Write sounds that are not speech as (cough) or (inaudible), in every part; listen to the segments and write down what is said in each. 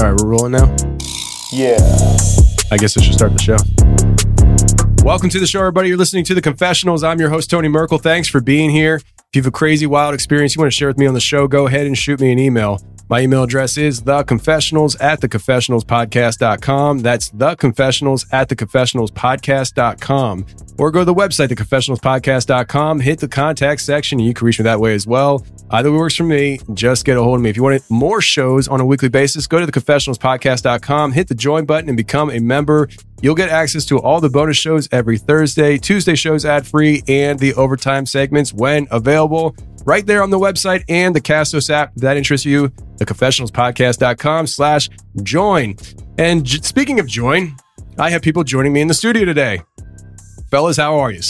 All right, we're rolling now. Yeah. I guess I should start the show. Welcome to the show, everybody. You're listening to the Confessionals. I'm your host, Tony Merkel. Thanks for being here. If you have a crazy, wild experience you want to share with me on the show, go ahead and shoot me an email. My email address is theconfessionals at theconfessionalspodcast.com. That's theconfessionals at theconfessionalspodcast.com. Or go to the website, theconfessionalspodcast.com, hit the contact section, and you can reach me that way as well. Either way works for me. Just get a hold of me. If you want more shows on a weekly basis, go to theconfessionalspodcast.com, hit the join button, and become a member. You'll get access to all the bonus shows every Thursday, Tuesday shows ad free, and the overtime segments when available right there on the website and the Castos app. If that interests you, theconfessionalspodcast.com slash join. And j- speaking of join, I have people joining me in the studio today. Fellas, how are you?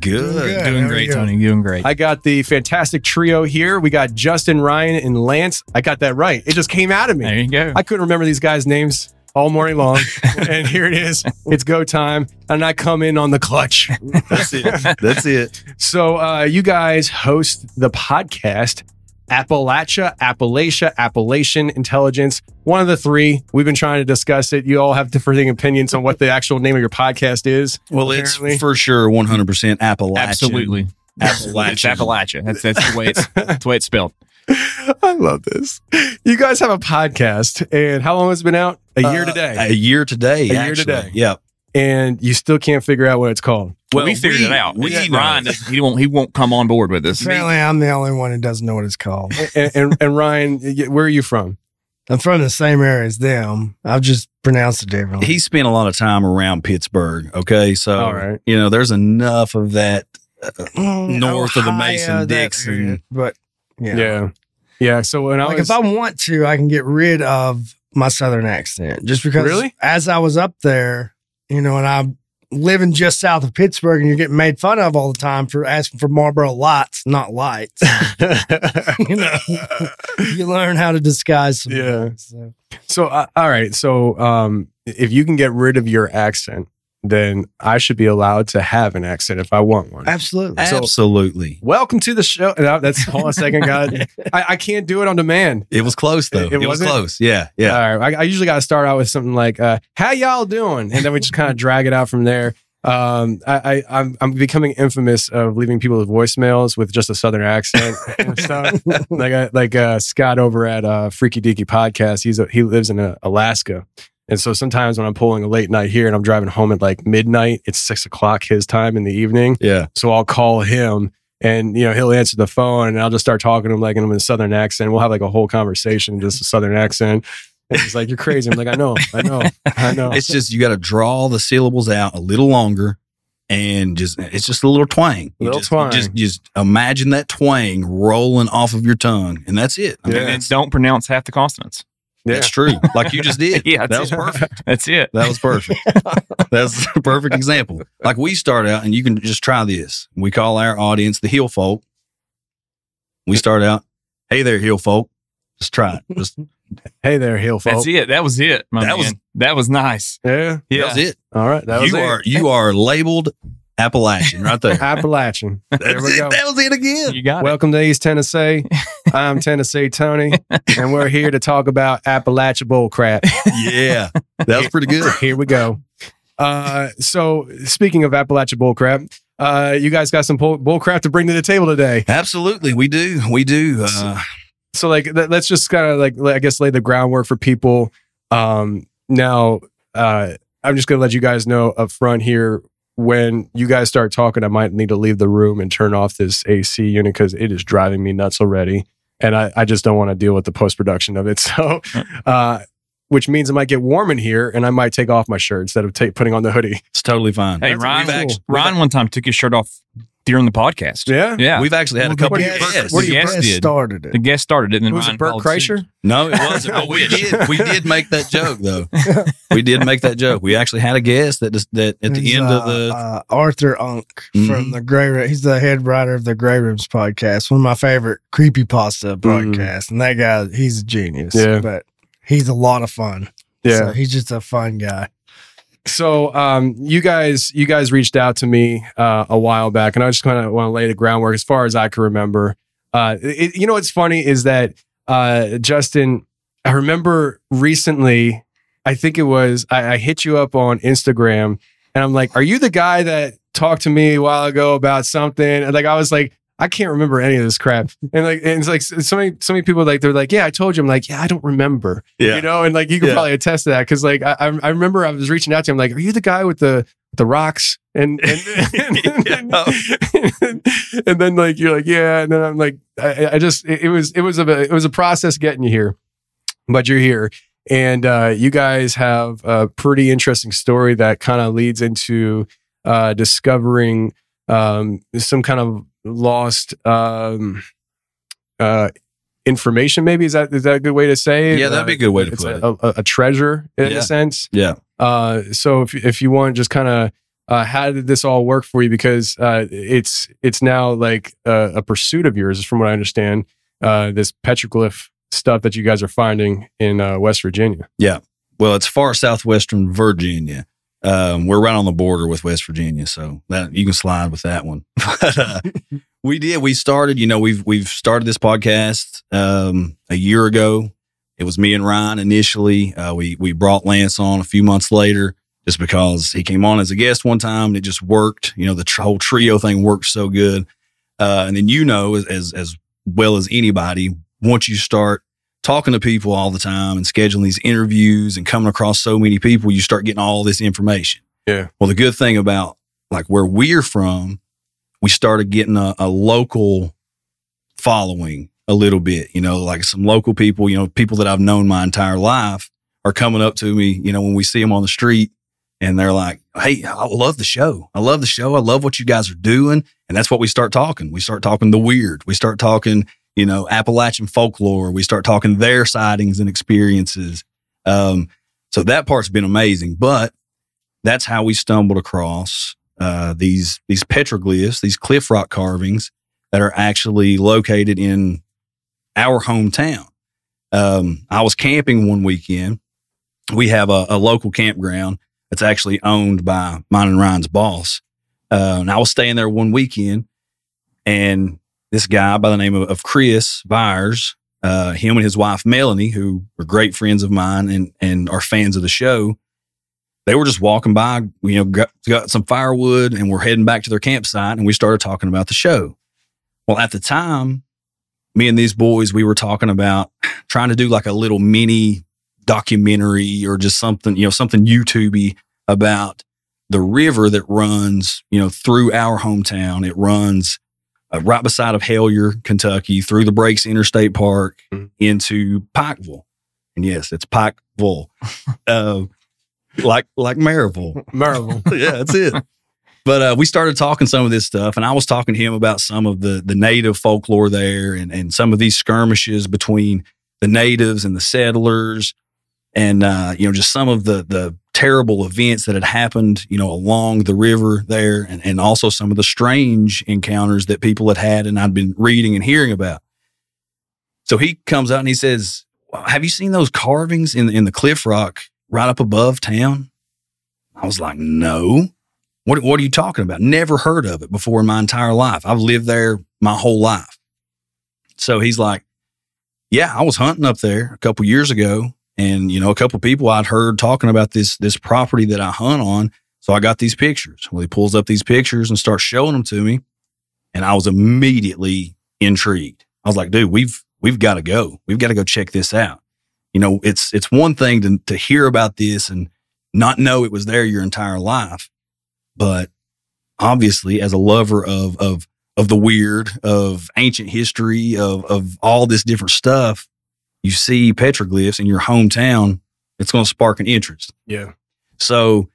Good. Doing great, Tony. Doing great. I got the fantastic trio here. We got Justin, Ryan, and Lance. I got that right. It just came out of me. There you go. I couldn't remember these guys' names all morning long. (laughs) and here it is. It's go time. And I come in on the clutch. That's it. That's it. So uh, you guys host the podcast Appalachia, Appalachia, Appalachian Intelligence. One of the three. We've been trying to discuss it. You all have differing opinions on what the actual name of your podcast is. Well, it's for sure 100% Appalachian. Absolutely. Appalachian. It's Appalachia. That's that's the way it's that's the way it's spelled. (laughs) I love this. You guys have a podcast, and how long has it been out? A year Uh, today. A year today. A year actually. today. Yep. and you still can't figure out what it's called. Well, we figured it out. We It's. Ryan, he won't he won't come on board with us. Apparently, I'm the only one who doesn't know what it's called. (laughs) and, and, and Ryan, where are you from? I'm from the same area as them. I've just pronounced it differently. He spent a lot of time around Pittsburgh. Okay. So, All right. you know, there's enough of that. Mm, north of the Mason Dixon. But yeah. Yeah. Yeah. So when I Like was, if I want to, I can get rid of my southern accent just because Really? as I was up there, you know, and I'm living just south of Pittsburgh and you're getting made fun of all the time for asking for Marlboro lights, not lights. (laughs) (laughs) you know, you learn how to disguise some Yeah. things, so. so uh, all right. So um, if you can get rid of your accent, then I should be allowed to have an accent if I want one. Absolutely. So- Absolutely. Welcome to the show. No, that's (laughs) hold on a second, God. I, I can't do it on demand. It was close though. It- It, it was close. Yeah. Yeah. All right. I, I usually got to start out with something like, uh, "How y'all doing?" and then we just kind of drag it out from there. Um, I, I I'm I'm becoming infamous of leaving people with voicemails with just a southern accent and (laughs) stuff. like I, like uh, Scott over at uh, Freaky Deaky Podcast. He's a, he lives in uh, Alaska, and so sometimes when I'm pulling a late night here and I'm driving home at like midnight, it's six o'clock his time in the evening. yeah. So I'll call him and you know he'll answer the phone and I'll just start talking to him like in a southern accent. We'll have like a whole conversation, just a southern accent. And he's like, "You're crazy." I'm like, "I know, I know, I know." It's just you got to draw the syllables out a little longer, and just it's just a little twang. You Little just, twang. Just just imagine that twang rolling off of your tongue, and that's it. I Yeah. And it's don't pronounce half the consonants. That's true. Like you just did. (laughs) Yeah, that was it. perfect. (laughs) That's it. That was perfect. (laughs) That's a perfect example. Like we start out, and you can just try this. We call our audience the heel folk. We start out, hey there, heel folk. Just try it. Just Hey there, heel folk. That's it. That was it. My That man. was- that was nice. Yeah. Yeah. that was it. All right. That was you it. are you are labeled Appalachian right there. Appalachian. There we it. go. That was it again. You got it. Welcome to East Tennessee. I'm Tennessee Tony, and we're here to talk about Appalachia bull crap. Yeah, that was pretty good. Here we go. Uh, so speaking of Appalachia bull crap, uh, you guys got some bull, bull crap to bring to the table today. Absolutely, we do. We do. Uh, So like, let's just kind of like, I guess, lay the groundwork for people. Um, now, uh, I'm just gonna let you guys know up front here. When you guys start talking, I might need to leave the room and turn off this AC unit because it is driving me nuts already, and I, I just don't want to deal with the post production of it. (laughs) So, uh, which means it might get warm in here, and I might take off my shirt instead of ta- putting on the hoodie. it's totally fine. Hey, That's Ryan. cool. actually- Ryan one time took his shirt off during the podcast. Yeah, Yeah. We've actually had a couple the of guest- guests. the The guest guest did. started it. the it. guest started it, and then was Ryan it Bert followed suit. Kreischer? No, it (laughs) wasn't. But we did. We did make that joke though. (laughs) We did make that joke. We actually had a guest that just, that at the end uh, of the uh, Arthur Unk Mhm. from the Grey Room. He's the head writer of the Grey Rooms podcast, one of my favorite creepypasta podcasts. And that guy, he's a genius. Mm-hmm. Yeah. but he's a lot of fun. Yeah. So he's just a fun guy. So um, you guys, you guys reached out to me uh, a while back, and I just kind of want to lay the groundwork as far as I can remember. Uh, it, you know what's funny is that uh, Justin, I remember recently, I think it was I, I hit you up on Instagram, and I'm like, "Are you the guy that talked to me a while ago about something?" And like I was like. I can't remember any of this crap, and like, and it's like so many, so many people like they're like, yeah, I told you. I'm like, yeah, I don't remember yeah. you know, and like you can Yeah. probably attest to that because like I, I remember I was reaching out to him like, are you the guy with the the rocks and (laughs) and and, and, and then like you're like yeah, and then I'm like I, I just it, it was it was a it was a process getting you here, but you're here. And uh, you guys have a pretty interesting story that kind of leads into uh, discovering um, some kind of lost um, uh, information. Maybe is that is that a good way to say it? Yeah, that'd be a good way to It's put a, it. A, a treasure in Yeah. a sense. Yeah. Uh, so if if you want, just kind of uh, how did this all work for you? Because uh, it's it's now like a, a pursuit of yours, from what I understand. Uh, this petroglyph stuff that you guys are finding in uh, West Virginia. Yeah, well, it's far southwestern Virginia. Um, we're right on the border with West Virginia, so that you can slide with that one. (laughs) But uh, (laughs) we did. We started. You know, we've we've started this podcast um, a year ago. It was me and Ryan initially. Uh, we we brought Lance on a few months later, just because he came on as a guest one time and it just worked. You know, the tr- whole trio thing worked so good. Uh, and then you know, as, as as well as anybody, once you start talking to people all the time and scheduling these interviews and coming across so many people, you start getting all this information. Yeah. Well, the good thing about like where we're from, we started getting a, a local following a little bit, you know, like some local people, you know, people that I've known my entire life are coming up to me, you know, when we see them on the street and they're like, Hey, I love the show. I love the show. I love what you guys are doing. And that's what we start talking. We start talking the weird. We start talking, you know, Appalachian folklore. We start talking their sightings and experiences. Um, so that part's been amazing, but that's how we stumbled across uh, these these petroglyphs, these cliff rock carvings that are actually located in our hometown. Um, I was camping one weekend. We have a, a local campground that's actually owned by mine and Ryan's boss. Uh, and I was staying there one weekend, and this guy by the name of, of Chris Byers, uh, him and his wife Melanie, who are great friends of mine and and are fans of the show, they were just walking by, you know, got, got some firewood and we're heading back to their campsite, and we started talking about the show. Well, at the time, me and these boys, we were talking about trying to do like a little mini documentary or just something, you know, something YouTubey about the river that runs, you know, through our hometown. It runs uh, right beside of Hellier, Kentucky, through the Breaks Interstate Park Mhm. into Pikeville. And yes, it's Pikeville, (laughs) uh, like like Maryville. Marvel. (laughs) yeah, that's it. But uh, we started talking some of this stuff, and I was talking to him about some of the the native folklore there, and and some of these skirmishes between the natives and the settlers, and uh, you know just some of the the terrible events that had happened, you know, along the river there, and, and also some of the strange encounters that people had had, and I'd been reading and hearing about. So he comes out and he says, "Have you seen those carvings in in the cliff rock right up above town?" I was like, "No." What What are you talking about? Never heard of it before in my entire life. I've lived there my whole life. So he's like, "Yeah, I was hunting up there a couple years ago, and you know, a couple people I'd heard talking about this this property that I hunt on. So I got these pictures. Well, he pulls up these pictures and starts showing them to me, and I was immediately intrigued. I was like, "Dude, we've we've got to go. We've got to go check this out." You know, it's it's one thing to to hear about this and not know it was there your entire life, but obviously, as a lover of of of the weird, of ancient history, of of all this different stuff, you see petroglyphs in your hometown, it's going to spark an interest. Yeah. So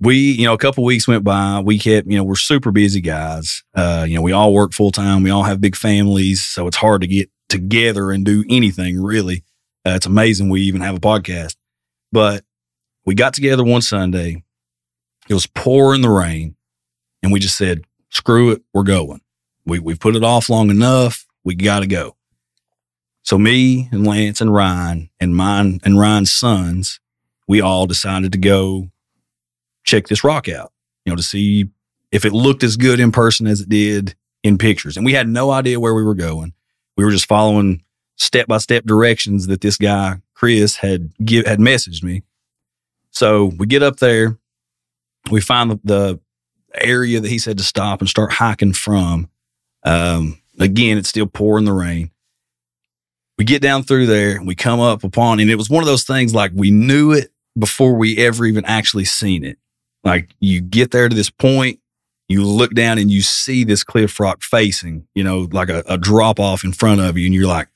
we, you know, a couple weeks went by. We kept, you know, we're super busy guys. Uh, you know, we all work full time. We all have big families, so it's hard to get together and do anything really. Uh, it's amazing we even have a podcast. But we got together one Sunday. It was pouring the rain, and we just said, "Screw it, we're going." We we put it off long enough. We got to go. So me and Lance and Ryan and mine and Ryan's sons, we all decided to go check this rock out, you know, to see if it looked as good in person as it did in pictures. And we had no idea where we were going. We were just following step by step directions that this guy Chris had give had messaged me. So we get up there, we find the, the area that he said to stop and start hiking from. Um, again, it's still pouring the rain we get down through there and we come up upon, and it was one of those things like we knew it before we ever even actually seen it. Like you get there to this point, you look down and you see this cliff rock facing, you know, like a, a drop off in front of you, and you're like,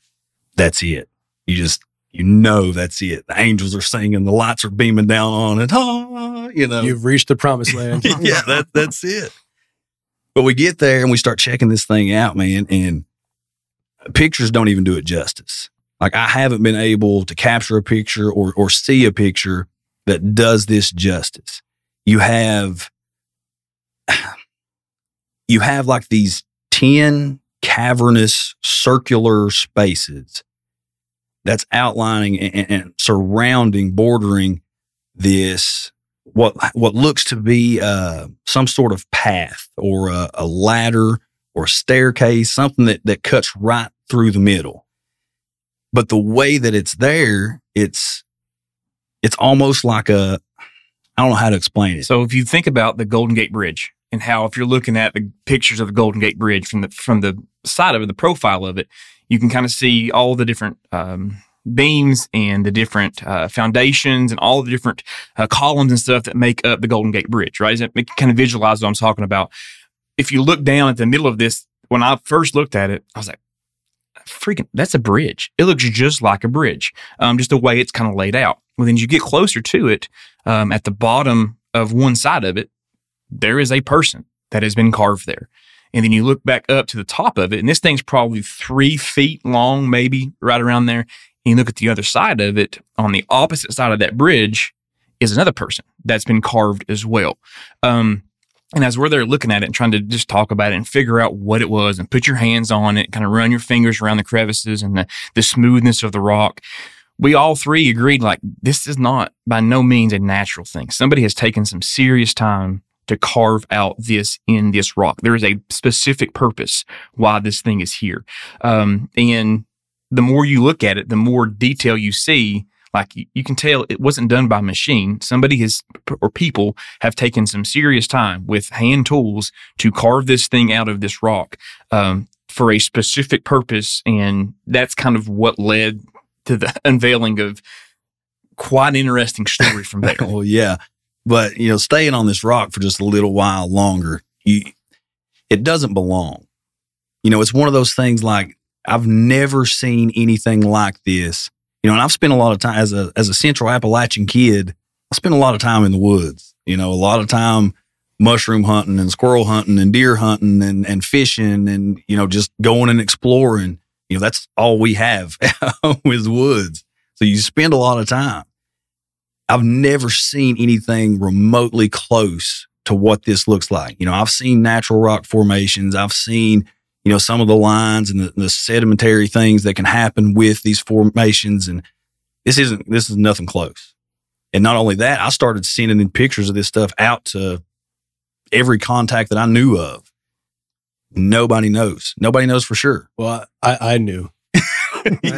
that's it. You just, you know, that's it. The angels are singing, the lights are beaming down on it. Ah, you know, You've reached the promised land. (laughs) yeah, that, that's it. But we get there and we start checking this thing out, man, and pictures don't even do it justice. Like I haven't been able to capture a picture or or see a picture that does this justice. You have (sighs) you have like these 10 cavernous circular spaces that's outlining and, and surrounding bordering this what what looks to be uh, some sort of path or a, a ladder or a staircase, something that that cuts right through the middle. But the way that it's there, it's it's almost like a I don't know how to explain it. So if you think about the Golden Gate Bridge and how if you're looking at the pictures of the Golden Gate Bridge from the from the side of it, the profile of it, you can kind of see all the different um, beams and the different uh, foundations and all the different uh, columns and stuff that make up the Golden Gate Bridge, right? It kind of visualize what I'm talking about. If you look down at the middle of this, when I first looked at it, I was like, freaking, that's a bridge. It looks just like a bridge, um, just the way it's kind of laid out. Well, then you get closer to it, um, at the bottom of one side of it, there is a person that has been carved there. And then you look back up to the top of it, and this thing's probably three feet long, maybe right around there. And you look at the other side of it, on the opposite side of that bridge is another person that's been carved as well. Um, and as we're there looking at it and trying to just talk about it and figure out what it was and put your hands on it, kind of run your fingers around the crevices and the, the smoothness of the rock, we all three agreed like this is not by no means a natural thing. Somebody has taken some serious time to carve out this in this rock. There is a specific purpose why this thing is here. Um, and the more you look at it, the more detail you see. Like you, you can tell it wasn't done by machine. Somebody has, or people have taken some serious time with hand tools to carve this thing out of this rock um, for a specific purpose. And that's kind of what led to the (laughs) unveiling of quite an interesting story from there. well, (laughs) yeah, but you know, staying on this rock for just a little while longer, you, it doesn't belong. You know, it's one of those things like I've never seen anything like this. You know, and I've spent a lot of time as a as a Central Appalachian kid. I spent a lot of time in the woods. You know, a lot of time mushroom hunting and squirrel hunting and deer hunting and and fishing and you know just going and exploring. You know, that's all we have (laughs) with woods. So you spend a lot of time. I've never seen anything remotely close to what this looks like. You know, I've seen natural rock formations. I've seen, you know, some of the lines and the, the sedimentary things that can happen with these formations. And this isn't, this is nothing close. And not only that, I started sending in pictures of this stuff out to every contact that I knew of. Nobody knows. Nobody knows for sure. Well, I, I knew. (laughs)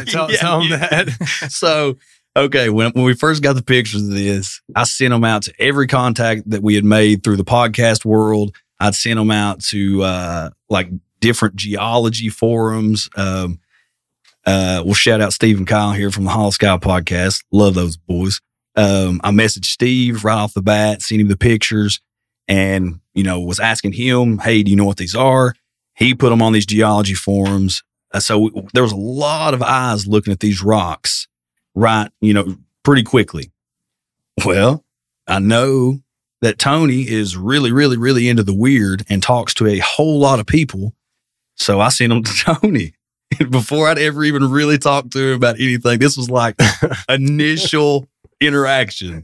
tell, Yeah, tell yeah. that. (laughs) so okay when, when we first got the pictures of this i sent them out to every contact that we had made through the podcast world i'd sent them out to uh like different geology forums um uh we'll shout out steve and kyle here from the hollow sky podcast love those boys um i messaged steve right off the bat sent him the pictures and you know was asking him hey do you know what these are he put them on these geology forums uh, so there was a lot of eyes looking at these rocks right, you know, pretty quickly. Well, I know that Tony is really, really, really into the weird and talks to a whole lot of people. So I sent him to (laughs) Tony. Before I'd ever even really talked to him about anything, this was like (laughs) initial interaction.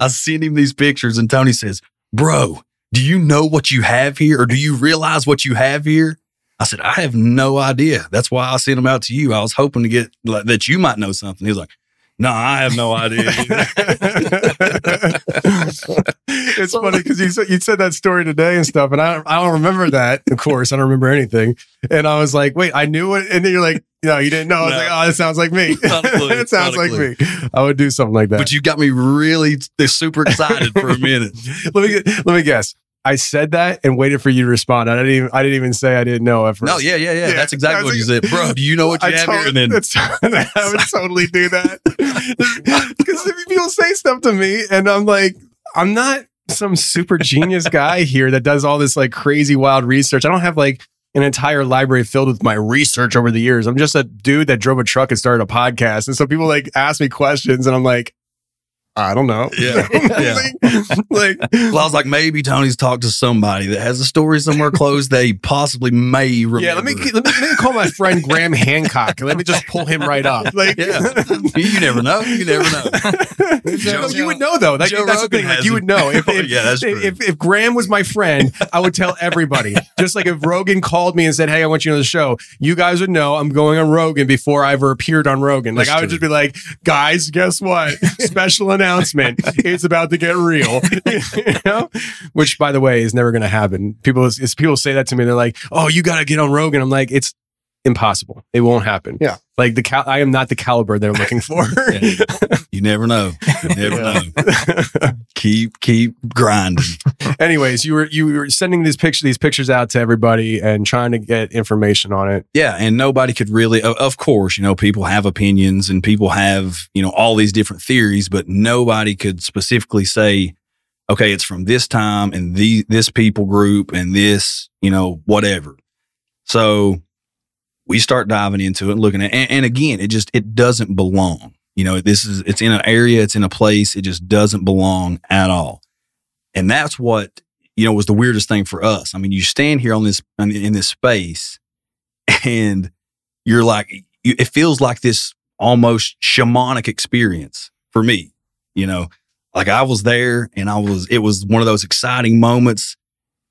I sent him these pictures and Tony says, Bro, do you know what you have here? Or do you realize what you have here? I said, I have no idea. That's why I sent them out to you. I was hoping to get like that you might know something. He was like, No, I have no idea. (laughs) it's funny because you said you said that story today and stuff, and I I don't remember that. Of course, I don't remember anything. And I was like, wait, I knew it, and then you're like, no, you didn't know. I was No. like, oh, that sounds like me. (laughs) It sounds like me. I would do something like that. but you got me really super excited for a minute. (laughs) let me let me guess. I said that and waited for you to respond. I didn't even I didn't even say I didn't know at first. No, yeah, yeah, yeah. Yeah, That's exactly I what was you said. Bro, do you know what you I have tot- here? And then I would (laughs) totally do that (laughs) because people say stuff to me, and I'm like, I'm not some super genius guy here that does all this like crazy wild research. I don't have like an entire library filled with my research over the years. I'm just a dude that drove a truck and started a podcast, and so people like ask me questions, and I'm like, I don't know. Yeah, (laughs) yeah. like, well, I was like, maybe Tony's talked to somebody that has a story somewhere close they possibly may remember. yeah, let me, let me let me call my friend Graham Hancock. and Let me just pull him right up. Like, Yeah. (laughs) you never know. You never know. (laughs) No, you would know though. That, Joe that's the thing. Like you would know if, Oh, if, yeah, that's true. if if Graham was my friend, I would tell everybody. Just like if Rogan called me and said, "Hey, I want you on the show," you guys would know I'm going on Rogan before I ever appeared on Rogan. Like That's I would true. just be like, "Guys, guess what? Special announcement. It's about to get real." (laughs) (laughs) you know? Which, by the way, is never going to happen. People, is people say that to me. They're like, "Oh, you got to get on Rogan." I'm like, "It's." Impossible. It won't happen. Yeah. Like the cal- I am not the caliber they're looking (laughs) for. You never know. You never know. keep keep grinding. anyways, you were you were sending these pictures these pictures out to everybody and trying to get information on it. Yeah, and nobody could really. o- Of course, you know, people have opinions and people have you know all these different theories, but nobody could specifically say, okay, it's from this time and the this people group and this you know whatever. So we start diving into it and looking at, and, and again, it just it doesn't belong. You know, this is it's in an area, it's in a place, it just doesn't belong at all. And that's what you know was the weirdest thing for us. I mean, you stand here on this in, this space, and you're like, it feels like this almost shamanic experience for me. You know, like I was there, and I was. It was one of those exciting moments.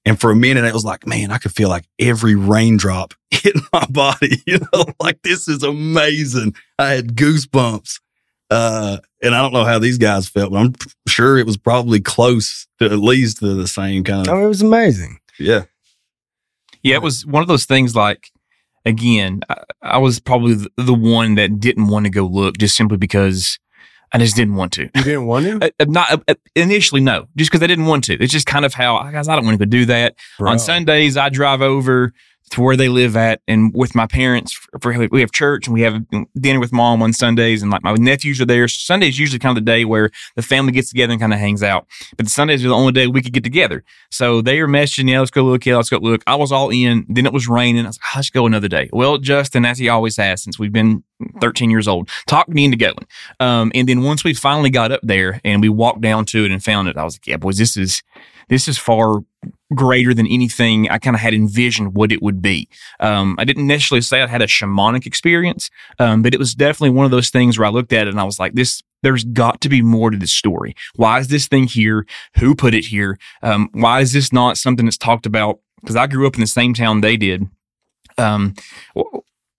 And for a minute, it was like, man, I could feel like every raindrop (laughs) hit my body. (laughs) You know, (laughs) like this is amazing. I had goosebumps. Uh, and I don't know how these guys felt, but I'm sure it was probably close to at least to the same kind of. Oh, of. it was amazing. Yeah. Yeah, it was one of those things like, again, I, I was probably the, the one that didn't want to go look just simply because I just didn't want to. You didn't want to? (laughs) Uh, uh, not uh, initially, no, just because I didn't want to. It's just kind of how, guys, I don't want to go do that. Bro. On Sundays, I drive over to where they live at and with my parents for, we have church and we have dinner with mom on Sundays and like my nephews are there. So Sunday is usually kind of the day where the family gets together and kind of hangs out. But the Sundays are the only day we could get together. So they are messaging, yeah, let's go look, yeah, let's go look. I was all in. Then it was raining. I was like, "Ah, let's go another day. Well, Justin, as he always has since we've been 13 years old, talked me into going. Um, and then once we finally got up there and we walked down to it and found it, I was like, yeah, boys, this is this is far greater than anything I kind of had envisioned what it would be. Um, I didn't necessarily say I had a shamanic experience, um, but it was definitely one of those things where I looked at it and I was like, this, there's got to be more to this story. Why is this thing here? Who put it here? Um, why is this not something that's talked about? Because I grew up in the same town they did. Um,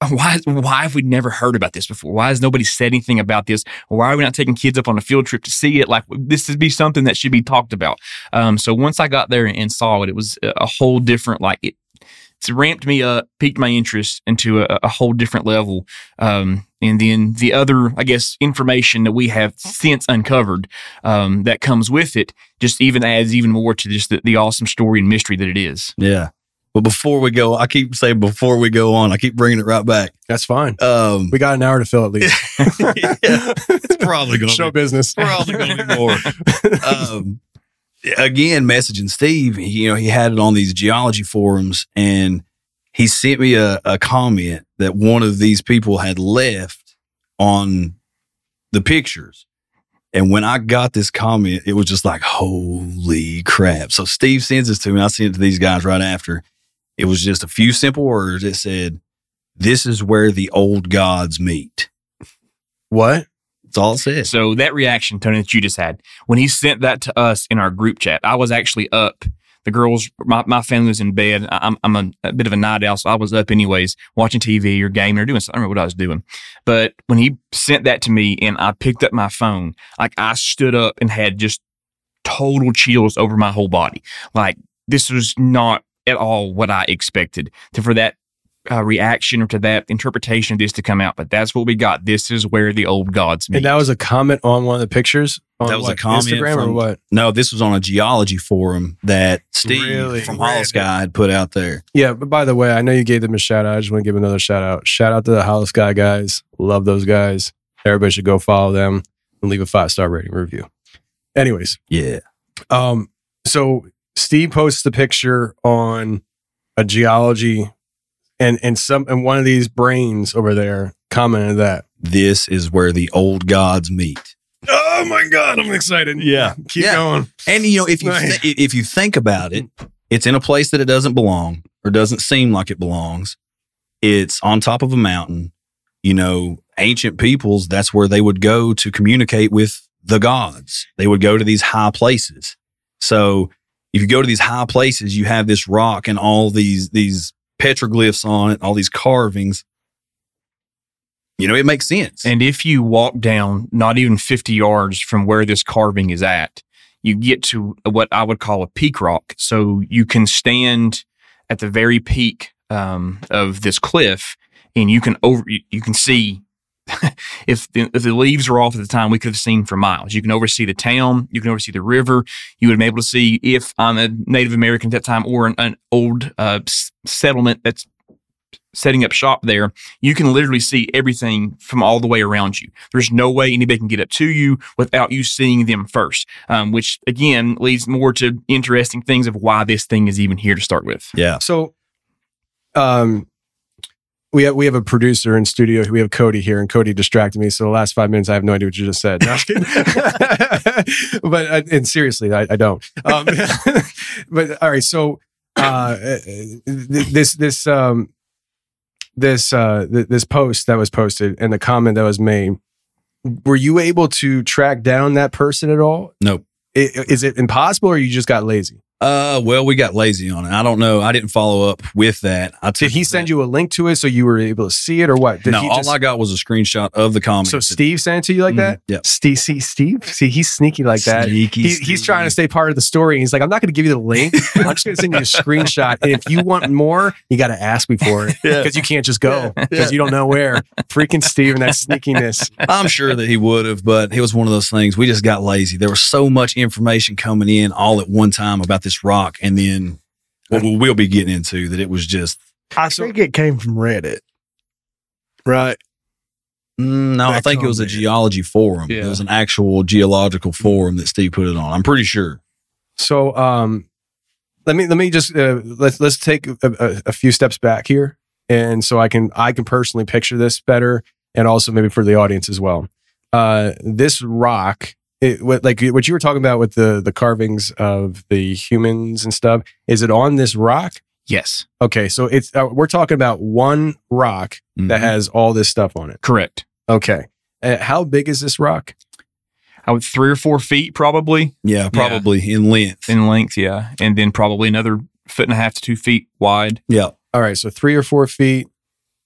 why why have we never heard about this before? Why has nobody said anything about this? Why are we not taking kids up on a field trip to see it? Like this would be something that should be talked about. Um, so once I got there and saw it, it was a whole different like it. It's ramped me up, piqued my interest into a, a whole different level. Um, and then the other, I guess, information that we have since uncovered um, that comes with it just even adds even more to just the, the awesome story and mystery that it is. Yeah. But before we go, I keep saying before we go on, I keep bringing it right back. That's fine. Um, we got an hour to fill at least. (laughs) yeah, it's probably going to Show business. Probably going to be more. (laughs) um, again, messaging Steve, he, you know, he had it on these geology forums and he sent me a, a comment that one of these people had left on the pictures. And when I got this comment, it was just like, holy crap. So Steve sends this to me. I sent it to these guys right after. It was just a few simple words. that said, This is where the old gods meet. What? That's all it said. So that reaction, Tony, that you just had when he sent that to us in our group chat, I was actually up. The girls, my, my family was in bed. I'm, I'm a, a bit of a night owl, so I was up anyways, watching TV or gaming or doing something. I don't remember what I was doing. But when he sent that to me and I picked up my phone, like I stood up and had just total chills over my whole body. Like this was not at all what I expected to for that uh, reaction or to that interpretation of this to come out. But that's what we got. This is where the old gods meet. And that was a comment on one of the pictures. On that was what, a comment Instagram from, or what? No, this was on a geology forum that Steve Really? from Hollow Sky had put out there. Yeah, but by the way, I know you gave them a shout out. I just want to give another shout out. Shout out to the Hollow Sky guys. Love those guys. Everybody should go follow them and leave a five star rating review. Anyways, Yeah. um, so Steve posts the picture on a geology, and and some and one of these brains over there commented that. This is where the old gods meet. Oh my god, I'm excited. Yeah. Keep Yeah. going. And you know, if you thi- if you think about it, it's in a place that it doesn't belong or doesn't seem like it belongs. It's on top of a mountain. You know, ancient peoples, that's where they would go to communicate with the gods. They would go to these high places. So if you go to these high places, you have this rock and all these these petroglyphs on it, all these carvings. You know, it makes sense. And if you walk down not even 50 yards from where this carving is at, you get to what I would call a peak rock. So you can stand at the very peak um, of this cliff and you can over you, you can see (laughs) if the, if the leaves were off at the time we could have seen for miles. You can oversee the town. You can oversee the river. You would have been able to see if i'm a native american at that time or an, an old uh, s- settlement that's setting up shop there you can literally see everything from all the way around you. There's no way anybody can get up to you without you seeing them first um, which again leads more to interesting things of why this thing is even here to start with. Yeah. So, um, we have we have a producer in studio. We have Cody here, and Cody distracted me. So the last five minutes, I have no idea what you just said. No, (laughs) but uh, and seriously, I, I don't. Um, (laughs) but all right, so uh, this this um this uh this post that was posted and the comment that was made. Were you able to track down that person at all? Nope. Is it impossible, or you just got lazy? Uh, well, we got lazy on it. I don't know. I didn't follow up with that. I Did he send you a link to it so you were able to see it, or what? Did no, he all just- I got was a screenshot of the comment. So Steve sent it to you like that? Yeah. Steve, see, Steve, see, he's sneaky like that. Sneaky He- he's trying to stay part of the story. He's like, I'm not going to give you the link. I'm just going to send you a (laughs) screenshot. And if you want more, you got to ask me for it (laughs) Yeah. because you can't just go because you don't know where. Freaking Steve and that sneakiness. I'm sure that he would have, but it was one of those things. We just got lazy. There was so much information coming in all at one time about this rock, and then what we- we'll be getting into that it was just I think it came from Reddit. Right. Mm, no. I think it was a comment. geology forum. It was an actual geological forum that Steve put it on. I'm pretty sure. So, um, let me let me just uh, let's let's take a, a, a few steps back here, and so I can I can personally picture this better, and also maybe for the audience as well. Uh, this rock it, what, like what you were talking about with the the carvings of the humans and stuff. Is it on this rock? Yes, Okay, so it's uh, we're talking about one rock that Mhm. has all this stuff on it. correct. Okay, uh, how big is this rock? I would three or four feet probably yeah, probably in length. in length, yeah, and then probably another foot and a half to two feet wide. yeah. All right, so three or four feet,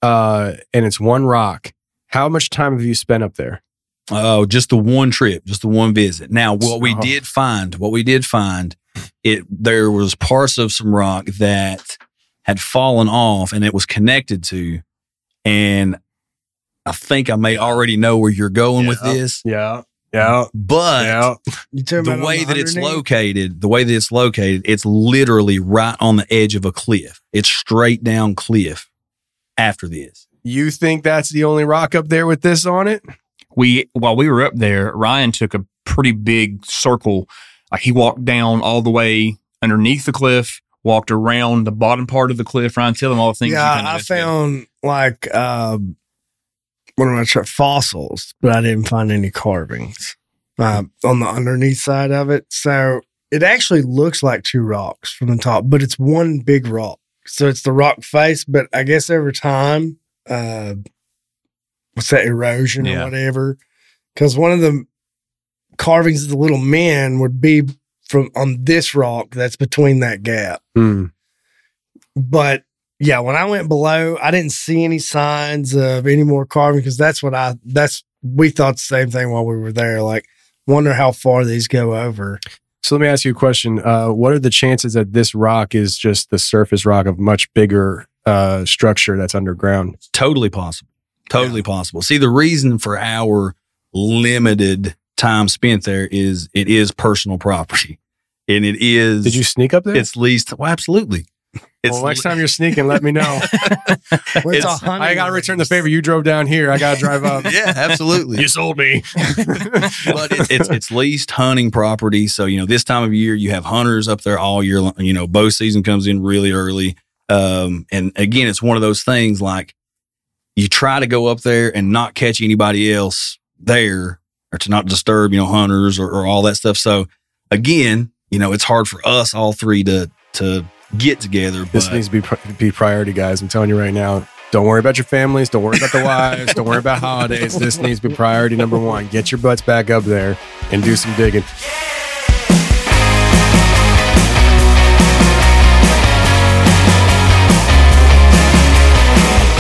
uh, and it's one rock. How much time have you spent up there? Oh, just the one trip, just the one visit. Now, what we Oh. did find, what we did find, it there was parts of some rock that had fallen off and it was connected to, and I think I may already know where you're going with this, Yeah, yeah, but yeah. You the about on way that it's located, the way that it's located, it's literally right on the edge of a cliff. It's straight down cliff after this. You think that's the only rock up there with this on it? We while we were up there, Ryan took a pretty big circle. Like he walked down all the way underneath the cliff, walked around the bottom part of the cliff. Ryan, tell them all the things. Yeah, I found like um, what am I trying? Fossils, but I didn't find any carvings uh, on the underneath side of it. So it actually looks like two rocks from the top, but it's one big rock. So it's the rock face, but I guess over time, uh, what's that erosion Yeah. or whatever? Because one of the carvings of the little men would be from on this rock that's between that gap. Hmm. But yeah, when I went below, I didn't see any signs of any more carving because that's what I that's we thought the same thing while we were there. Like, wonder how far these go over. So let me ask you a question. Uh, what are the chances that this rock is just the surface rock of much bigger uh, structure that's underground? It's totally possible. Totally possible. See, the reason for our limited time spent there is it is personal property. And it is Did you sneak up there? it's leased well, absolutely. (laughs) It's well, next time you're sneaking, let me know. (laughs) It's a It's- hunting I got to return the favor. You drove down here. I got to drive up. (laughs) yeah, absolutely. you sold me. but it's, it's it's leased hunting property. So you know this time of year you have hunters up there all year. You know bow season comes in really early, um, and again it's one of those things like you try to go up there and not catch anybody else there, or to not disturb you know hunters or, or all that stuff. So again, you know it's hard for us all three to to get together. This needs to be pri- be priority, guys. I'm telling you right now. Don't worry about your families. Don't worry about the wives. Don't worry about holidays. This needs to be priority number one. Get your butts back up there and do some digging.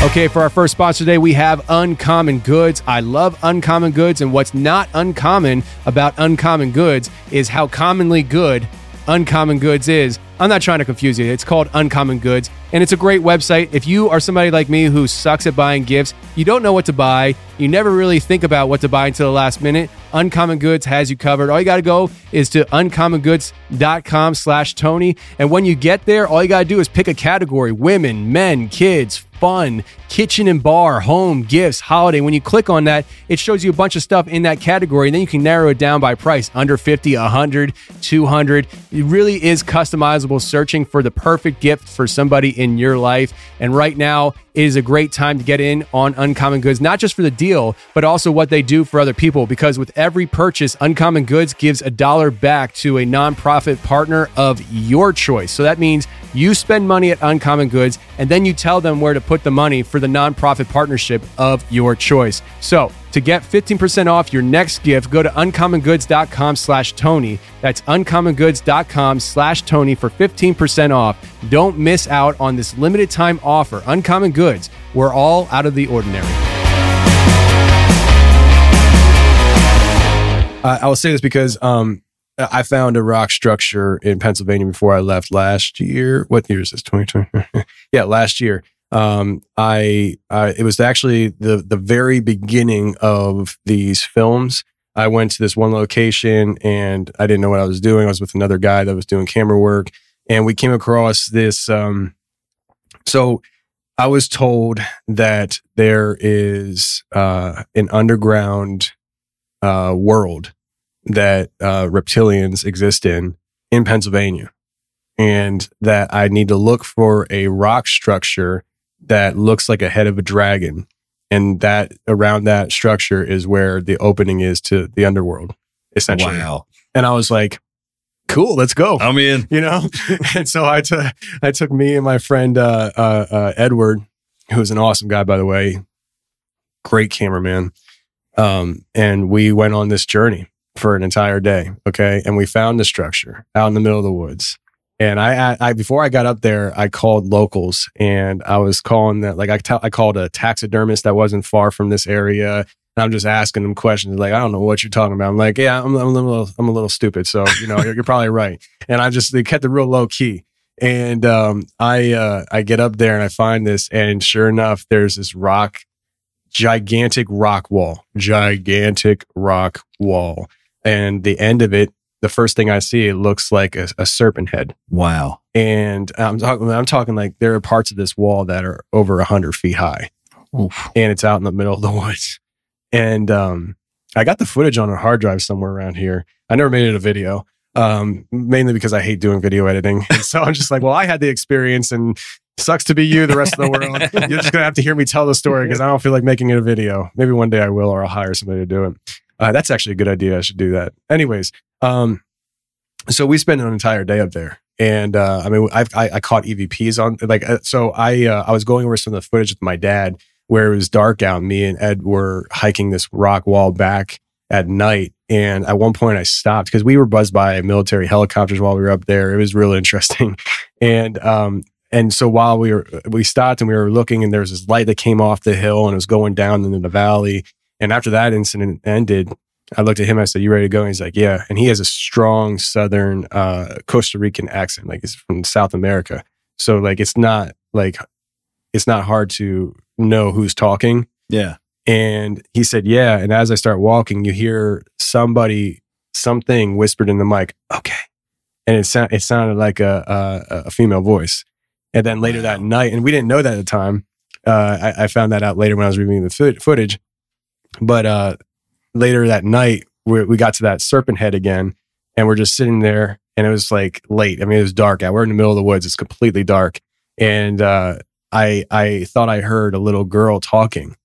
Okay, for our first sponsor today, we have Uncommon Goods. I love Uncommon Goods, and what's not uncommon about Uncommon Goods is how commonly good Uncommon Goods is. I'm not trying to confuse you. It's called Uncommon Goods, and it's a great website. If you are somebody like me who sucks at buying gifts, you don't know what to buy, you never really think about what to buy until the last minute, Uncommon Goods has you covered. All you got to go is to uncommongoods.com slash Tony, and when you get there, all you got to do is pick a category, women, men, kids, fun, kitchen and bar, home, gifts, holiday. When you click on that, it shows you a bunch of stuff in that category, and then you can narrow it down by price under 50, 100, 200. It really is customizable, searching for the perfect gift for somebody in your life. And right now, it is a great time to get in on Uncommon Goods, not just for the deal, but also what they do for other people. Because with every purchase, Uncommon Goods gives a dollar back to a nonprofit partner of your choice. So that means you spend money at Uncommon Goods and then you tell them where to put the money for the nonprofit partnership of your choice. So to get 15% off your next gift, go to uncommongoods.com slash Tony. That's uncommongoods.com slash Tony for 15% off. Don't miss out on this limited time offer. Uncommon Goods, we're all out of the ordinary. Uh, I will say this because um, I found a rock structure in Pennsylvania before I left last year. What year is this? 2020? (laughs) yeah, last year. Um, I, it was actually the, the very beginning of these films. I went to this one location and I didn't know what I was doing. I was with another guy that was doing camera work and we came across this. Um, so I was told that there is, uh, an underground, uh, world that uh, reptilians exist in in Pennsylvania, and that I need to look for a rock structure that looks like a head of a dragon, and that around that structure is where the opening is to the underworld. essentially. Wow. And I was like, cool, let's go. I'm in. You know? (laughs) and so I took I took me and my friend uh, uh, uh, Edward, who's an awesome guy, by the way, great cameraman. Um, and we went on this journey for an entire day. Okay. And we found the structure out in the middle of the woods. And I, I before I got up there, I called locals and I was calling that like I tell I called a taxidermist that wasn't far from this area. And I'm just asking them questions like I don't know what you're talking about. I'm like, yeah, I'm, I'm a little I'm a little stupid, so you know you're, you're probably right. And I just they kept it real low key. And um, I uh, I get up there and I find this, and sure enough, there's this rock, gigantic rock wall, gigantic rock wall, and the end of it, the first thing I see, it looks like a, a serpent head. Wow. And I'm talking, I'm talking like there are parts of this wall that are over a hundred feet high, Oof. and it's out in the middle of the (laughs) woods. And um, I got the footage on a hard drive somewhere around here. I never made it a video, um, mainly because I hate doing video editing. And so I'm just like, well, I had the experience, and sucks to be you, the rest of the world. (laughs) You're just gonna have to hear me tell the story because I don't feel like making it a video. Maybe one day I will, or I'll hire somebody to do it. Uh, that's actually a good idea. I should do that. Anyways, um, so we spent an entire day up there, and uh, I mean, I've, I I caught EVPs on like uh, so. I uh, I was going over some of the footage with my dad where it was dark out. Me and Ed were hiking this rock wall back at night, and at one point I stopped because we were buzzed by military helicopters while we were up there. It was really interesting, (laughs) and um and so while we were we stopped and we were looking, and there was this light that came off the hill and it was going down into the valley. And after that incident ended, I looked at him. I said, "You ready to go?" And he's like, "Yeah." And he has a strong Southern uh, Costa Rican accent, like it's from South America. So like it's not like it's not hard to know who's talking. Yeah. And he said, "Yeah." And as I start walking, you hear somebody something whispered in the mic, "Okay," and it sound it sounded like a a, a female voice. And then later that night, and we didn't know that at the time. Uh, I, I found that out later when I was reviewing the footage. But uh, later that night, we, we got to that serpent head again, and we're just sitting there, and it was like late. I mean, it was dark out. We're in the middle of the woods. It's completely dark, and uh, I I thought I heard a little girl talking,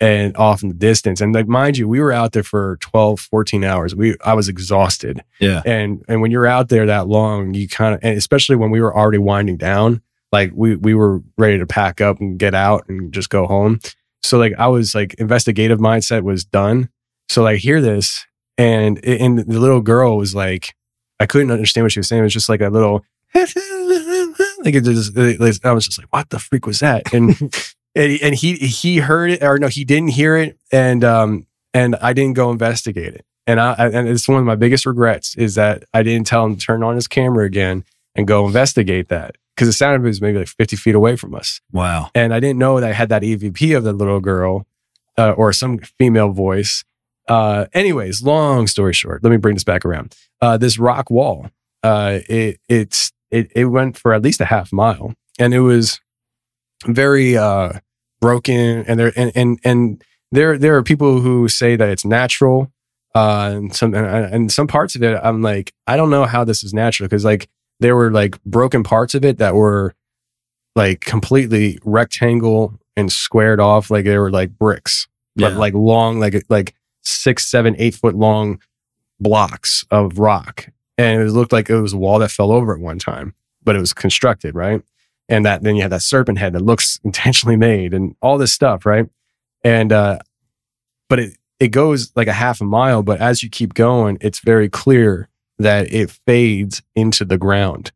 and off in the distance. And like, mind you, we were out there for 12, 14 hours. We I was exhausted, Yeah. and and when you're out there that long, you kind of, and especially when we were already winding down, like we we were ready to pack up and get out and just go home. So like I was like investigative mindset was done. So like hear this, and and the little girl was like, I couldn't understand what she was saying. It was just like a little. (laughs) Like it just, it- I was just like, what the freak was that? And (laughs) and, he- and he he heard it, or no, he didn't hear it, and um and I didn't go investigate it. And I and it's one of my biggest regrets is that I didn't tell him to turn on his camera again and go investigate that because it sounded it was maybe like fifty feet away from us, Wow. and I didn't know that I had that EVP of the little girl uh, or some female voice. Uh, anyways, long story short, let me bring this back around. Uh, this rock wall, uh, it it's it it went for at least a half mile, and it was very uh broken and there and and and there there are people who say that it's natural uh and some and, and some parts of it i'm like i don't know how this is natural because like there were like broken parts of it that were like completely rectangle and squared off like they were like bricks but Yeah. like long like like six seven eight foot long blocks of rock. And it looked like it was a wall that fell over at one time but it was constructed right? And that then you have that serpent head that looks (laughs) intentionally made and all this stuff right? And uh but it it goes like a half a mile but as you keep going it's very clear that it fades into the ground.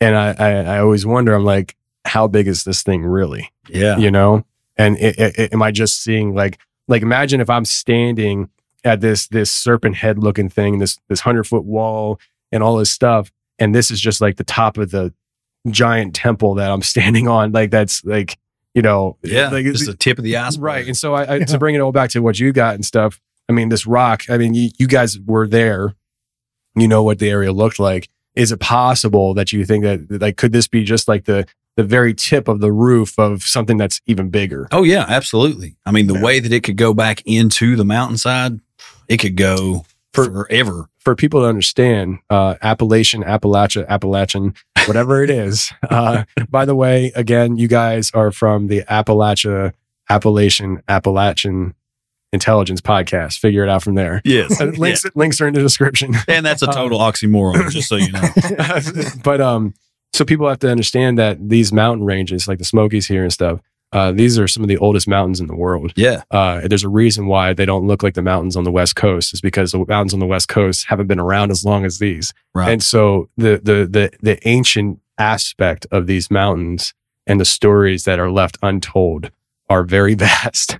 And i i, I always wonder i'm like how big is this thing really? Yeah. you know? And it, it, it- am i just seeing like like imagine if i'm standing at this this serpent head looking thing this this 100 foot wall and all this stuff and this is just like the top of the giant temple that i'm (laughs) standing on like that's like you know Yeah. like just the tip of the iceberg. right and so I, I to bring it all back to what you got and stuff i mean this rock i mean you, you guys were there you know what the area looked like is it possible that you think that like could this be just like the the very tip of the roof of something that's even bigger Oh yeah, absolutely. I mean, the way that it could go back into the mountainside, it could go forever. for people to understand, uh, Appalachian, Appalachia, Appalachian, whatever it is. (laughs) Uh, by the way, again, you guys are from the Appalachia, Appalachian, Appalachian intelligence podcast. Figure it out from there. Yes. Uh, links links are in the description. And that's a total (laughs) oxymoron, just so you know. (laughs) but um, so people have to understand that these mountain ranges, like the Smokies here and stuff, uh, these are some of the oldest mountains in the world. Yeah. Uh, there's a reason why they don't look like the mountains on the West Coast. Is because the mountains on the West Coast haven't been around as long as these. Right. And so the the the the ancient aspect of these mountains and the stories that are left untold are very (laughs) vast.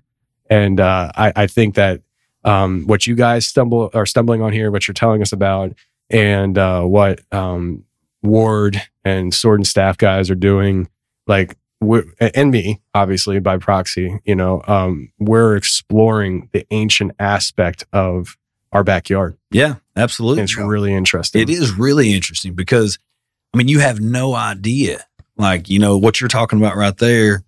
And uh, I, I think that um, what you guys stumble are stumbling on here, what you're telling us about, and uh, what um, Ward and Sword and Staff guys are doing, like we're, and me, obviously by proxy, you know, um, we're exploring the ancient aspect of our backyard. Yeah, absolutely. It's really interesting. It is really interesting because, I mean, you have no idea. Like, you know, what you're talking about right there,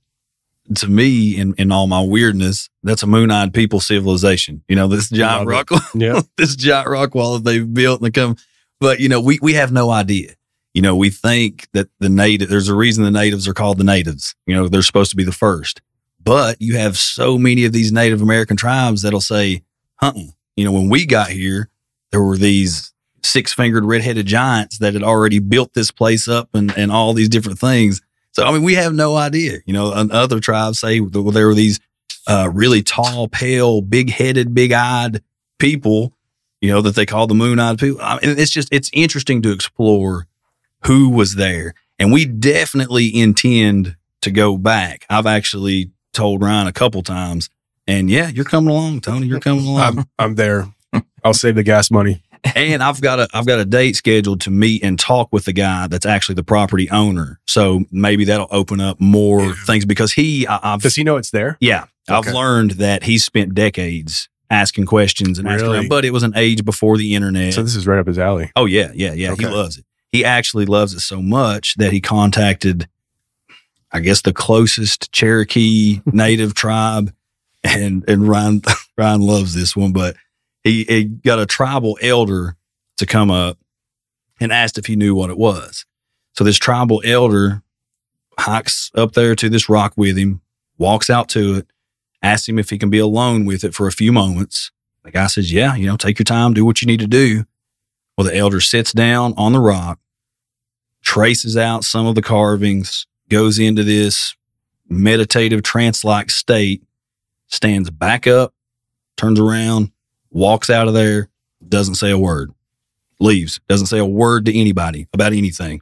to me, in, in all my weirdness, that's a moon eyed people civilization. You know, this giant rock. (laughs) Yeah. this giant rock wall that they've built and they come, but, you know, we, we have no idea. You know, we think that the native, there's a reason the natives are called the natives. You know, they're supposed to be the first. But you have so many of these Native American tribes that'll say, huh, you know, when we got here, there were these six fingered red headed giants that had already built this place up and, and all these different things. So, I mean, we have no idea. You know, other tribes say that there were these uh, really tall, pale, big headed, big eyed people, you know, that they call the moon eyed people. I mean, it's just, it's interesting to explore who was there. And we definitely intend to go back. I've actually told Ryan a couple times, and yeah, you're coming along, Tony. You're coming (laughs) along. I'm, I'm there. I'll save the gas money. and I've got a I've got a date scheduled to meet and talk with the guy that's actually the property owner. So maybe that'll open up more things because he I, I've Does he know it's there? yeah I've learned that he spent decades asking questions and asking Really? around, but it was an age before the internet. So this is right up his alley. Oh yeah, yeah, yeah. He loves it. He actually loves it so much that he contacted, I guess, the closest Cherokee (laughs) native tribe, and and Ryan (laughs) Ryan loves this one, but he, he got a tribal elder to come up and asked if he knew what it was. So this tribal elder hikes up there to this rock with him, walks out to it, asks him if he can be alone with it for a few moments. The guy says, "Yeah, you know, take your time, do what you need to do." Well, the elder sits down on the rock, traces out some of the carvings, goes into this meditative trance like state, stands back up, turns around, walks out of there, doesn't say a word, leaves, doesn't say a word to anybody about anything.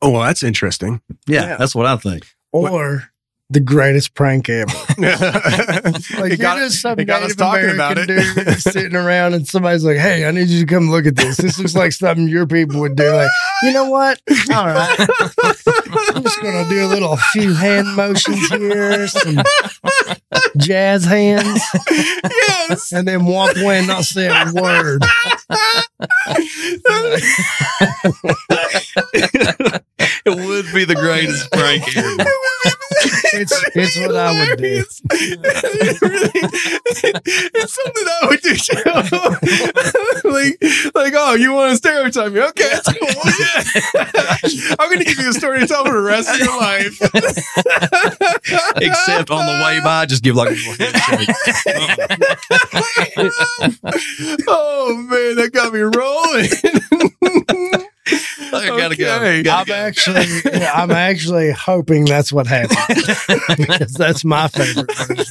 Oh, well, that's interesting. Yeah, Yeah. that's what I think. Or the greatest prank ever. (laughs) like Like got, just some got us Native talking American about it. dude (laughs) sitting around, and somebody's like, "Hey, I need you to come look at this. This looks like something your people would do." Like, you know what? All right, I'm just gonna do a little few hand motions here, some jazz hands, yes. and then walk away and not say a word. (laughs) it would be the greatest (laughs) prank ever. It's it's what I would do. It (laughs) really- it's something I would do too. like, like, oh, you want to stereotype me? Okay, that's cool. Yeah. I'm going to give you a story to tell for the rest of your life. Except on the way by, just give like a little handshake. oh man, that got me rolling. (laughs) I gotta Okay. go. I'm actually yeah, I'm actually hoping that's what happened (laughs) because that's my favorite version.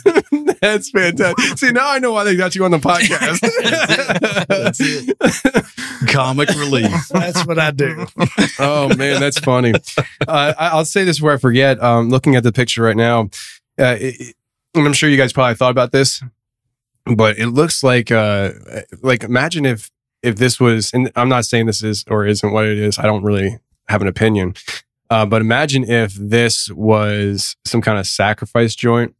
(laughs) That's fantastic. See, now I know why they got you on the podcast. That's it. Comic relief. That's what I do. oh man, that's funny. Uh, I, I'll say this before I forget. Um, looking at the picture right now, uh, it, it- and I'm sure you guys probably thought about this, but it looks like uh, like imagine if if this was, and I'm not saying this is or isn't what it is. I don't really have an opinion, uh, but imagine if this was some kind of sacrifice joint.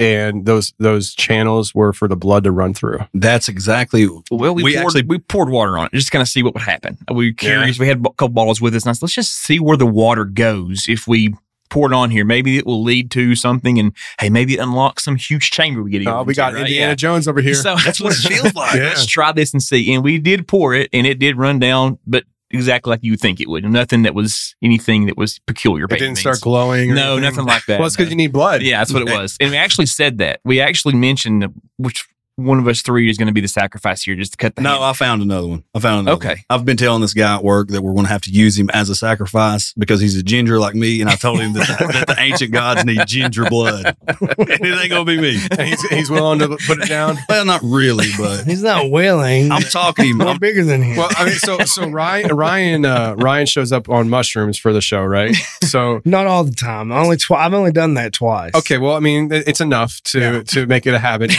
And those those channels were for the blood to run through. That's exactly. Well, we, We poured, actually- we poured water on it just to kind of see what would happen. We were curious. We had a couple bottles with us, and I said, let's just see where the water goes if we pour it on here. Maybe it will lead to something, and hey, maybe it unlocks some huge chamber we get. Oh, we got right? Indiana Yeah. Jones over here. So (laughs) that's what it feels like. Yeah. Let's try this and see. And we did pour it, and it did run down, but exactly like you think it would. Nothing that was anything that was peculiar. It didn't start glowing. or No, anything? nothing like that. Well, it's because you need blood. Yeah, that's what it (laughs) was. And we actually said that. We actually mentioned which one of us three is going to be the sacrifice here, just to cut the No, hand. I found another one. I found another Okay. one. I've been telling this guy at work that we're going to have to use him as a sacrifice because he's a ginger like me, and I told him that, (laughs) that the ancient gods need ginger blood, (laughs) and it ain't going to be me. And he's, he's willing to put it down. Well, not really, but He's not willing. I'm talking him. We're I'm, bigger than him. Well, I mean, so so Ryan Ryan uh, Ryan shows up on mushrooms for the show, right? So (laughs) not all the time. Only twi- I've only done that twice. okay, well, I mean, it- it's enough to to make it a habit.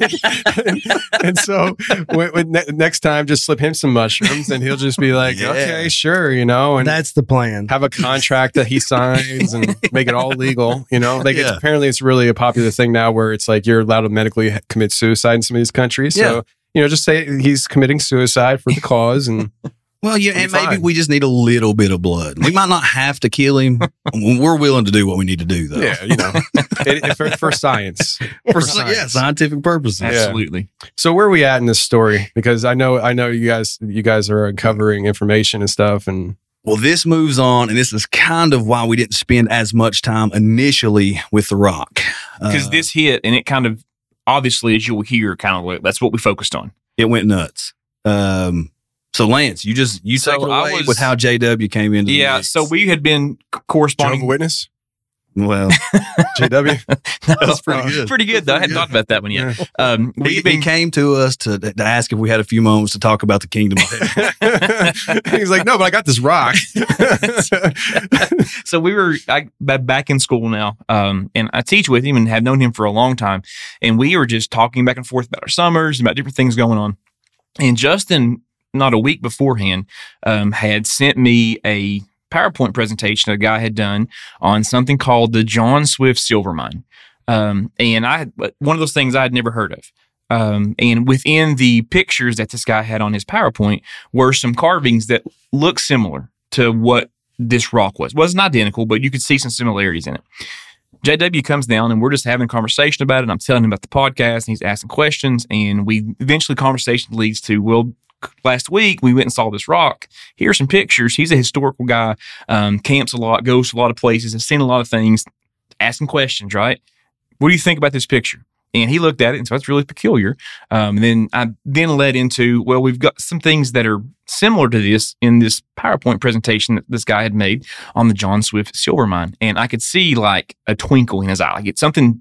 (laughs) and so when, when ne- next time, just slip him some mushrooms, and he'll just be like, Yeah. okay, sure, you know, and That's the plan. have a contract that he signs and (laughs) make it all legal. You know, like it's, apparently it's really a popular thing now where it's like you're allowed to medically commit suicide in some of these countries. Yeah. So you know, just say he's committing suicide for the cause, and (laughs) well, yeah, Be and maybe fine. we just need a little bit of blood. We might not have to kill him. (laughs) We're willing to do what we need to do, though. yeah, you know, (laughs) it, it- for, for science. For, For yeah, scientific purposes. Absolutely. So where are we at in this story? Because I know I know you guys you guys are uncovering information and stuff, and Well, this moves on, and this is kind of why we didn't spend as much time initially with the rock. Because Uh, this hit, and it kind of, obviously, as you'll hear, kind of like, that's what we focused on. it went nuts. Um, so Lance, you just you So take it I away was- with how JW came into. Yeah. mix. So we had been c- Jehovah corresponding. Witness, well, (laughs) JW. (laughs) that's pretty good. Pretty good, though. I hadn't Pretty thought about that one yet. Yeah. Um, He, we've he came to us to, to ask if we had a few moments to talk about the kingdom. (laughs) He's like, no, but I got this rock. so we were I, back in school now, um, and I teach with him and have known him for a long time. And we were just talking back and forth about our summers, and about different things going on. And Justin, not a week beforehand, um, had sent me a PowerPoint presentation a guy had done on something called the John Swift Silver Mine. Um, and I one of those things I had never heard of. Um, and within the pictures that this guy had on his PowerPoint were some carvings that look similar to what this rock was. Wasn't identical, but you could see some similarities in it. JW comes down and we're just having a conversation about it. I'm telling him about the podcast and he's asking questions. And we eventually conversation leads to, well, last week we went and saw this rock. Here's some pictures. He's a historical guy, um, camps a lot, goes to a lot of places, has seen a lot of things, asking questions, right? What do you think about this picture? And he looked at it and so it's really peculiar. Um, and then I then led into, well, we've got some things that are similar to this in this PowerPoint presentation that this guy had made on the John Swift silver mine. And I could see like a twinkle in his eye. Like it's something,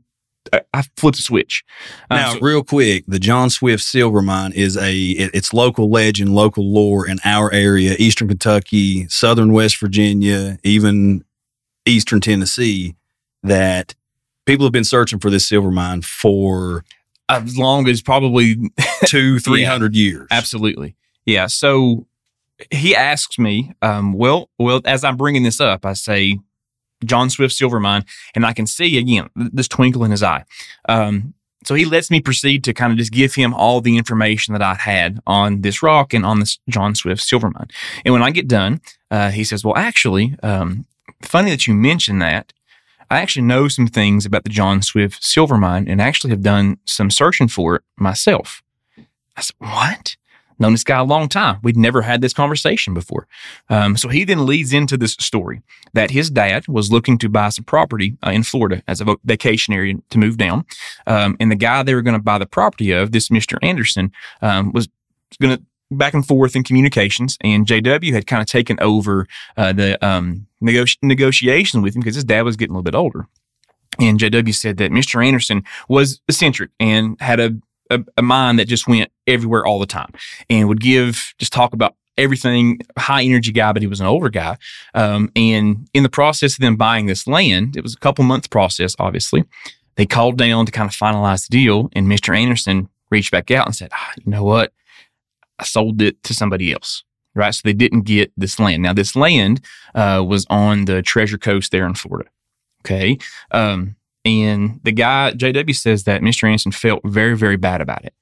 I, flipped a switch. Um, Now, so- real quick, the John Swift Silver Mine is a it- it's local legend, local lore in our area, Eastern Kentucky, Southern West Virginia, even Eastern Tennessee, that people have been searching for this silver mine for as long as probably (laughs) two, three hundred years. Absolutely. Yeah. So he asks me, um, well, well, as I'm bringing this up, I say John Swift Silvermine, and I can see again this twinkle in his eye. Um, so he lets me proceed to kind of just give him all the information that I had on this rock and on this John Swift Silvermine. And when I get done, uh, he says, "Well, actually, um, funny that you mentioned that. I actually know some things about the John Swift Silvermine and actually have done some searching for it myself." I said, "What?" Known this guy a long time. We'd never had this conversation before. Um, so he then leads into this story that his dad was looking to buy some property uh, in Florida as a vacation area to move down. Um, and the guy they were going to buy the property of, this Mr. Anderson, um, was going to back and forth in communications. And JW had kind of taken over uh, the um, negoti- negotiations with him because his dad was getting a little bit older. And JW said that Mr. Anderson was eccentric and had a, a, a mind that just went everywhere all the time and would give, just talk about everything, high energy guy, but he was an older guy. Um, and in the process of them buying this land, it was a couple months process, obviously. They called down to kind of finalize the deal. And Mr. Anderson reached back out and said, ah, you know what? I sold it to somebody else. Right. So they didn't get this land. Now, this land uh, was on the Treasure Coast there in Florida. Okay. Um, and the guy, JW, says that Mr. Anderson felt very, very bad about it.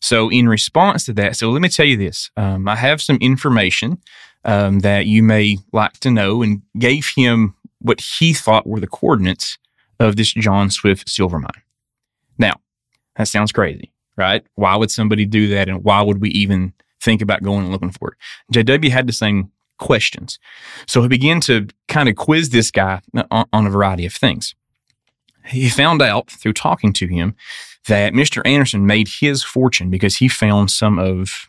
So, in response to that, so let me tell you this um, I have some information um, that you may like to know and gave him what he thought were the coordinates of this John Swift silver mine. Now, that sounds crazy, right? Why would somebody do that? And why would we even think about going and looking for it. JW had the same questions. So he began to kind of quiz this guy on, on a variety of things. He found out through talking to him that Mr. Anderson made his fortune because he found some of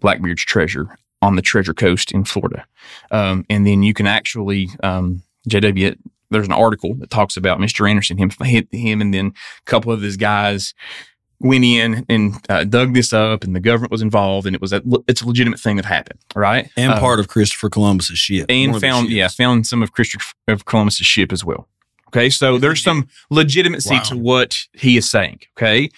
Blackbeard's treasure on the Treasure Coast in Florida. Um, and then you can actually, um, JW, there's an article that talks about Mr. Anderson, him, him, and then a couple of his guys went in and uh, dug this up, and the government was involved, and it was a it's a legitimate thing that happened, right? And Uh, part of Christopher Columbus's ship. And found yeah found some of Christopher of Columbus's ship as well. Okay, so there's some legitimacy Wow. to what he is saying. Okay,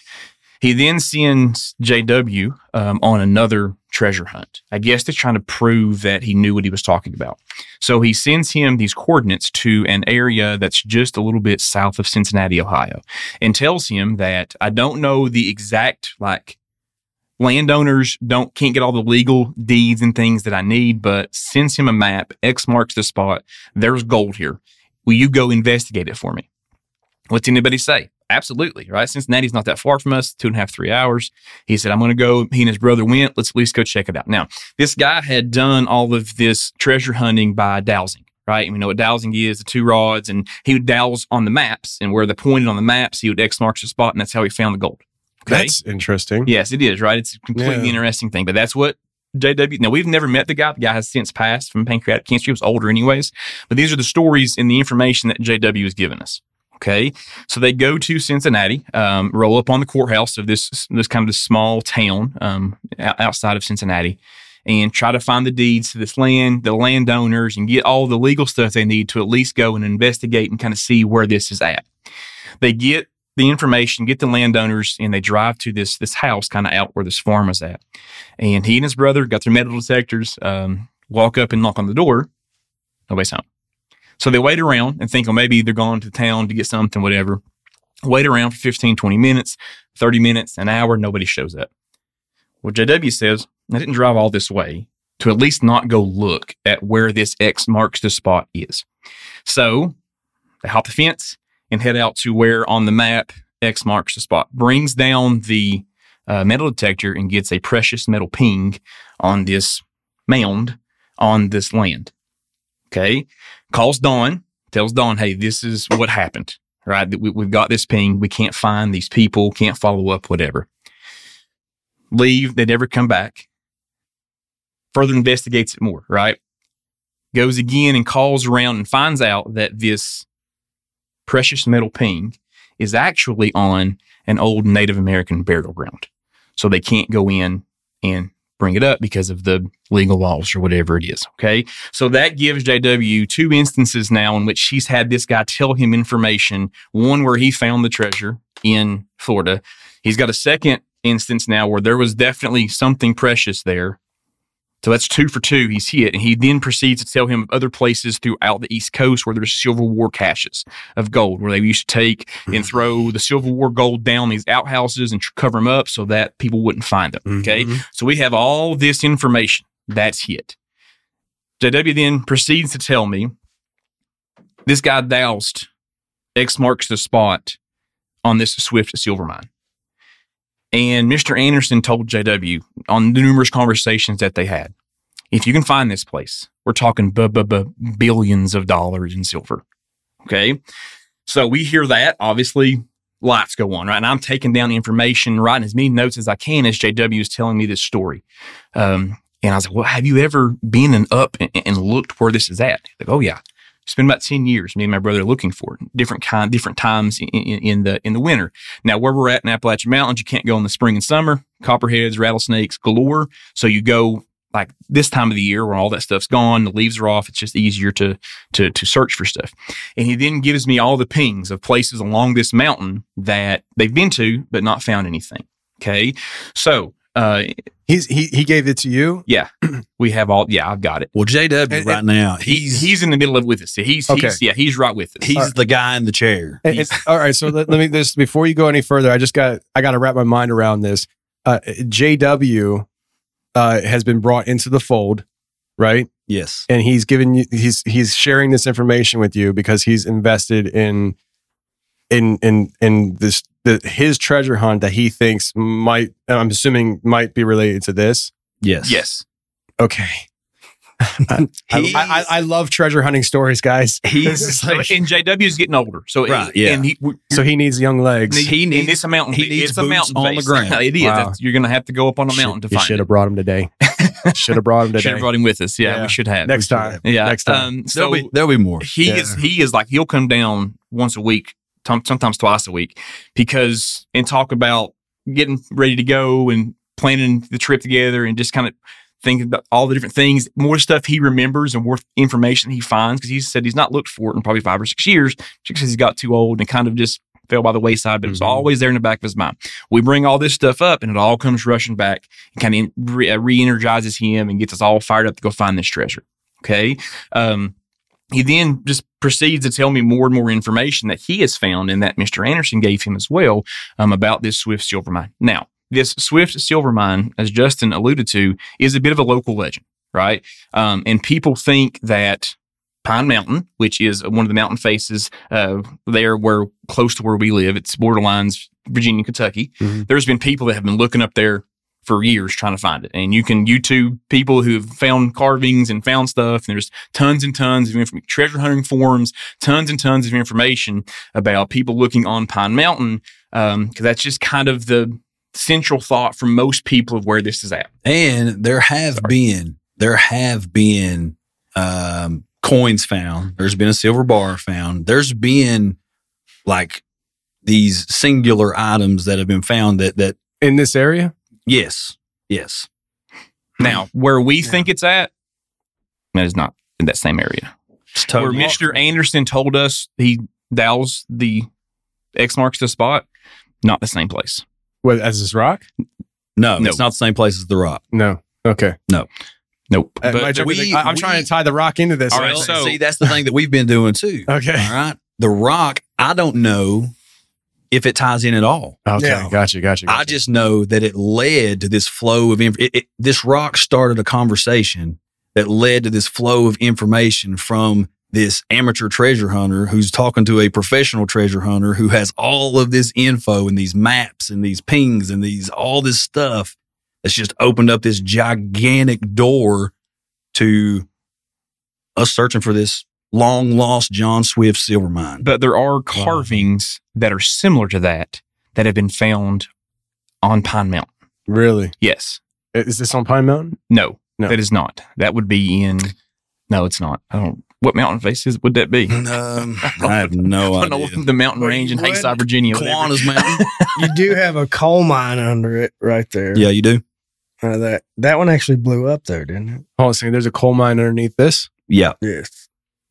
he then sends JW um, on another treasure hunt. I guess they're trying to prove that he knew what he was talking about. So he sends him these coordinates to an area that's just a little bit south of Cincinnati, Ohio, and tells him that I don't know the exact like landowners don't can't get all the legal deeds and things that I need, but sends him a map. X marks the spot. There's gold here. Will you go investigate it for me? What's anybody say? Absolutely, right? Cincinnati's not that far from us, two and a half, three hours. He said, I'm going to go. He and his brother went. Let's at least go check it out. Now, this guy had done all of this treasure hunting by dowsing, right? And we know what dowsing is the two rods, and he would dowse on the maps, and where they're pointed on the maps, he would X marks the spot, and that's how he found the gold. Okay. That's interesting. Yes, it is, right? It's a completely Yeah. interesting thing, but that's what JW. Now, we've never met the guy. The guy has since passed from pancreatic cancer. He was older, anyways. But these are the stories and the information that JW has given us. Okay. So they go to Cincinnati, um, roll up on the courthouse of this, this kind of small town um, outside of Cincinnati and try to find the deeds to this land, the landowners, and get all the legal stuff they need to at least go and investigate and kind of see where this is at. They get the information, get the landowners, and they drive to this this house kind of out where this farm was at. And he and his brother got their metal detectors, um, walk up and knock on the door. Nobody's home. So they wait around and think, oh, maybe they're going to town to get something, whatever. Wait around for 15, 20 minutes, 30 minutes, an hour, nobody shows up. Well, JW says, I didn't drive all this way to at least not go look at where this X marks the spot is. So they hop the fence and head out to where on the map X marks the spot. Brings down the uh, metal detector and gets a precious metal ping on this mound on this land. Okay. Calls Dawn, tells Dawn, hey, this is what happened, right? We, we've got this ping. We can't find these people, can't follow up, whatever. Leave. They never come back. Further investigates it more, right? Goes again and calls around and finds out that this precious metal ping is actually on an old Native American burial ground. So they can't go in and bring it up because of the legal laws or whatever it is. Okay. So that gives JW two instances now in which he's had this guy tell him information. One where he found the treasure in Florida. He's got a second instance now where there was definitely something precious there. So that's two for two. He's hit. And he then proceeds to tell him of other places throughout the East Coast where there's Civil War caches of gold, where they used to take and mm-hmm. throw the Civil War gold down these outhouses and cover them up so that people wouldn't find them. Okay. Mm-hmm. So we have all this information. That's hit. JW then proceeds to tell me this guy doused X marks the spot on this Swift silver mine. And Mr. Anderson told JW on the numerous conversations that they had, if you can find this place, we're talking bu- bu- bu- billions of dollars in silver. Okay. So we hear that. Obviously, lights go on, right? And I'm taking down the information, writing as many notes as I can as JW is telling me this story. Um, and I was like, well, have you ever been and up and, and looked where this is at? Like, oh yeah. Been about 10 years, me and my brother looking for it. Different kind, different times in, in, in the in the winter. Now, where we're at in Appalachian Mountains, you can't go in the spring and summer. Copperheads, rattlesnakes galore. So you go like this time of the year when all that stuff's gone, the leaves are off. It's just easier to to to search for stuff. And he then gives me all the pings of places along this mountain that they've been to but not found anything. Okay, so uh, he's he he gave it to you. Yeah, we have all. Yeah, I've got it. Well, JW right now, he's he's in the middle of with us. He's, Okay. he's yeah, he's right with us. he's the guy in the chair. And- and- all right, so let, let me this before you go any further. I just got I got to wrap my mind around this. Uh, JW uh, has been brought into the fold, right? Yes, and he's given you he's he's sharing this information with you because he's invested in in in in this the his treasure hunt that he thinks might I'm assuming might be related to this. Yes. Yes. Okay. (laughs) I, I, I, I love treasure hunting stories, guys. (laughs) He's It's (laughs) like- and JW is getting older, so Right, yeah. And he, so he needs young legs. He and needs- it's a mountain. he needs it's a mountain on the ground. It is. Wow. You're going to have to go up on a mountain to you find should have brought him today. should have brought him today. Should have brought him with us. Yeah, Yeah. we should have. Next time. Yeah. Next time. Um, There'll so be there'll be more. he Yeah. is he is like he'll come down once a week, tom- sometimes twice a week, because and talk about getting ready to go and planning the trip together and just kind of thinking about all the different things, more stuff he remembers and more information he finds because he said he's not looked for it in probably five or six years just because he's got too old and kind of just fell by the wayside, but it was always there in the back of his mind. We bring all this stuff up and it all comes rushing back and kind of re- uh, re-energizes him and gets us all fired up to go find this treasure. Okay. Um, he then just proceeds to tell me more and more information that he has found and that Mr. Anderson gave him as well um, about this Swift silver mine. Now, this Swift silver mine, as Justin alluded to, is a bit of a local legend, right? Um, and people think that Pine Mountain, which is one of the mountain faces uh, there where close to where we live, it's borderlines Virginia, Kentucky. Mhm. There's been people that have been looking up there for years trying to find it. And you can YouTube people who've found carvings and found stuff. And there's tons and tons of information, treasure hunting forums, tons and tons of information about people looking on Pine Mountain. Um, cause that's just kind of the central thought for most people of where this is at. And there have been there have been um, coins found. There's been a silver bar found. There's been like these singular items that have been found that that in this area. Yes yes Now, where we think it's at, that is not in that same area. it's Where totally Mr. Anderson told us he dowels the X marks the spot, not the same place. What as this rock? no, No. it's not the same place as the rock. No. Okay. No. Nope. Uh, But my we- like, I- I'm we- trying to tie the rock into this. All right, so- see, that's the thing that we've been doing too. (laughs) okay. All right, the rock. I don't know if it ties in at all. Okay. Yeah. Gotcha. Gotcha. I just know that it led to this flow of inf- it, it, this rock started a conversation that led to this flow of information from this amateur treasure hunter who's talking to a professional treasure hunter who has all of this info and these maps and these pings and these all this stuff that's just opened up this gigantic door to us searching for this long lost John Swift silver mine. But there are carvings that are similar to that that have been found on Pine Mountain. really. Yes. Is this on Pine Mountain? No, No. that is not. That would be in. No, it's not. I don't. What mountain face is, would that be? Um, I have (laughs) no I don't know idea. the mountain Wait, range in what? Haysi, Virginia. whatever. Kiwanis Mountain. (laughs) You do have a coal mine under it right there. Yeah, you do. Uh, that that one actually blew up there, didn't it? Hold on a second. There's a coal mine underneath this. Yeah, Yes.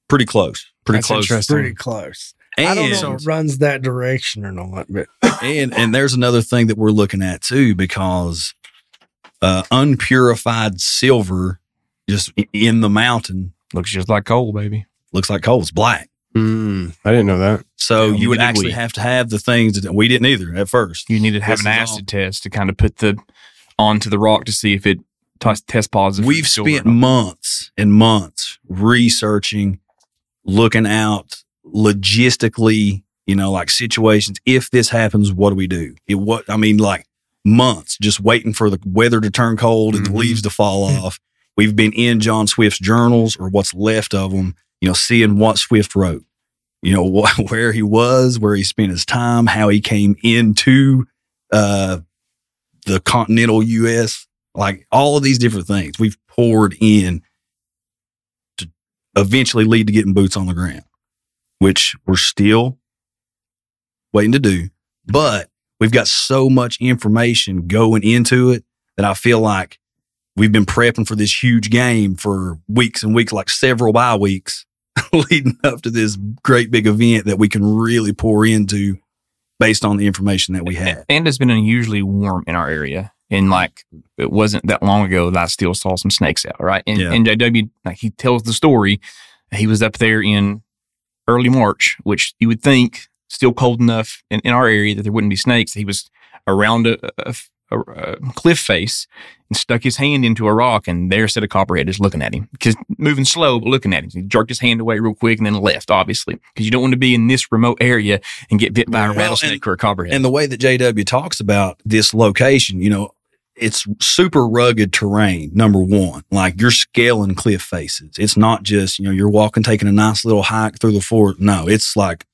Pretty close. Pretty That's close. interesting. Pretty close. And, I don't know if it runs that direction or not, but (laughs) and and there's another thing that we're looking at too, because uh, unpurified silver just in the mountain Looks just like coal, baby. looks like coal. It's black. Mm, I didn't know that. So Yeah, you would actually we. have to have the things that we didn't either at first. You need to have This an acid all- test to kind of put the onto the rock to see if it t- test positive. We've spent months and months researching, looking out logistically, you know, like situations. If this happens, what do we do? It what I mean, like months just waiting for the weather to turn cold and Mhm. the leaves to fall off. We've been in John Swift's journals or what's left of them, you know, seeing what Swift wrote, you know, (laughs) what, where he was, where he spent his time, how he came into uh, the continental U.S., like all of these different things. We've poured in eventually lead to getting boots on the ground, which we're still waiting to do. But we've got so much information going into it that I feel like we've been prepping for this huge game for weeks and weeks, like several bye weeks (laughs) leading up to this great big event that we can really pour into based on the information that we have. And it's been unusually warm in our area. And like it wasn't that long ago that I still saw some snakes out, right? And, Yeah. and JW, like he tells the story, he was up there in early March, which you would think still cold enough in, in our area that there wouldn't be snakes. He was around a, a, a, a cliff face and stuck his hand into a rock, and there sat a copperhead just looking at him, just moving slow, but looking at him. He jerked his hand away real quick and then left, obviously, because you don't want to be in this remote area and get bit by a Well, rattlesnake and- or a copperhead. And the way that JW talks about this location, you know, it's super rugged terrain. Number one, like you're scaling cliff faces. It's not just you know you're walking, taking a nice little hike through the forest. No, it's like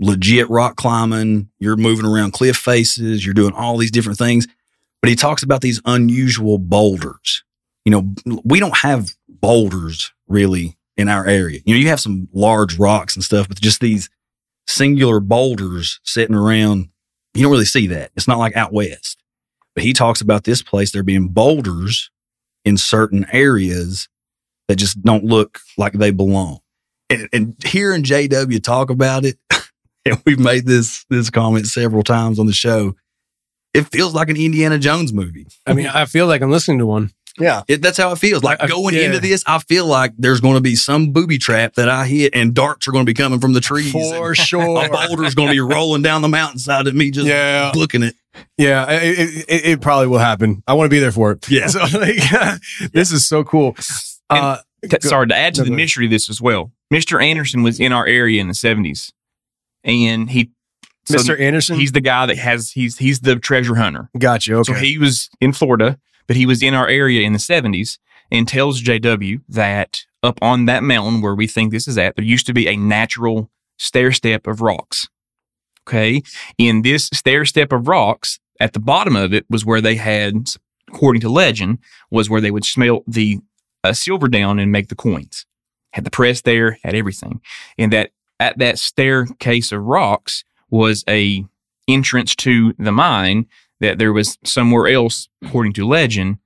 legit rock climbing. You're moving around cliff faces. You're doing all these different things. But he talks about these unusual boulders. You know, we don't have boulders really in our area. You know, you have some large rocks and stuff, but just these singular boulders sitting around, you don't really see that. It's not like out west. But he talks about this place, there being boulders in certain areas that just don't look like they belong. And, and hearing JW talk about it, (laughs) and we've made this this comment several times on the show, it feels like an Indiana Jones movie. I mean, I feel like I'm listening to one. Yeah. It, that's how it feels. Like I- going yeah. into this, I feel like there's going to be some booby trap that I hit, and darts are going to be coming from the trees. For and (laughs) sure. A boulder's going to be rolling down the mountainside at me just Yeah. looking at. Yeah, it, it, it, it probably will happen. I want to be there for it. Yeah. (laughs) So like, (laughs) this is so cool. Uh, T- sorry to add to no, the go mystery of this as well. Mr. Anderson was in our area in the seventies, and he, so Mr. Anderson. he's the guy that has he's he's the treasure hunter. got you. Okay. So he was in Florida, but he was in our area in the 70s and tells JW that up on that mountain where we think this is at, there used to be a natural stair step of rocks. Okay. In this stair step of rocks, at the bottom of it was where they had, according to legend, was where they would smelt the uh, silver down and make the coins. Had the press there, had everything. And that at that staircase of rocks was a entrance to the mine that there was somewhere else, according to legend,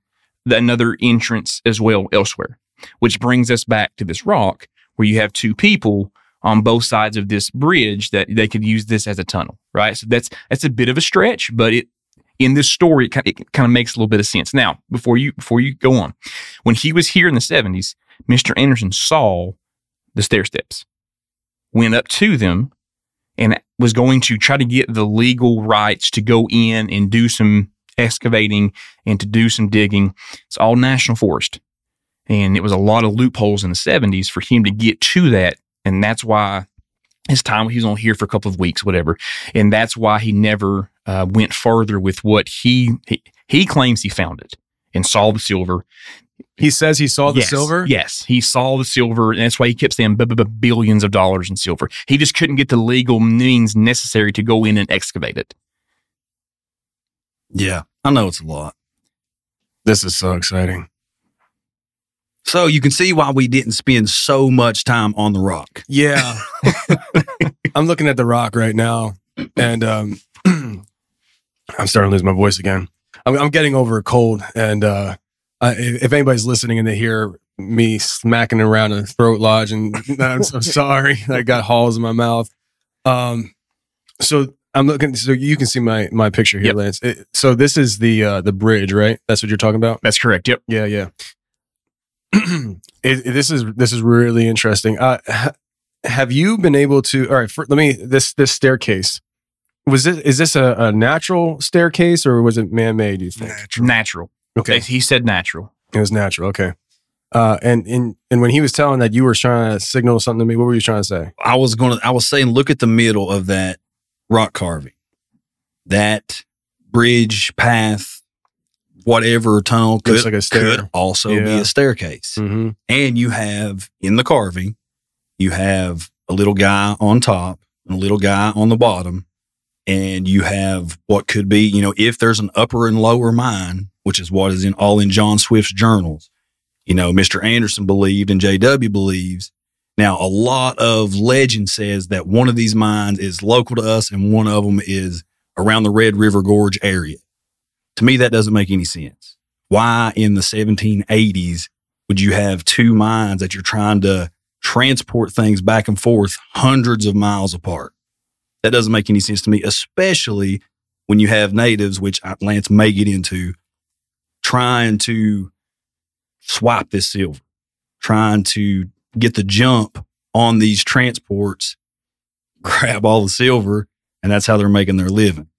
another entrance as well elsewhere. Which brings us back to this rock where you have two people on both sides of this bridge that they could use this as a tunnel, right? So that's that's a bit of a stretch, but it in this story it kind of, it kind of makes a little bit of sense. Now, before you before you go on, when he was here in the 70s, Mr. Anderson saw the stair steps, went up to them, and was going to try to get the legal rights to go in and do some excavating and to do some digging. It's all national forest. And it was a lot of loopholes in the 70s for him to get to that. And that's why his time, he was only here for a couple of weeks, whatever. And that's why he never uh, went further with what he, he, he claims he found it and saw the silver. He says he saw the Yes, silver. Yes, he saw the silver, and that's why he kept saying b- b- b- billions of dollars in silver. He just couldn't get the legal means necessary to go in and excavate it. Yeah, I know it's a lot. This is so exciting. So you can see why we didn't spend so much time on the rock. Yeah. (laughs) I'm looking at the rock right now, and um, (clears throat) I'm starting to lose my voice again. I'm, I'm getting over a cold, and uh, I, if if anybody's listening and they hear me smacking around a throat lodge, and (laughs) I'm so sorry. I got Halls in my mouth. Um, so I'm looking. So you can see my my picture here, Yep. Lance. It, so this is the uh, the bridge, right? That's what you're talking about. That's correct. Yep. Yeah, yeah. (clears throat) it, it- this is this is really interesting. Uh, ha- have you been able to? All right, for, let me this this staircase. Was this is this a, a natural staircase or was it man made? You think? Natural. Okay, He said natural. it was natural. Okay. Uh, and and and when he was telling that you were trying to signal something to me, what were you trying to say? I was going to, I was saying, look at the middle of that rock carving, that bridge path, whatever tunnel could, like a stair. could also be a staircase. Mm-hmm. And you have in the carving, you have a little guy on top and a little guy on the bottom. And you have what could be, you know, if there's an upper and lower mine, which is what is in all in John Swift's journals. You know, Mr. Anderson believed and JW believes. Now, a lot of legend says that one of these mines is local to us and one of them is around the Red River Gorge area. To me, that doesn't make any sense. Why in the 1780s would you have two mines that you're trying to transport things back and forth hundreds of miles apart? That doesn't make any sense to me, especially when you have natives, which I- Lance may get into, trying to swipe this silver, trying to get the jump on these transports, (laughs) grab all the silver, and that's how they're making their living.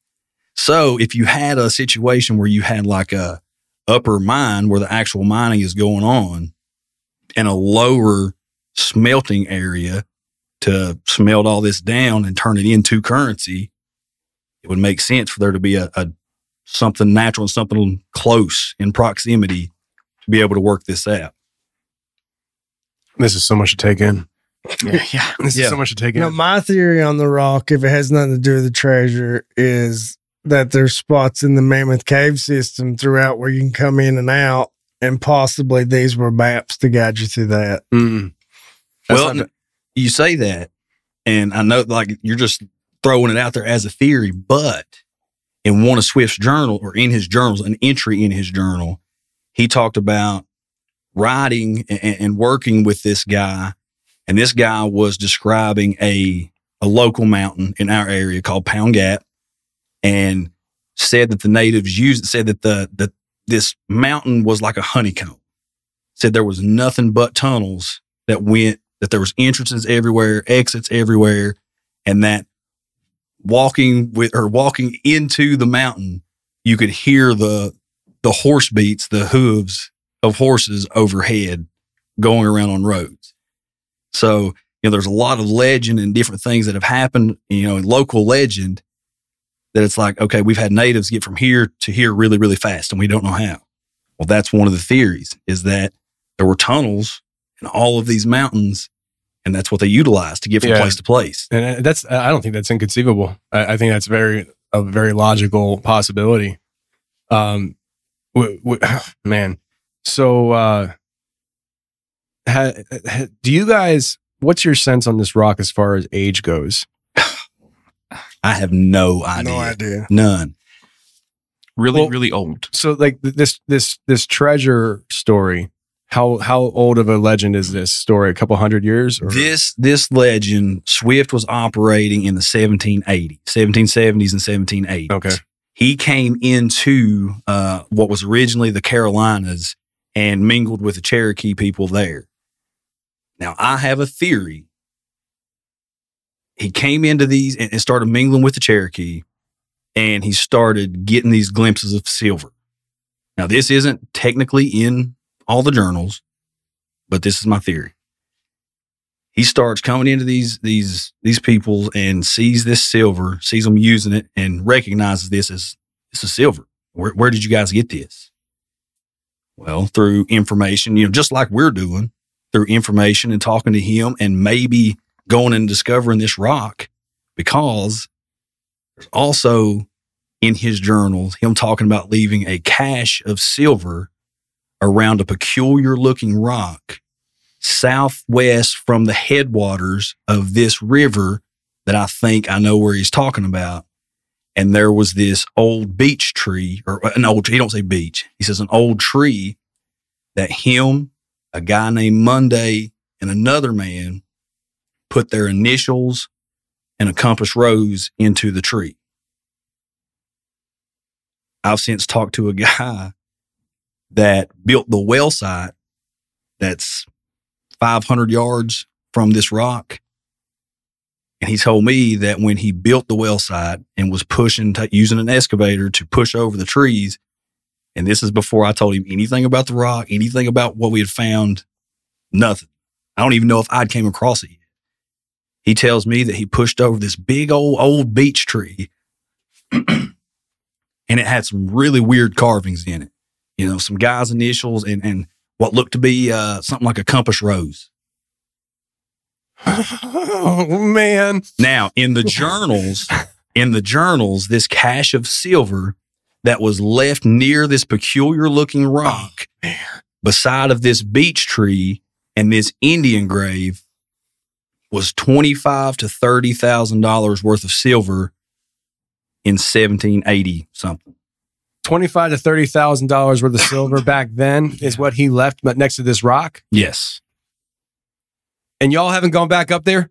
So if you had a situation where you had like a upper mine where the actual mining is going on and a lower smelting area to smelt all this down and turn it into currency, it would make sense for there to be a, a something natural and something close in proximity to be able to work this out. This is so much to take in. Yeah, (laughs) yeah. This Yeah. is so much to take in. know, my theory on the rock, if it has nothing to do with the treasure, is that there's spots in the Mammoth Cave system throughout where you can come in and out, and possibly these were maps to guide you through that. Mm. Well, not you say that, and I know like you're just throwing it out there as a theory, but in one of Swift's journal or in his journals, an entry in his journal, he talked about writing and, and working with this guy, and this guy was describing a a local mountain in our area called Pound Gap, and said that the natives used it, said that the that this mountain was like a honeycomb. Said there was nothing but tunnels that went that there was entrances everywhere, exits everywhere, and that walking with or walking into the mountain, you could hear the the horse beats, the hooves of horses overhead going around on roads. So, you know, there's a lot of legend and different things that have happened, you know, in local legend that it's like, okay, we've had natives get from here to here really, really fast and we don't know how. Well, that's one of the theories is that there were tunnels in all of these mountains and that's what they utilize to get from Yeah. place to place. And uh, that's I don't think that's inconceivable. I, I think that's very a very logical possibility. Um, w- w- (sighs) man. So, uh, ha, ha, do you guys? What's your sense on this rock as far as age goes? I have no idea. No idea. None. Really, Well- really old. So, like this this this treasure story. How how old of a legend is this story? A couple hundred years? Or? This this legend, Swift was operating in the 1780s, 1770s and 1780s. Okay. He came into uh, what was originally the Carolinas and mingled with the Cherokee people there. Now, I have a theory. He came into these and, and started mingling with the Cherokee, and he started getting these glimpses of silver. Now, this isn't technically in all the journals, but this is my theory he starts coming into these these these people and sees this silver, sees them using it, and recognizes this as this is silver. Where where did you guys get this? Well, through information, you know, just like we're doing, through information and talking to him, and maybe going and discovering this rock, because there's also in his journals him talking about leaving a cache of silver around a peculiar looking rock southwest from the headwaters of this river that I think I know where he's talking about. And there was this old beech tree, or uh, an old, he don't say beech, he says an old tree that him, a guy named Monday, and another man put their initials and a compass rose into the tree. I've since talked to a (laughs) guy that built the well site that's 500 yards from this rock. And he told me that when he built the well site and was pushing, to, using an excavator to push over the trees, and this is before I told him anything about the rock, anything about what we had found, nothing. I don't even know if I'd came across it. He tells me that he pushed over this big old, old beech tree (clears throat) and it had some really weird carvings in it. You know, some guy's initials and, and what looked to be uh, something like a compass rose. (laughs) oh man. Now, in the journals, in the journals, this cache of silver that was left near this peculiar looking rock beside of this beech tree and this Indian grave was twenty five to thirty thousand dollars worth of silver in seventeen eighty something. Twenty-five to thirty thousand dollars worth of silver back then is what he left, but next to this rock. Yes. And y'all haven't gone back up there.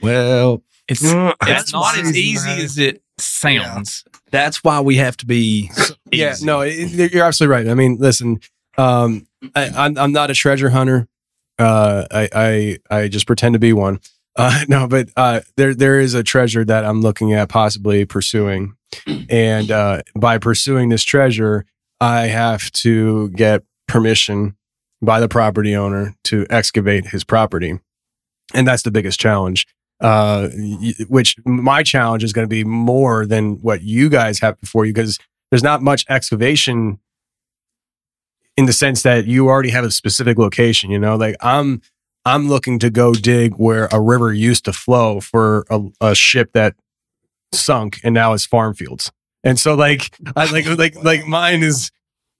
Well, It's (laughs) Mm, it's that's not as easy, easy man. as it sounds. that's why we have to be. Yeah, easy. no, it, it- you're absolutely right. I mean, listen, um, I, I'm, I'm not a treasure hunter. Uh, I, I, I just pretend to be one. Uh, (laughs) no, but uh, there, there is a treasure that I'm looking at possibly pursuing, (clears throat) and uh, by pursuing this treasure, I have to get permission by the property owner to excavate his property, and that's the biggest challenge. Uh, which my challenge is going to be more than what you guys have before you because there's not much excavation in the sense that you already have a specific location. You know, like I'm I'm looking to go dig where a river used to flow for a, a ship that sunk and now is farm fields. And so like I like (laughs) like like mine is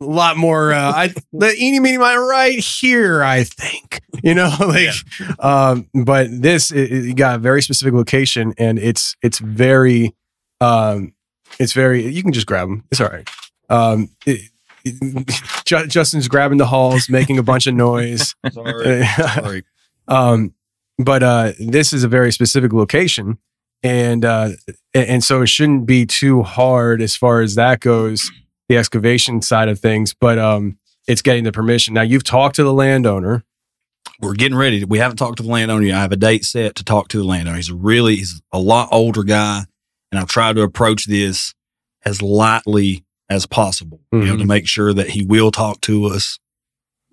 a lot more uh I the eeny meeny mine right here, I think. You know, (laughs) like um but this it, it got a very specific location and it's it's very um it's very you can just grab them. It's all right. Um it- (laughs) Justin's grabbing the Halls, making a bunch of noise. Sorry. Sorry. Um, but uh, this is a very specific location, and uh, and so it shouldn't be too hard as far as that goes, the excavation side of things. But um, it's getting the permission. Now you've talked to the landowner. We're getting ready. We haven't talked to the landowner yet. I have a date set to talk to the landowner. He's really, he's a lot older guy, and I've tried to approach this as lightly as possible, you know, to make sure that he will talk to us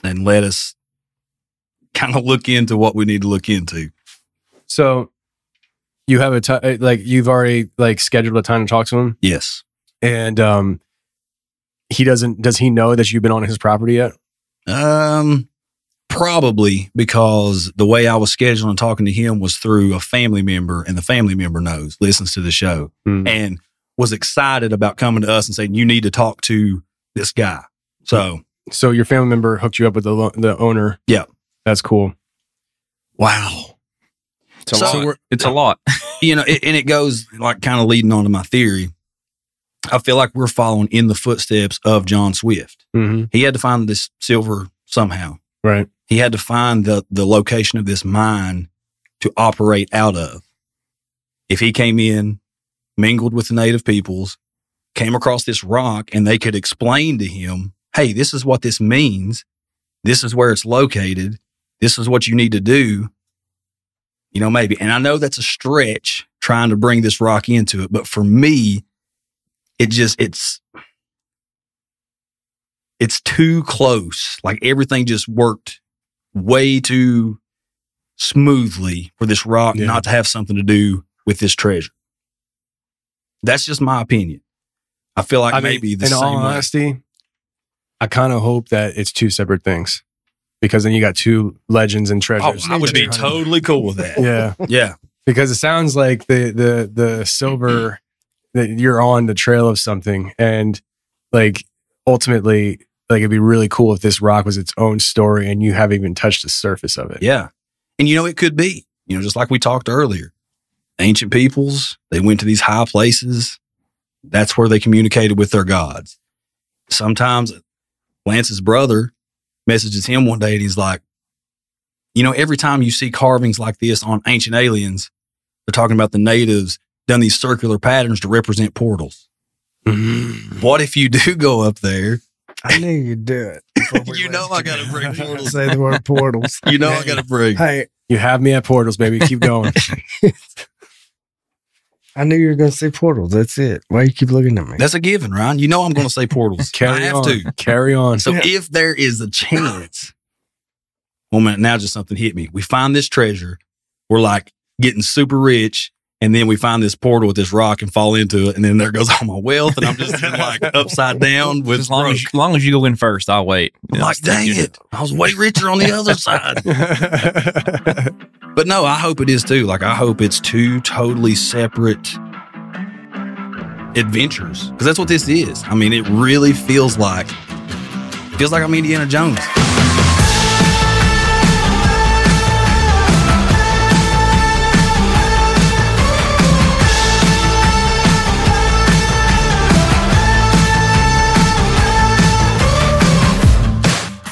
and let us kind of look into what we need to look into. So you have a ti- like you've already like scheduled a time to talk to him, Yes. and um, he doesn't. Does he know that you've been on his property yet? Um, probably because the way I was scheduling talking to him was through a family member, and the family member knows, listens to the show, Hmm. and was excited about coming to us and saying, "You need to talk to this guy." So, So your family member hooked you up with the the owner. Yeah. That's cool. wow, It's a So lot. we're- It's a lot. (laughs) you know, it, and it goes like kind of leading on to my theory. I feel like we're following in the footsteps of John Swift. Mm-hmm. He had to find this silver somehow. Right. he had to find the the location of this mine to operate out of. If he came in, mingled with the native peoples, came across this rock, and they could explain to him, "Hey, this is what this means. This is where it's located. This is what you need to do." You know, maybe. And I know that's a stretch trying to bring this rock into it, but for me, it just it's it's too close. Like everything just worked way too smoothly for this rock Yeah. not to have something to do with this treasure. That's just my opinion. I feel like I mean, maybe the in same all way. honesty, I kind of hope that it's two separate things because then you got two legends and Oh, treasures. I would be totally cool with that. yeah, Yeah. because it sounds like the the the silver (clears throat) that you're on the trail of something, and like ultimately, like it'd be really cool if this rock was its own story and you haven't even touched the surface of it. Yeah. And you know, it could be, you know, just like we talked earlier. Ancient peoples, they went to these high places. That's where they communicated with their gods. Sometimes Lance's brother messages him one day and he's like, you know, every time you see carvings like this on ancient aliens, they're talking about the natives done these circular patterns to represent portals. Mm-hmm. What if you do (laughs) go up there? I knew you'd do it. (laughs) we You know I gotta together. bring (laughs) portals. Say the word portals. You know, I got to bring. Hey, You have me at portals, baby. Keep going. I knew you were going to say portals. That's it. Why you keep looking at me? That's a given, Ryan. You know I'm going to say portals. (laughs) Carry I have on. to. Carry on. So if there is a chance, one minute now, just something hit me. We find this treasure. We're like getting super rich. And then we find this portal with this rock and fall into it. And then there goes all my wealth. And I'm just (laughs) like upside down with As long broke. as, as long as you go in first, I'll wait. I'm like, dang it. I was way richer on the other side. (laughs) But no, I hope it is too. Like, I hope it's two totally separate adventures because that's what this is. I mean, it really feels like feels like I'm Indiana Jones.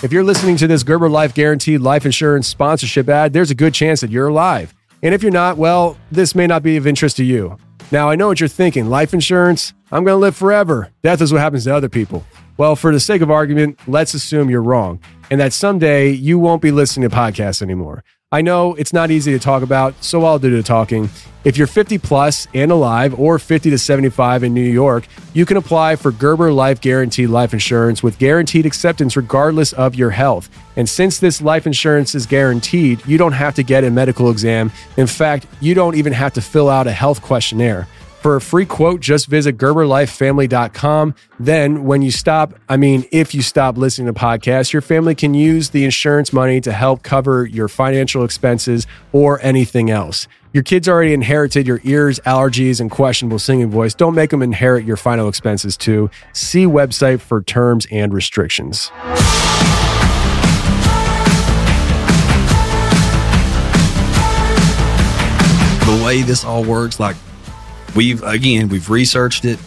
If you're listening to this Gerber Life Guaranteed Life Insurance sponsorship ad, there's a good chance that you're alive. And if you're not, well, this may not be of interest to you. Now, I know what you're thinking life insurance, I'm going to live forever. Death is what happens to other people. Well, for the sake of argument, let's assume you're wrong and that someday you won't be listening to podcasts anymore. I know it's not easy to talk about, so I'll do the talking. If you're 50 plus and alive, or 50 to 75 in New York, you can apply for Gerber Life Guaranteed Life Insurance with guaranteed acceptance regardless of your health. And since this life insurance is guaranteed, you don't have to get a medical exam. In fact, you don't even have to fill out a health questionnaire. For a free quote, just visit GerberLifeFamily.com. Then, when you stop, I mean, if you stop listening to podcasts, your family can use the insurance money to help cover your financial expenses or anything else. Your kids already inherited your ears, allergies, and questionable singing voice. Don't make them inherit your final expenses too. See website for terms and restrictions. the way this all works, like we've again, we've researched it.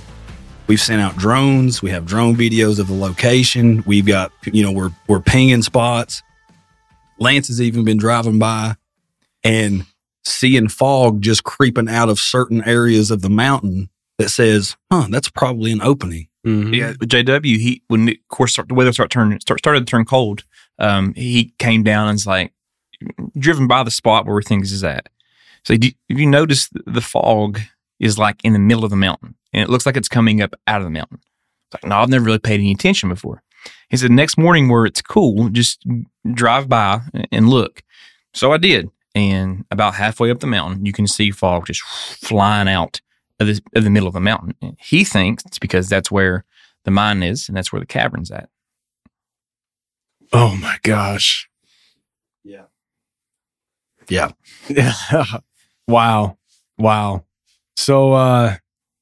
We've sent out drones. We have drone videos of the location. We've got, you know, we're we're pinging spots. Lance has even been driving by and seeing fog just creeping out of certain areas of the mountain that says, "Huh, that's probably an opening." Yeah, with JW, he when of course start, the weather started turning start, started to turn cold. Um, he came down and was like driven by the spot where things is at. So do, if you notice, the- the fog is like in the middle of the mountain, and it looks like it's coming up out of the mountain. It's like, no, I've never really paid any attention before. He said, next morning where it's cool, just drive by and look. So I did, and about halfway up the mountain, you can see fog just flying out of the, of the middle of the mountain. He thinks it's because that's where the mine is, and that's where the cavern's at. Oh my gosh. Yeah. Yeah. (laughs) wow. Wow. So uh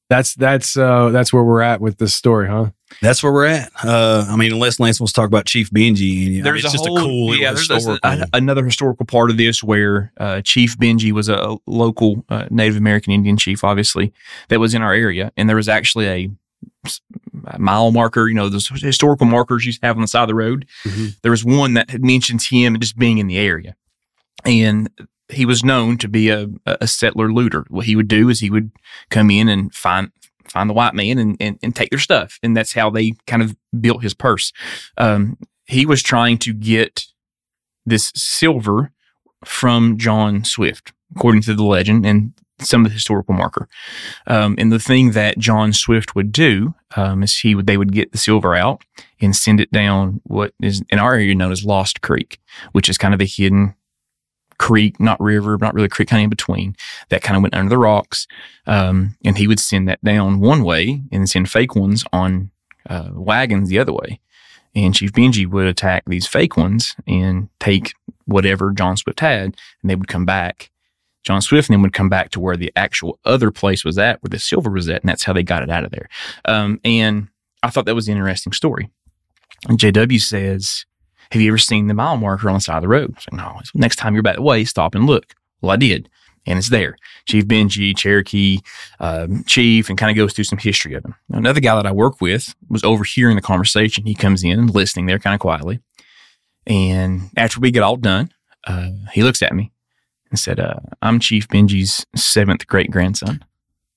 that's that's uh that's where we're at with this story, huh? That's where we're at. Uh, I mean, unless Lance wants to talk about Chief Benji, and, you know, There's it's a just whole, a cool yeah. There's a- historical. a- another historical part of this where uh, Chief Benji was a local uh, Native American Indian chief, obviously that was in our area, and there was actually a mile marker. You know, those historical markers you have on the side of the road. There was one that mentions him just being in the area, and he was known to be a, a settler looter. What he would do is he would come in and find find the white man and, and, and take their stuff. And that's how they kind of built his purse. Um, he was trying to get this silver from John Swift, according to the legend and some of the historical marker. Um, and the thing that John Swift would do um, is he would they would get the silver out and send it down what is in our area known as Lost Creek, which is kind of a hidden creek, not river, not really creek, kind of in between that kind of went under the rocks. Um, and he would send that down one way and send fake ones on uh, wagons the other way. And Chief Benji would attack these fake ones and take whatever John Swift had, and they would come back. John Swift then would come back to where the actual other place was at, where the silver was at, and that's how they got it out of there. Um, and I thought that was an interesting story. And JW says, Have you ever seen the mile marker on the side of the road? I was like, No. Next time you're back that way, stop and look. Well, I did. And it's there. Chief Benji, Cherokee, um, Chief, and kind of goes through some history of him. Another guy that I work with was overhearing the conversation. He comes in, listening there kind of quietly. And after we get all done, uh, he looks at me and said, uh, I'm Chief Benji's seventh great grandson.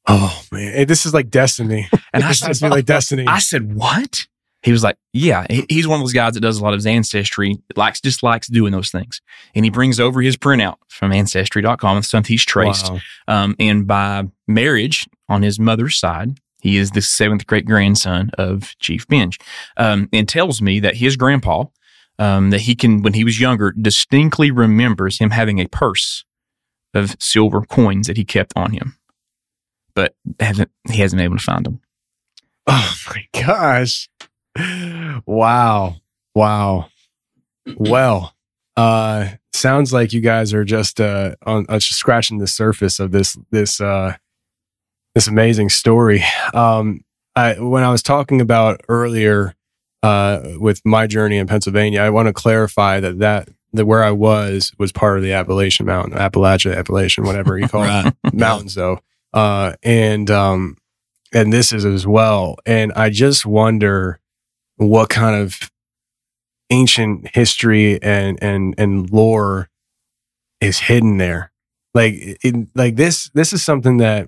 Oh man, Hey, this is like destiny. And I said, has to be like destiny. I said, what? He was like, yeah, he's one of those guys that does a lot of his ancestry, likes, just likes doing those things. And he brings over his printout from ancestry.com and stuff he's traced. Wow. Um, and by marriage on his mother's side, he is the seventh great grandson of Chief Benge. Um, and tells me that his grandpa, um, that he can, when he was younger, distinctly remembers him having a purse of silver coins that he kept on him, but hasn't, he hasn't been able to find them. Oh my gosh. Wow. Wow. Well, uh sounds like you guys are just uh on uh, just scratching the surface of this this uh this amazing story. Um I when I was talking about earlier uh with my journey in Pennsylvania, I want to clarify that that that where I was was part of the Appalachian Mountain, Appalachia, Appalachian, whatever you call (laughs) Right. it, mountains though. Uh and um and this is as well. And I just wonder what kind of ancient history and and and lore is hidden there. Like it, like this this is something that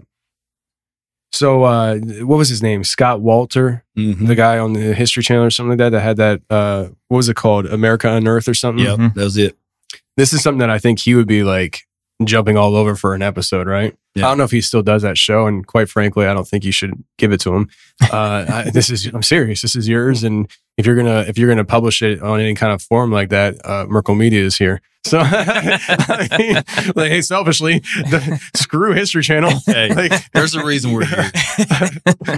so uh what was his name? Scott Wolter, Mhm. the guy on the History Channel or something like that that had that uh what was it called? America Unearthed or something? Yep, that was it. This is something that I think he would be like jumping all over for an episode, right? Yeah. I don't know if he still does that show, and quite frankly, I don't think you should give it to him. Uh, I, (laughs) this is I'm serious. This is yours, and if you're gonna if you're gonna publish it on any kind of form like that, uh, Merkel Media is here. So, (laughs) I mean, like, hey, selfishly, the, screw History Channel. Hey, Like, there's a reason we're here.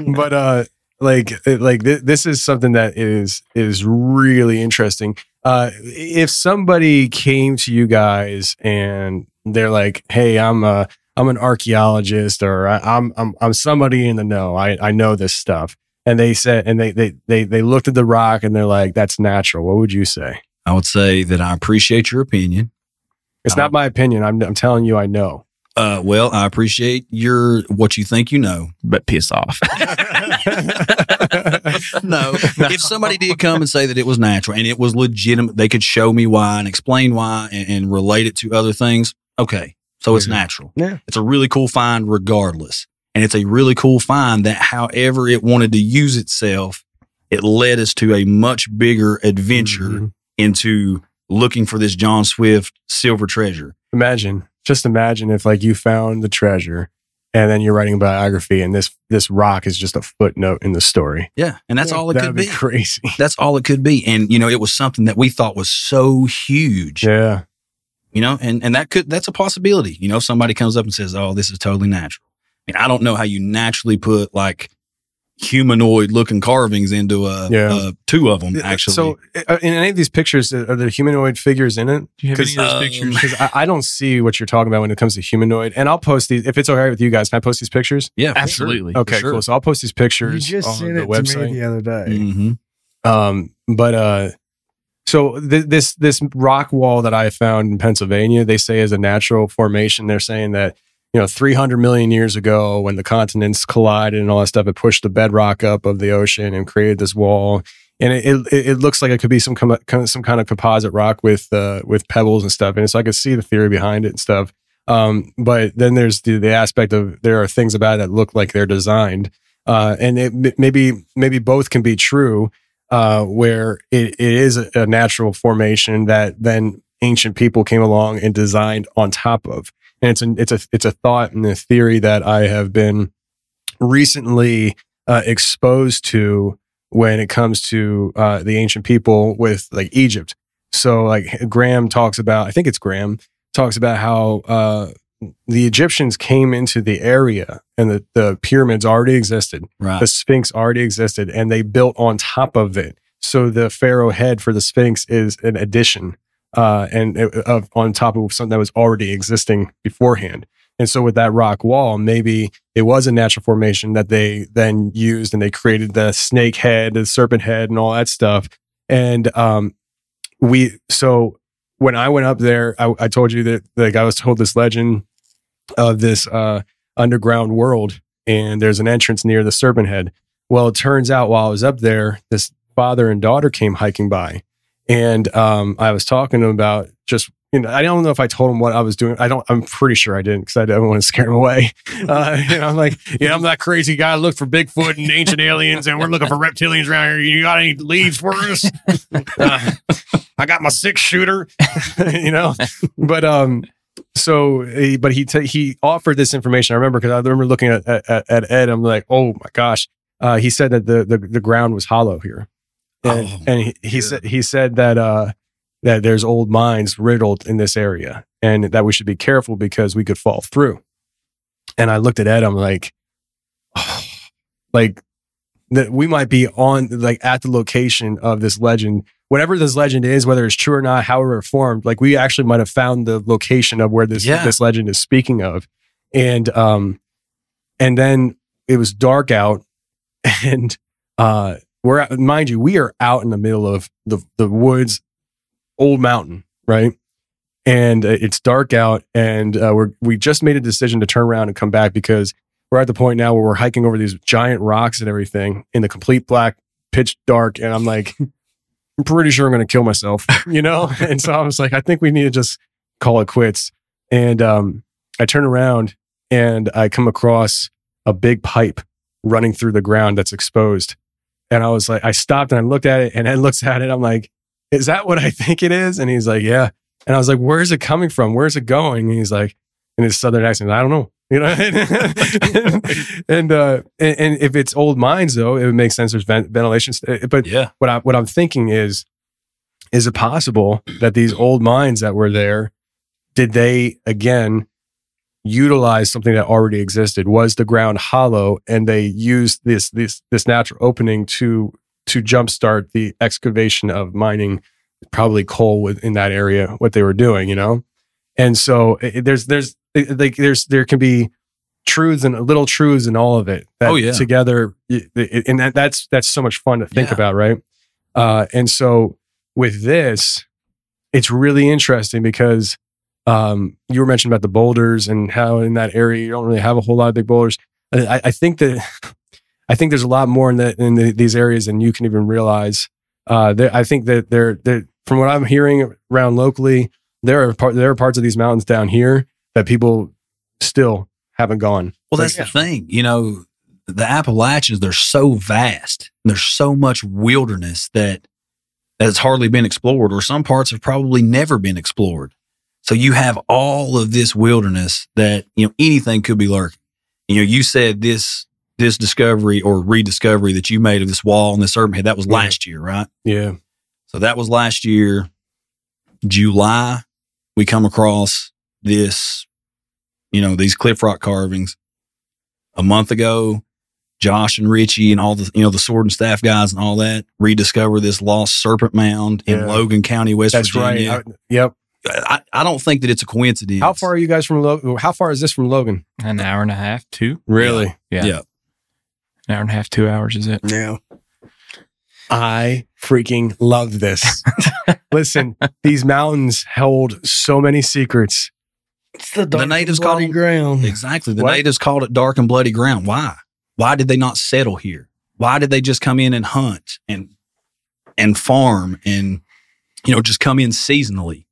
(laughs) but uh like like th- this is something that is is really interesting uh if somebody came to you guys and they're like hey i'm a i'm an archaeologist or I, i'm i'm i'm somebody in the know i i know this stuff and they said and they they they they looked at the rock and they're like that's natural what would you say I would say that I appreciate your opinion. it's not my opinion i'm i'm telling you i know Uh, well, I appreciate your what you think you know. But piss off. (laughs) (laughs) no, if somebody did come and say that it was natural and it was legitimate, they could show me why and explain why and, and relate it to other things. Okay, so it's Mhm. natural. Yeah. it's a really cool find, regardless, and it's a really cool find that, however, it wanted to use itself, it led us to a much bigger adventure Mhm. into looking for this John Swift silver treasure. imagine just imagine if like you found the treasure and then you're writing a biography and this this rock is just a footnote in the story Yeah, and that's all it could be be. (laughs) crazy That's all it could be. And you know, it was something that we thought was so huge. yeah You know, and and that could that's a possibility. You know, somebody comes up and says, "Oh, this is totally natural." I mean, I don't know how you naturally put like humanoid looking carvings into a, Yeah. uh, two of them actually. so uh, in any of these pictures uh, are there humanoid figures in it Do you have any of those um, pictures? because I, I don't see what you're talking about when it comes to humanoid and i'll post these if it's all right with you guys can i post these pictures yeah, Absolutely. okay sure. cool so i'll post these pictures. You just on sent the it to me the other day. hmm Um, but uh, so th- this this rock wall that I found in Pennsylvania, they say is a natural formation. They're saying that you know 300 million years ago, when the continents collided and all that stuff, it pushed the bedrock up of the ocean and created this wall. And it, it, it looks like it could be some com- some kind of composite rock with uh, with pebbles and stuff. And so I could see the theory behind it and stuff. Um, but then there's the, the aspect of there are things about it that look like they're designed. Uh, and it maybe maybe both can be true uh, where it, it is a, natural formation that then ancient people came along and designed on top of. And it's a, it's a it's a thought and a theory that I have been recently uh, exposed to when it comes to uh, the ancient people with like Egypt. So like Graham talks about, I think it's Graham talks about how uh, the Egyptians came into the area and the, the pyramids already existed right. the Sphinx already existed and they built on top of it. So the pharaoh head for the Sphinx is an addition uh, and it- of on top of something that was already existing beforehand. And so with that rock wall, maybe it was a natural formation that they then used and they created the snake head, the serpent head, and all that stuff. And um, we so when I went up there, I, I told you that like I was told this legend of this uh, underground world, and there's an entrance near the serpent head. Well, it turns out while I was up there, this father and daughter came hiking by, and um, I was talking to them about just you know I don't know if I told him what I was doing. I don't. I'm pretty sure I didn't because I didn't want to scare him away. (laughs) Uh, you know, I'm like, yeah, I'm that crazy guy. Look for Bigfoot and ancient aliens, and we're looking for reptilians around here. You got any leads for us? (laughs) Uh, I got my six shooter, (laughs) you know. But um, so he, but he t- he offered this information. I remember because I remember looking at, at at Ed. I'm like, oh my gosh. Uh, he said that the, the the ground was hollow here, and, Oh, and he, he said he said that uh that there's old mines riddled in this area, and that we should be careful because we could fall through. And I looked at Ed. I'm like, (sighs) like that we might be on like at the location of this legend whatever this legend is whether it's true or not however it formed like we actually might have found the location of where this Yeah. this legend is speaking of and um and then it was dark out (laughs) and uh we're out, mind you we are out in the middle of the the woods old mountain right? And uh, it's dark out and uh, we're we just made a decision to turn around and come back because we're at the point now where we're hiking over these giant rocks and everything in the complete black pitch dark and i'm like (laughs) i'm pretty sure i'm going to kill myself you know? (laughs) And so i was like i think we need to just call it quits. And um i turn around and i come across a big pipe running through the ground that's exposed. And i was like i stopped and i looked at it and ed looks at it. I'm like is that what i (laughs) think it is and he's like yeah and i was like where's it coming from where's it going and he's like in his southern accent. I don't know. You know, (laughs) and uh, and, and if it's old mines though, it would make sense. There's vent- ventilation. But Yeah. what I what I'm thinking is, is it possible that these old mines that were there, did they again utilize something that already existed? Was the ground hollow, and they used this this this natural opening to to jumpstart the excavation of mining, probably coal within that area, what they were doing, you know? And so it, there's there's like there's there can be truths and little truths in all of it. That Oh, yeah. together, it- and that, that's that's so much fun to think Yeah. about, right? Uh, and so with this, it's really interesting because um, you were mentioning about the boulders and how in that area you don't really have a whole lot of big boulders. I, I think that (laughs) I think there's a lot more in that in the, these areas than you can even realize. Uh, there, I think that there, there, from what I'm hearing around locally, there are part, there are parts of these mountains down here that people still haven't gone. Well, that's the thing. You know, the Appalachians, they're so vast. and There's so much wilderness that that it's hardly been explored, or some parts have probably never been explored. So you have all of this wilderness that, you know, anything could be lurking. You know, you said this this discovery or rediscovery that you made of this wall and this urban head, that was Yeah. last year, right? Yeah. So that was last year. July, we come across this, you know, these cliff rock carvings. A month ago, Josh and Richie and all the, you know, the sword and staff guys and all that rediscover this lost serpent mound in Yeah. Logan County, West That's Virginia. right. I- yep. I, I don't think that it's a coincidence. How far are you guys from Logan? How far is this from Logan? An hour and a half, two. Really? Yeah. Yeah. An hour and a half, two hours is it? Yeah. I freaking love this. (laughs) Listen, these mountains hold so many secrets. It's the, The dark natives and call bloody them- ground. Exactly. The What? natives called it dark and bloody ground. Why? Why did they not settle here? Why did they just come in and hunt and and farm and you know just come in seasonally?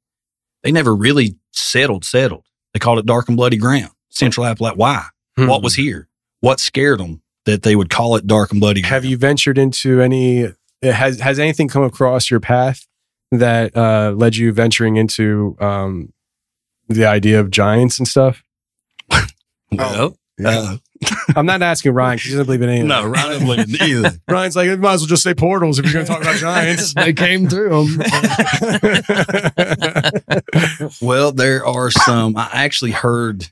They never really settled. Settled. They called it dark and bloody ground. Central Appalachia. Why? Hmm. What was here? What scared them that they would call it dark and bloody? Have you ventured into any? Has has anything come across your path that uh, led you venturing into um, the idea of giants and stuff? Well, uh, I'm not asking Ryan because he doesn't believe in any. of no. Ryan doesn't believe it either. (laughs) Ryan's like, you might as well just say portals if you're going to talk about giants. (laughs) they came through them. (laughs) Well, there are some. I actually heard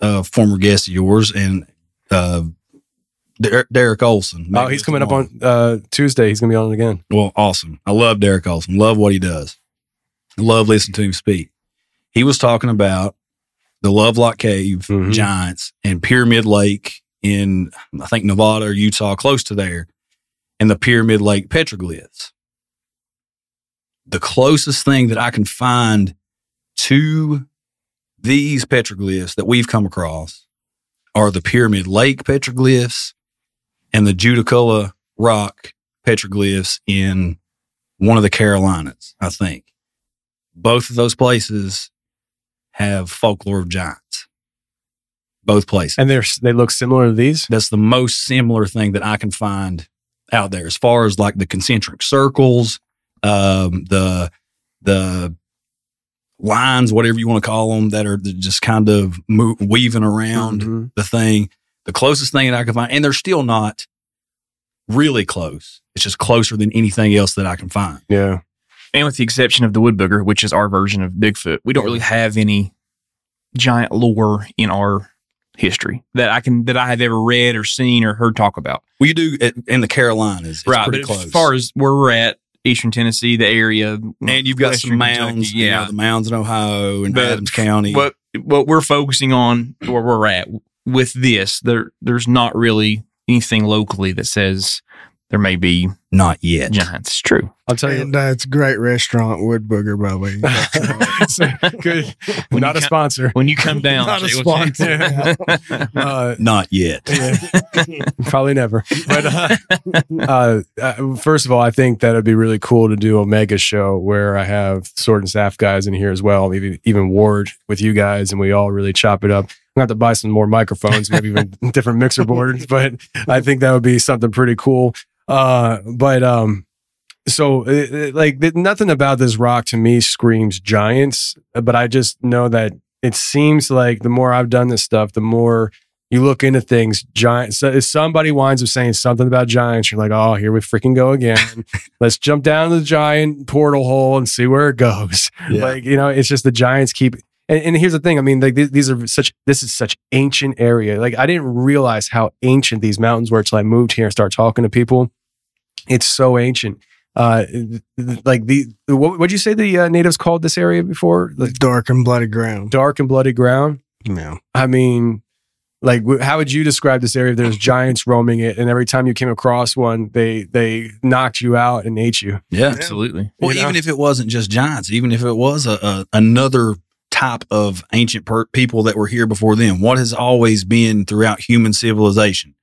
a former guest of yours and uh, Der- Derek Olson. oh, he's coming up on uh, Tuesday. He's going to be on it again. Well, awesome. I love Derek Olson. Love what he does. Love listening to him speak. He was talking about the Lovelock Cave Mhm. giants and Pyramid Lake in, I think, Nevada or Utah, close to there, and the Pyramid Lake petroglyphs. The closest thing that I can find to these petroglyphs that we've come across are the Pyramid Lake petroglyphs and the Judaculla Rock petroglyphs in one of the Carolinas, I think. Both of those places have folklore of giants. Both places. And they're they look similar to these. That's the most similar thing that I can find out there as far as like the concentric circles, um, the the lines, whatever you want to call them, that are just kind of weaving around Mhm. the thing. The closest thing that I can find, and they're still not really close. It's just closer than anything else that I can find. Yeah. And with the exception of the wood booger, which is our version of Bigfoot, we don't really have any giant lore in our history that I can that I have ever read or seen or heard talk about. Well, you do it in the Carolinas. It's right, pretty but close. as far as where we're at, Eastern Tennessee, the area, and you've got Western some Kentucky, mounds, you know, yeah. the mounds in Ohio and But Adams County. what what we're focusing on where we're at with this, there there's not really anything locally that says there may be not yet. giants. It's true. I'll tell you. and uh, it's a great restaurant, Wood Booger, by the way. (laughs) Good. When not a come- sponsor. When you come down, Not a see what you- sponsor. (laughs) Uh, not yet. (laughs) Probably never. But uh, uh, uh, first of all, I think that it'd be really cool to do a mega show where I have sword and staff guys in here as well, maybe even Ward with you guys, and we all really chop it up. I'm gonna have to buy some more microphones, maybe even (laughs) different mixer boards, but I think that would be something pretty cool. Uh, but um, so it, it- like th- nothing about this rock to me screams giants, but I just know that it seems like the more I've done this stuff, the more you look into things. Giants. So if somebody winds up saying something about giants, you're like, oh, here we freaking go again. (laughs) Let's jump down the giant portal hole and see where it goes. Yeah. Like you know, it's just the giants keep. And, and here's the thing. I mean, like th- these are such. This is such ancient area. Like I didn't realize how ancient these mountains were until I moved here and started talking to people. It's so ancient. Uh, th- th- like the what would you say the uh, natives called this area before? Like Dark and bloody ground. dark and bloody ground. Yeah. I mean, like, how would you describe this area if there's (laughs) giants roaming it, and every time you came across one, they they knocked you out and ate you? Yeah. Absolutely. Well, You know? even if it wasn't just giants, even if it was a, a another type of ancient per- people that were here before them, what has always been throughout human civilization?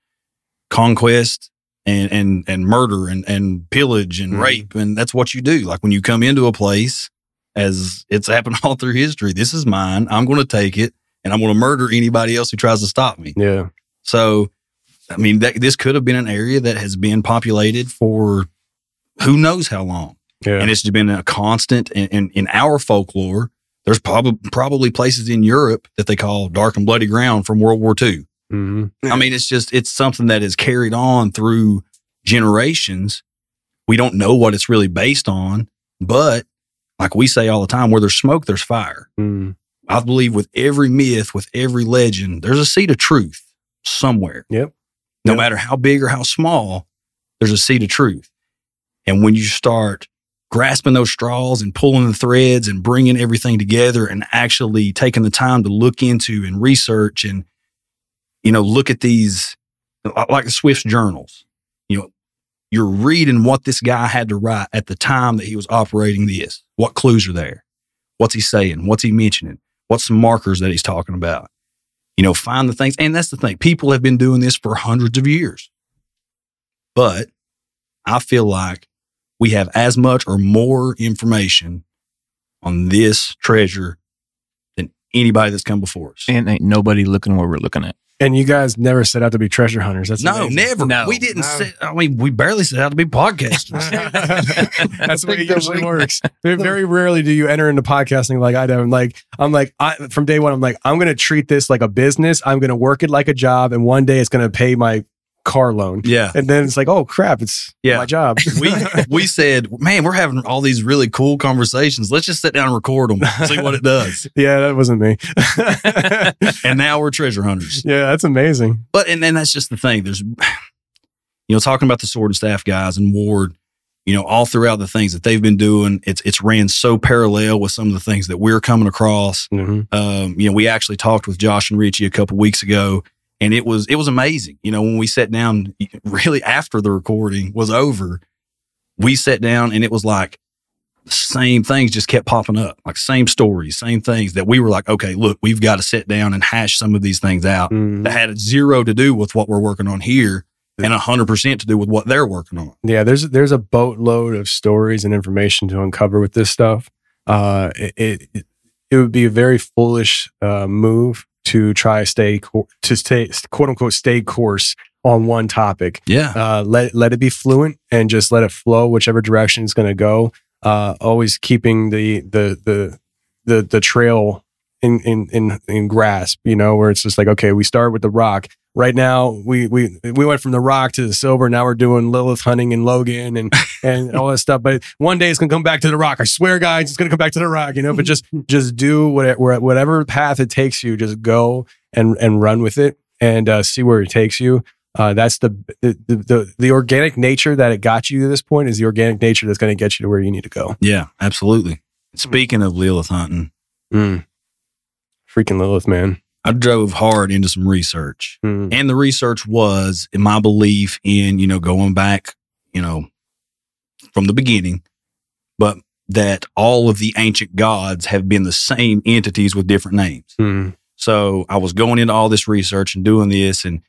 Conquest and and and murder and and pillage and Mhm. rape, and that's what you do. Like when you come into a place, as it's happened (laughs) all through history. This is mine. I'm going to take it, and I'm going to murder anybody else who tries to stop me. Yeah. So, I mean, that, this could have been an area that has been populated for who knows how long. Yeah. And it's been a constant in, in, in our folklore. There's probably probably places in Europe that they call dark and bloody ground from World War II. hmm I mean, it's just it's something that is carried on through generations. We don't know what it's really based on, but like we say all the time, where there's smoke, there's fire. mm I believe with every myth, with every legend, there's a seed of truth somewhere. Yep. No Yep. matter how big or how small, there's a seed of truth. And when you start grasping those straws and pulling the threads and bringing everything together and actually taking the time to look into and research and, you know, look at these, like the Swift's journals, you know, you're reading what this guy had to write at the time that he was operating this. What clues are there? What's he saying? What's he mentioning? What's some markers that he's talking about? You know, find the things. And that's the thing. People have been doing this for hundreds of years. But I feel like we have as much or more information on this treasure than anybody that's come before us. And ain't nobody looking where we're looking at. And you guys never set out to be treasure hunters. That's no, amazing. never. No. we didn't No. set, I mean, we barely set out to be podcasters. (laughs) That's the way it usually works. Very, very rarely do you enter into podcasting like I do. I'm like, I'm like, I, from day one, I'm like, I'm going to treat this like a business. I'm going to work it like a job, and one day it's going to pay my car loan. yeah. And then it's like, oh crap, it's Yeah. my job. (laughs) we we said, man, we're having all these really cool conversations. Let's just sit down and record them, see what it does. (laughs) yeah, that wasn't me. (laughs) And now we're treasure hunters. yeah, that's amazing. But and then that's just the thing. There's, (sighs) you know, talking about the sword and staff guys and Ward, you know, all throughout the things that they've been doing, it's it's ran so parallel with some of the things that we're coming across. Mhm. Um, you know, we actually talked with Josh and Richie a couple weeks ago, and it was it was amazing. You know, when we sat down, really after the recording was over, we sat down and it was like the same things just kept popping up, like same stories, same things that we were like, okay, look, we've got to sit down and hash some of these things out Mhm. that had zero to do with what we're working on here and 100% to do with what they're working on. Yeah, there's there's a boatload of stories and information to uncover with this stuff. Uh, it it, it would be a very foolish uh, move to try stay to stay quote unquote stay course on one topic. Yeah. Uh, let let it be fluent and just let it flow whichever direction it's going to go. Uh, always keeping the the the the the trail in in in in grasp. You know, where it's just like okay, we start with the rock. Right now, we we we went from the rock to the silver. Now we're doing Lilith hunting and Logan and (laughs) and all that stuff. But one day it's gonna come back to the rock. I swear, guys, it's gonna come back to the rock. You know, but just (laughs) just do whatever whatever path it takes you. Just go and and run with it and uh, see where it takes you. Uh, that's the the, the the the organic nature that it got you to this point is the organic nature that's going to get you to where you need to go. Yeah, absolutely. Speaking of Lilith hunting, Mm. Freaking Lilith, man. I drove hard into some research. Mm. And the research was in my belief in, you know, going back, you know, from the beginning, but that all of the ancient gods have been the same entities with different names. Mm. So I was going into all this research and doing this, and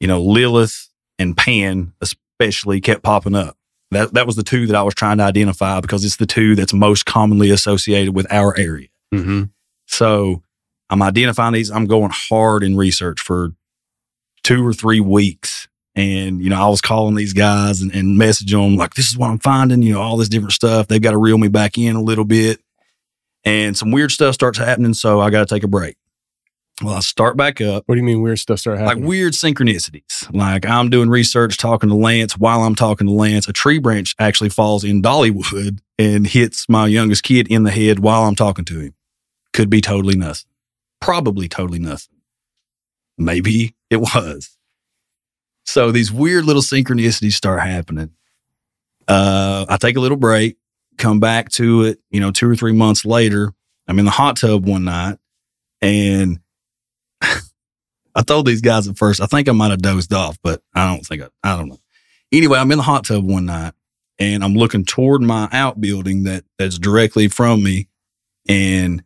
you know, Lilith and Pan especially kept popping up. That that was the two that I was trying to identify because it's the two that's most commonly associated with our area. Mm-hmm. So I'm identifying these. I'm going hard in research for two or three weeks. And, you know, I was calling these guys and, and messaging them like, this is what I'm finding, you know, all this different stuff. They've got to reel me back in a little bit. and some weird stuff starts happening. So I got to take a break. Well, I start back up. What do you mean weird stuff start happening? Like weird synchronicities. Like I'm doing research, talking to Lance. While I'm talking to Lance, a tree branch actually falls in Dollywood and hits my youngest kid in the head while I'm talking to him. Could be totally nothing. Probably totally nothing. Maybe it was. So these weird little synchronicities start happening. Uh, I take a little break, come back to it, you know, two or three months later. I'm in the hot tub one night and (laughs) I told these guys at first, I think I might have dozed off, but I don't think I, I don't know. Anyway, I'm in the hot tub one night and I'm looking toward my outbuilding that that's directly from me. And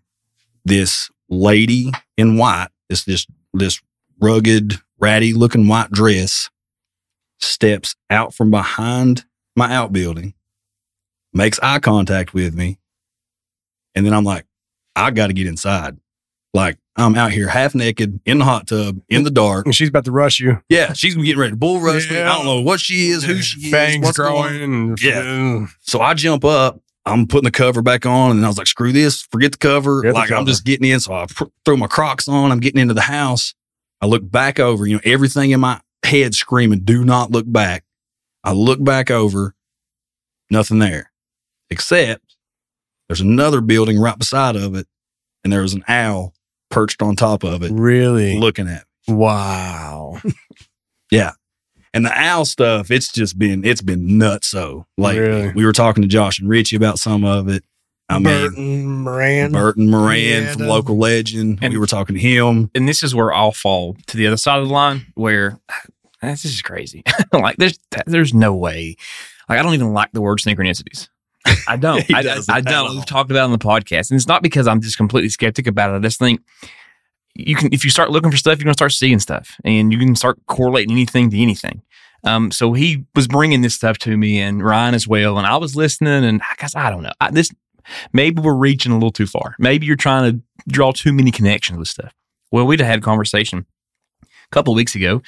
this lady in white, this, this, this rugged, ratty looking white dress steps out from behind my outbuilding, makes eye contact with me. And then I'm like, I got to get inside. Like I'm out here half naked in the hot tub in the dark. And she's about to rush you. Yeah, she's getting ready to bull rush me. I don't know what she is, who she Fangs is, what's going growing. and- Yeah. So I jump up. I'm putting the cover back on, and I was like, "Screw this! Forget the cover." Forget the like I'm just getting in. So I pr- throw my Crocs on. I'm getting into the house. I look back over. You know, everything in my head screaming, "Do not look back." I look back over. Nothing there, except there's another building right beside of it, and there was an owl perched on top of it, Really? looking at me. Wow. (laughs) Yeah. And the owl stuff, it's just been it's been nuts. So like Really? we were talking to Josh and Richie about some of it. I mean Burton Moran. Burton Moran Yeah, from the- local legend. And- we were talking to him. and this is where I'll fall to the other side of the line where (sighs) this is crazy. (laughs) like there's there's no way. Like I don't even like the word synchronicities. I (laughs) don't. I, I, I don't. We've talked about it on the podcast, and it's not because I'm just completely skeptic about it. I just think you can, if you start looking for stuff, you're gonna start seeing stuff, and you can start correlating anything to anything. Um, so he was bringing this stuff to me, and Ryan as well, and I was listening, and I guess I don't know. I, this maybe we're reaching a little too far. Maybe you're trying to draw too many connections with stuff. Well, we'd had a conversation a couple of weeks ago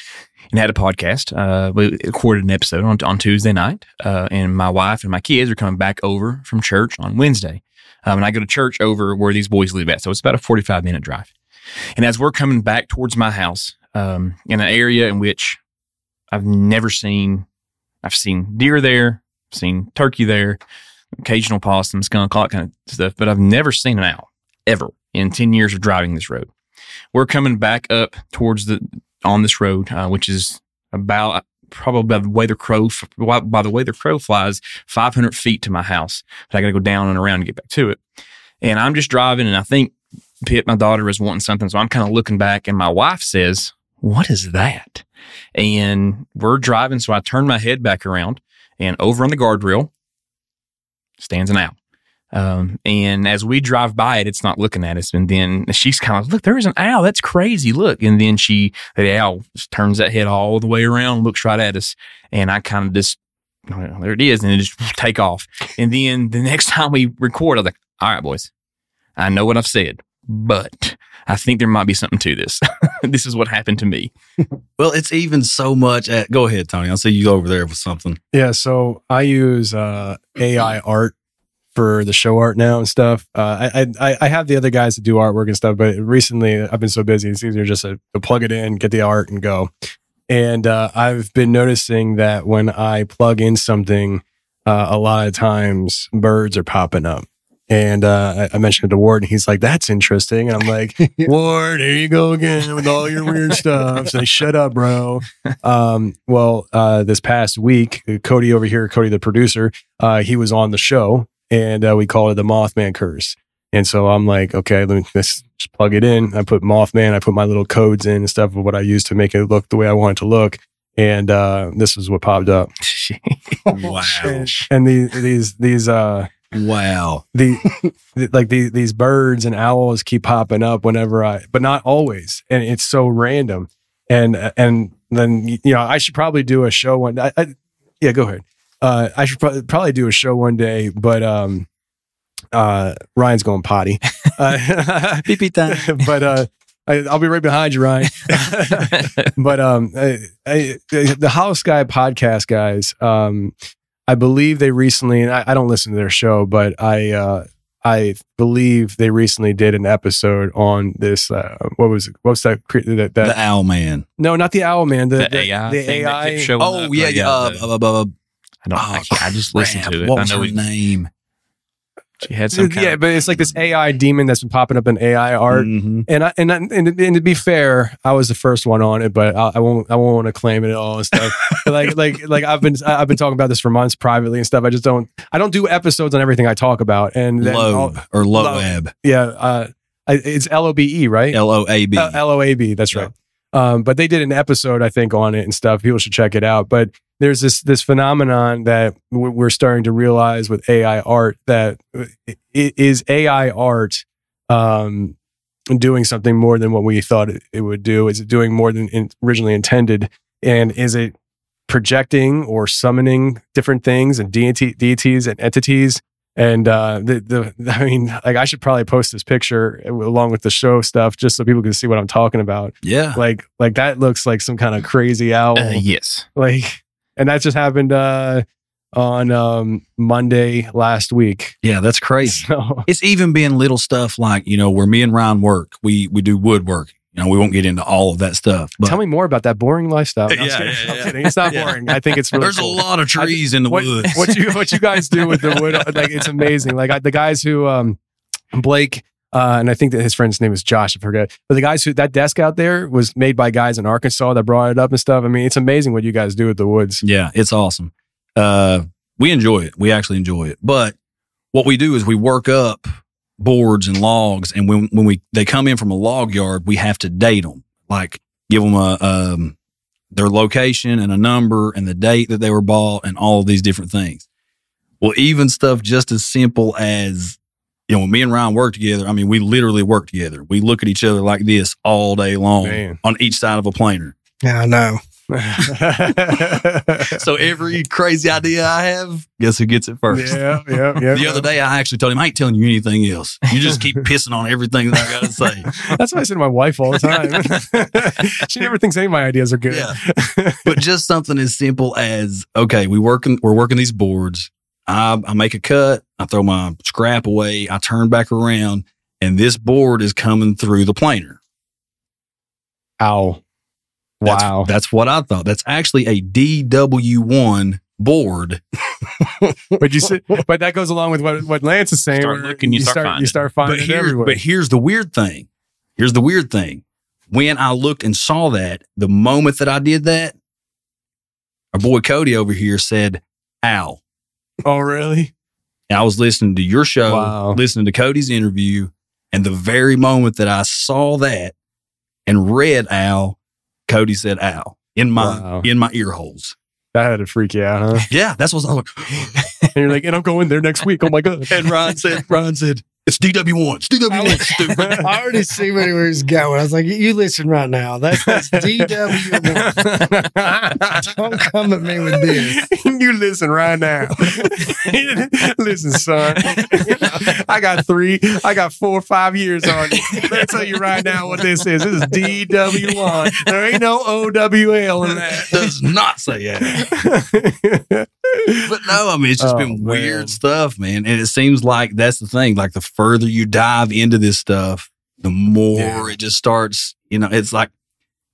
and had a podcast. Uh, we recorded an episode on, on Tuesday night, uh, and my wife and my kids are coming back over from church on Wednesday. Um, and I go to church over where these boys live at. So it's about a 45 minute drive. And as we're coming back towards my house, um, in an area in which I've never seen, I've seen deer there, seen turkey there, occasional possum, skunk, all that kind of stuff, but I've never seen an owl ever in 10 years of driving this road. We're coming back up towards the, on this road, uh, which is about probably by the way the crow, by the way the crow flies, 500 feet to my house. But I got to go down and around to get back to it. And I'm just driving, and I think Pitt, my daughter, is wanting something. So I'm kind of looking back, and my wife says, What is that? And we're driving. So I turn my head back around, and over on the guardrail stands an owl. Um, and as we drive by it, it's not looking at us. And then she's kind of, look, there is an owl. That's crazy. Look. And then she, the owl just turns that head all the way around, looks right at us. And I kind of just, well, there it is. And it just take off. And then the next (laughs) time we record, I was like, all right, boys, I know what I've said, but I think there might be something to this. (laughs) this is what happened to me. (laughs) Well, it's even so much at go ahead, Tony. I'll see you over there with something. Yeah, so I use uh, AI art for the show art now and stuff. Uh, I, I I have the other guys that do artwork and stuff, but recently I've been so busy, it's easier just to, to plug it in, get the art, and go. And uh, I've been noticing that when I plug in something, uh, a lot of times birds are popping up. And uh, I, I mentioned it to Ward, and he's like, "That's interesting." And I'm like, (laughs) "Ward, here you go again with all your weird (laughs) stuff." So shut up, bro. Um, well, uh, this past week, Cody over here, Cody the producer, uh, he was on the show, and uh, we called it the Mothman Curse. And so I'm like, okay, let me let's just plug it in. I put Mothman, I put my little codes in and stuff of what I used to make it look the way I want it to look. And uh, this is what popped up. (laughs) Wow. And, and these these these uh Wow. the, the like the, these birds and owls keep popping up whenever I, but not always, and it's so random. And and then you know I should probably do a show one. I, I, yeah, go ahead. Uh, I should probably probably do a show one day, but um, uh, Ryan's going potty. (laughs) Uh, Beep beep time. (laughs) but uh, I, I'll be right behind you, Ryan. (laughs) but um, I, I, the House Guy podcast guys, um, I believe they recently, and I, I don't listen to their show, but I uh, I believe they recently did an episode on this. Uh, what was it? What was that? cre- that, that the Owl Man. no, not the owl man. The, The, the AI. The AI. Oh up. yeah, yeah. Uh, the- uh, uh, uh, I don't. oh, actually, I just listened to it. What I was know her it, name? She had some. Yeah, of, but it's like this AI demon that's been popping up in AI art. Mhm. And I, and, I, and and to be fair, I was the first one on it, but I, I won't I won't want to claim it at all and stuff. (laughs) Like like like I've been I've been talking about this for months privately and stuff. I just don't I don't do episodes on everything I talk about. And I'll- or. Loab. yeah, uh, it's L O B E, right? L O A B. L O A B. That's Yeah. right. Um, but they did an episode, I think, on it and stuff. People should check it out. But there's this this phenomenon that we're starting to realize with AI art that is AI art um, doing something more than what we thought it, it would do? Is it doing more than originally intended? And is it projecting or summoning different things and deity, deities and entities? And uh, the the (laughs) I mean, like I should probably post this picture along with the show stuff just so people can see what I'm talking about. Yeah. Like like that looks like some kind of crazy owl. uh, yes. Like, and that just happened uh, on um, Monday last week. Yeah, that's crazy. (laughs) So It's even being little stuff like, you know, where me and Ryan work, we we do woodwork. You know, we won't get into all of that stuff. But tell me more about that boring lifestyle. (laughs) No, I'm Yeah, yeah, I'm yeah. It's not boring. I think it's really there's cool. a lot of trees in the what, woods. what you what you guys do with the wood (laughs) like it's amazing like I, the guys who um blake uh, and I think that his friend's name is Josh. I forget. But the guys who that desk out there was made by guys in Arkansas that brought it up and stuff. I mean, it's amazing what you guys do with the woods. Yeah, it's awesome. Uh, we enjoy it. We actually enjoy it. But what we do is we work up boards and logs, and when when we they come in from a log yard, we have to date them, like give them a um their location and a number and the date that they were bought and all these different things. Well, even stuff just as simple as you know, when me and Ryan work together, I mean, we literally work together. We look at each other like this all day long Man. on each side of a planer. Yeah, I know. (laughs) So every crazy idea I have, guess who gets it first? yeah, yeah, yeah. The other day, I actually told him, I ain't telling you anything else. You just keep pissing on everything that I got to say. (laughs) That's what I say to my wife all the time. (laughs) she never thinks any of my ideas are good. Yeah. But just something as simple as, okay, we working, we're working these boards. I, I make a cut. I throw my scrap away. I turn back around and this board is coming through the planer. Ow. Wow. That's what I thought. That's actually a DW1 board. (laughs) but you see, but that goes along with what, what Lance is saying. Start looking, you start you finding. start finding but, it here- everywhere. but here's the weird thing. Here's the weird thing. When I looked and saw that, the moment that I did that, our boy Cody over here said, Ow. Oh, really? And I was listening to your show, Wow. listening to Cody's interview, and the very moment that I saw that and read Ow, Cody said Ow in my Wow. in my ear holes. That had to freak you out, huh? Yeah, that's what I was like. (gasps) (laughs) And you're like, and I'm going there next week. Oh my god. and Ron said, Ron said, it's DW1. It's DW1, stupid. (laughs) I already see where he's going. I was like, you listen right now. That's, that's DW. One. Don't come at me with this. (laughs) you listen right now. (laughs) listen, son. I got three, I got four or five years on you. Let me tell you right now what this is. This is DW1. There ain't no OWL in that. Does not say that. that. But no, I mean, it's just Oh, been man. weird stuff, man. And it seems like that's the thing. Like the further you dive into this stuff, the more Yeah. it just starts, you know, it's like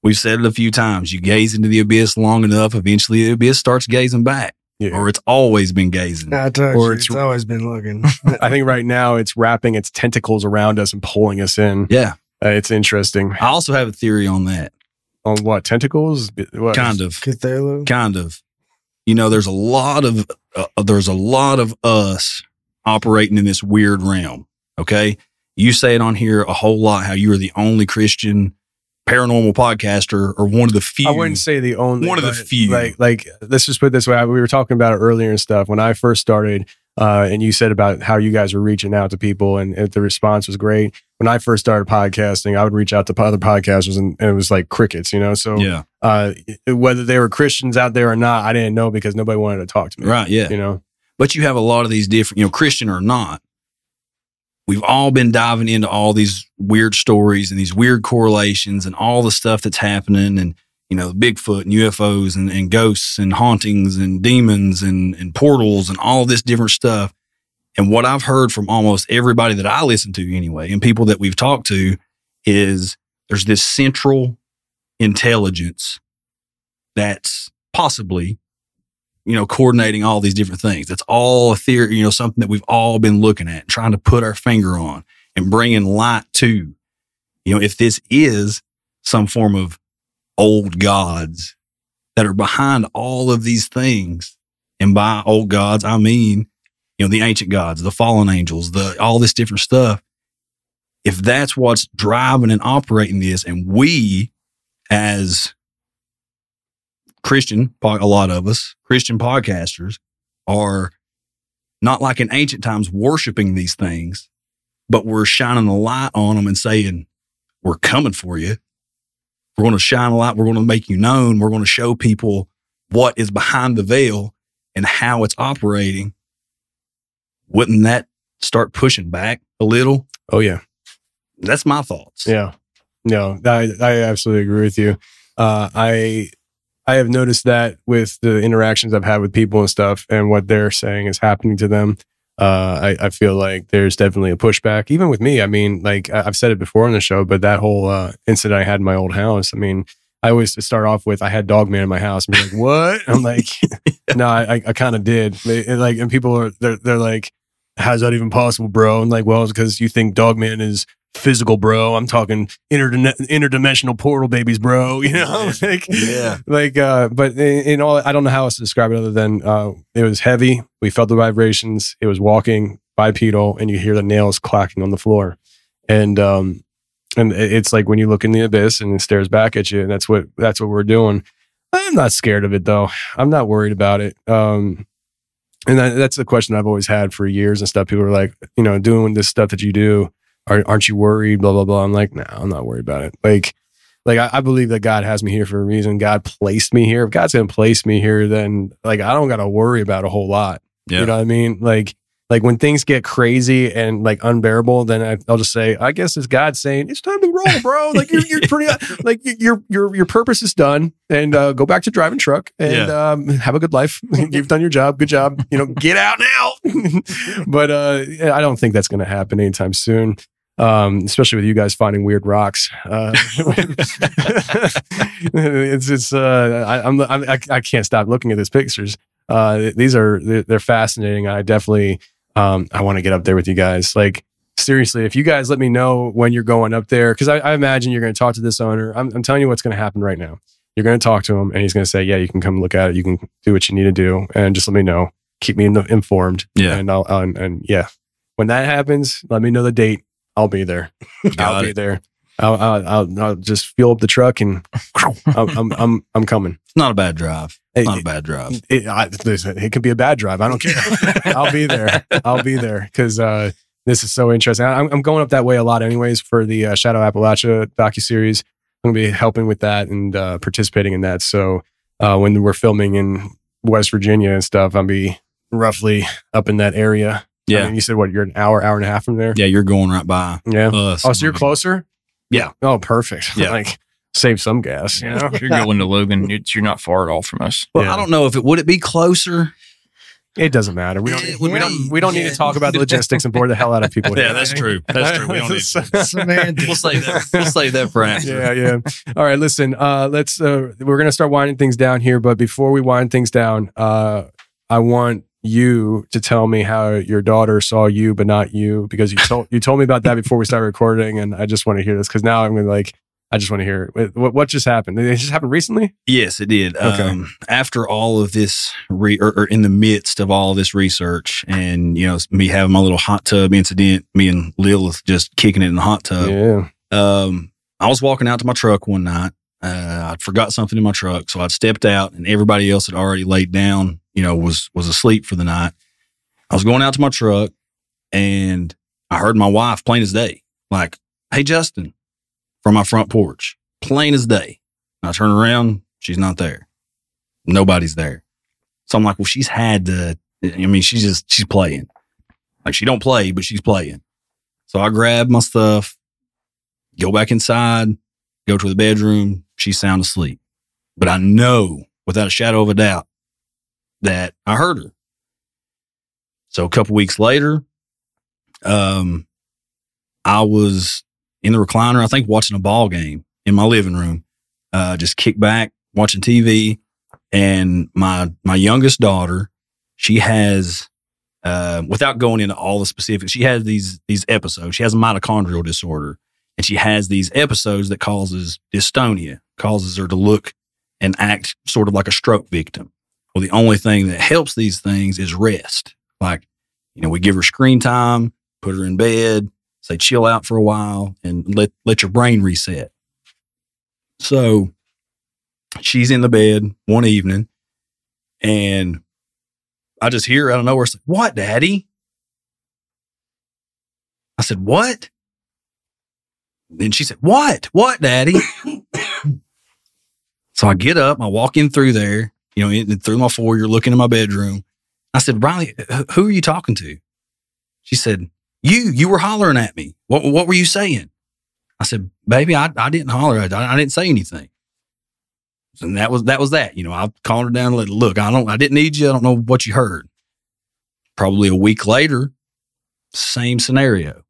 we've said it a few times. You gaze into the abyss long enough, eventually the abyss starts gazing back. Yeah. Or it's always been gazing. I told Or you, it's- it's, always been looking. (laughs) I think right now it's wrapping its tentacles around us and pulling us in. Yeah. Uh, it's interesting. I also have a theory on that. On what? Tentacles? What? Kind of. Cthulhu. kind of you know there's a lot of uh, there's a lot of us operating in this weird realm okay you say it on here a whole lot how you are the only christian paranormal podcaster or one of the few I wouldn't say the only One of the few. Like, like let's just put it this way. We were talking about it earlier and stuff. When I first started, uh, and you said about how you guys were reaching out to people, and, and the response was great. When I first started podcasting, I would reach out to other podcasters, and, and it was like crickets, you know. So, yeah uh, whether they were Christians out there or not, I didn't know because nobody wanted to talk to me. right yeah You know. but you have a lot of these different you know christian or not we've all been diving into all these weird stories and these weird correlations and all the stuff that's happening and you know bigfoot and ufos and, and ghosts and hauntings and demons and, and portals and all this different stuff. And what I've heard from almost everybody that I listen to anyway, and people that we've talked to, is there's this central intelligence that's possibly, you know, coordinating all these different things. That's all a theory, you know, something that we've all been looking at, trying to put our finger on and bringing light to. You know, if this is some form of old gods that are behind all of these things, and by old gods, I mean, you know, the ancient gods, the fallen angels, the all this different stuff. If that's what's driving and operating this, and we as Christian, a lot of us, Christian podcasters are not like in ancient times worshiping these things, but we're shining a light on them and saying, we're coming for you. We're going to shine a light. We're going to make you known. We're going to show people what is behind the veil and how it's operating. Wouldn't that start pushing back a little? Oh yeah. That's my thoughts. Yeah. No, I, I absolutely agree with you. Uh, I I have noticed that with the interactions I've had with people and stuff, and what they're saying is happening to them. Uh, I, I feel like there's definitely a pushback, even with me. I mean, like I've said it before on the show, but that whole uh, incident I had in my old house. I mean, I always start off with I had Dogman in my house, and be like, "What?" I'm like, (laughs) (laughs) "No, I, I kind of did." And, like, and people are they're they're like, "How's that even possible, bro?" And like, well, it's because you think Dogman is physical, bro. I'm talking interdimensional portal babies, bro. (laughs) You know, like, Yeah. like, uh, but in, in all, I don't know how else to describe it other than uh, it was heavy. We felt the vibrations. It was walking bipedal, and you hear the nails clacking on the floor, and um, and it's like when you look in the abyss and it stares back at you, and that's what that's what we're doing. I'm not scared of it though. I'm not worried about it. Um, and that, that's the question I've always had for years and stuff. People are like, you know, doing this stuff that you do, aren't you worried? Blah blah blah. I'm like, no, I'm not worried about it. Like, like I, I believe that God has me here for a reason. God placed me here. If God's gonna place me here, then like I don't got to worry about a whole lot. Yeah. You know what I mean? Like, like when things get crazy and like unbearable, then I, I'll just say, I guess it's God saying it's time to roll, bro. Like you're, you're pretty, (laughs) like your your your purpose is done, and uh, go back to driving truck and um, have a good life. (laughs) You've done your job, good job. You know, get out now. (laughs) but uh, I don't think that's going to happen anytime soon. Um, especially with you guys finding weird rocks. Uh, (laughs) it's it's uh, I, I'm, I'm I, I can't stop looking at these pictures. Uh, these are they're, they're fascinating. I definitely um, I want to get up there with you guys. Like seriously, if you guys let me know when you're going up there, because I, I imagine you're going to talk to this owner. I'm, I'm telling you what's going to happen right now. You're going to talk to him, and he's going to say, "Yeah, you can come look at it. You can do what you need to do, and just let me know. Keep me in the, informed. Yeah. and I'll and, and yeah, when that happens, let me know the date. I'll be there. (laughs) I'll be it. there. I'll, I'll, I'll, I'll just fuel up the truck and (laughs) I'm, I'm, I'm, I'm coming. It's not a bad drive. Hey, Not a bad drive. It, I, listen, it could be a bad drive. I don't care. (laughs) I'll be there. I'll be there because uh, this is so interesting. I'm, I'm going up that way a lot, anyways, for the uh, Shadow Appalachia docu series. I'm gonna be helping with that and uh, participating in that. So uh, when we're filming in West Virginia and stuff, I'll be roughly up in that area. I Yeah. mean, you said what? You're an hour, hour and a half from there. Yeah, you're going right by Yeah. us. Oh, so you're closer? Yeah. Oh, perfect. (laughs) Yeah. like save some gas. You know? if you're going to Logan, it's, you're not far at all from us. Well, Yeah. I don't know if it would it be closer. It doesn't matter. We don't. It We would don't. We don't need yeah. to talk about the logistics and bore the hell out of people. (laughs) Yeah, here. that's true. That's true. We don't need (laughs) to. Semantics. We'll save that. We'll save that for after. yeah, yeah. All right, listen. Uh, let's. Uh, we're gonna start winding things down here, but before we wind things down, uh, I want you to tell me how your daughter saw you, but not you, because you told you told me about that before we started recording, and I just want to hear this because now I'm gonna like. I just want to hear it. What, what just happened? Did it just happen recently? Yes, it did. Okay. Um, after all of this, re- or, or in the midst of all this research, and you know, me having my little hot tub incident, me and Lilith just kicking it in the hot tub. yeah. Um, I was walking out to my truck one night. Uh, I'd forgot something in my truck, so I'd stepped out, and everybody else had already laid down. You know, was was asleep for the night. I was going out to my truck, and I heard my wife plain as day, like, "Hey, Justin," from my front porch, plain as day. And I turn around, she's not there. Nobody's there. So I'm like, well, she's had to. I mean, she's just she's playing. Like she don't play, but she's playing. So I grab my stuff, go back inside, go to the bedroom. She's sound asleep. But I know without a shadow of a doubt that I heard her. So a couple weeks later, um, I was in the recliner, I think watching a ball game in my living room, uh, just kick back, watching TV. And my, my youngest daughter, she has, uh, without going into all the specifics, she has these, these episodes. She has a mitochondrial disorder and she has these episodes that causes dystonia, causes her to look and act sort of like a stroke victim. Well, the only thing that helps these things is rest. Like, you know, we give her screen time, put her in bed, say chill out for a while and let let your brain reset. So she's in the bed one evening and I just hear out of nowhere, say, what, daddy? I said, what? Then she said, what? What, daddy? (coughs) so I get up, I walk in through there, you know, in, through my foyer, looking in my bedroom. I said, Riley, who are you talking to? She said, you, you were hollering at me. What, what were you saying? I said, baby, I, I didn't holler. I, I didn't say anything. And that was, that was that. You know, I calmed her down and let, look, I don't, I didn't need you. I don't know what you heard. Probably a week later, same scenario.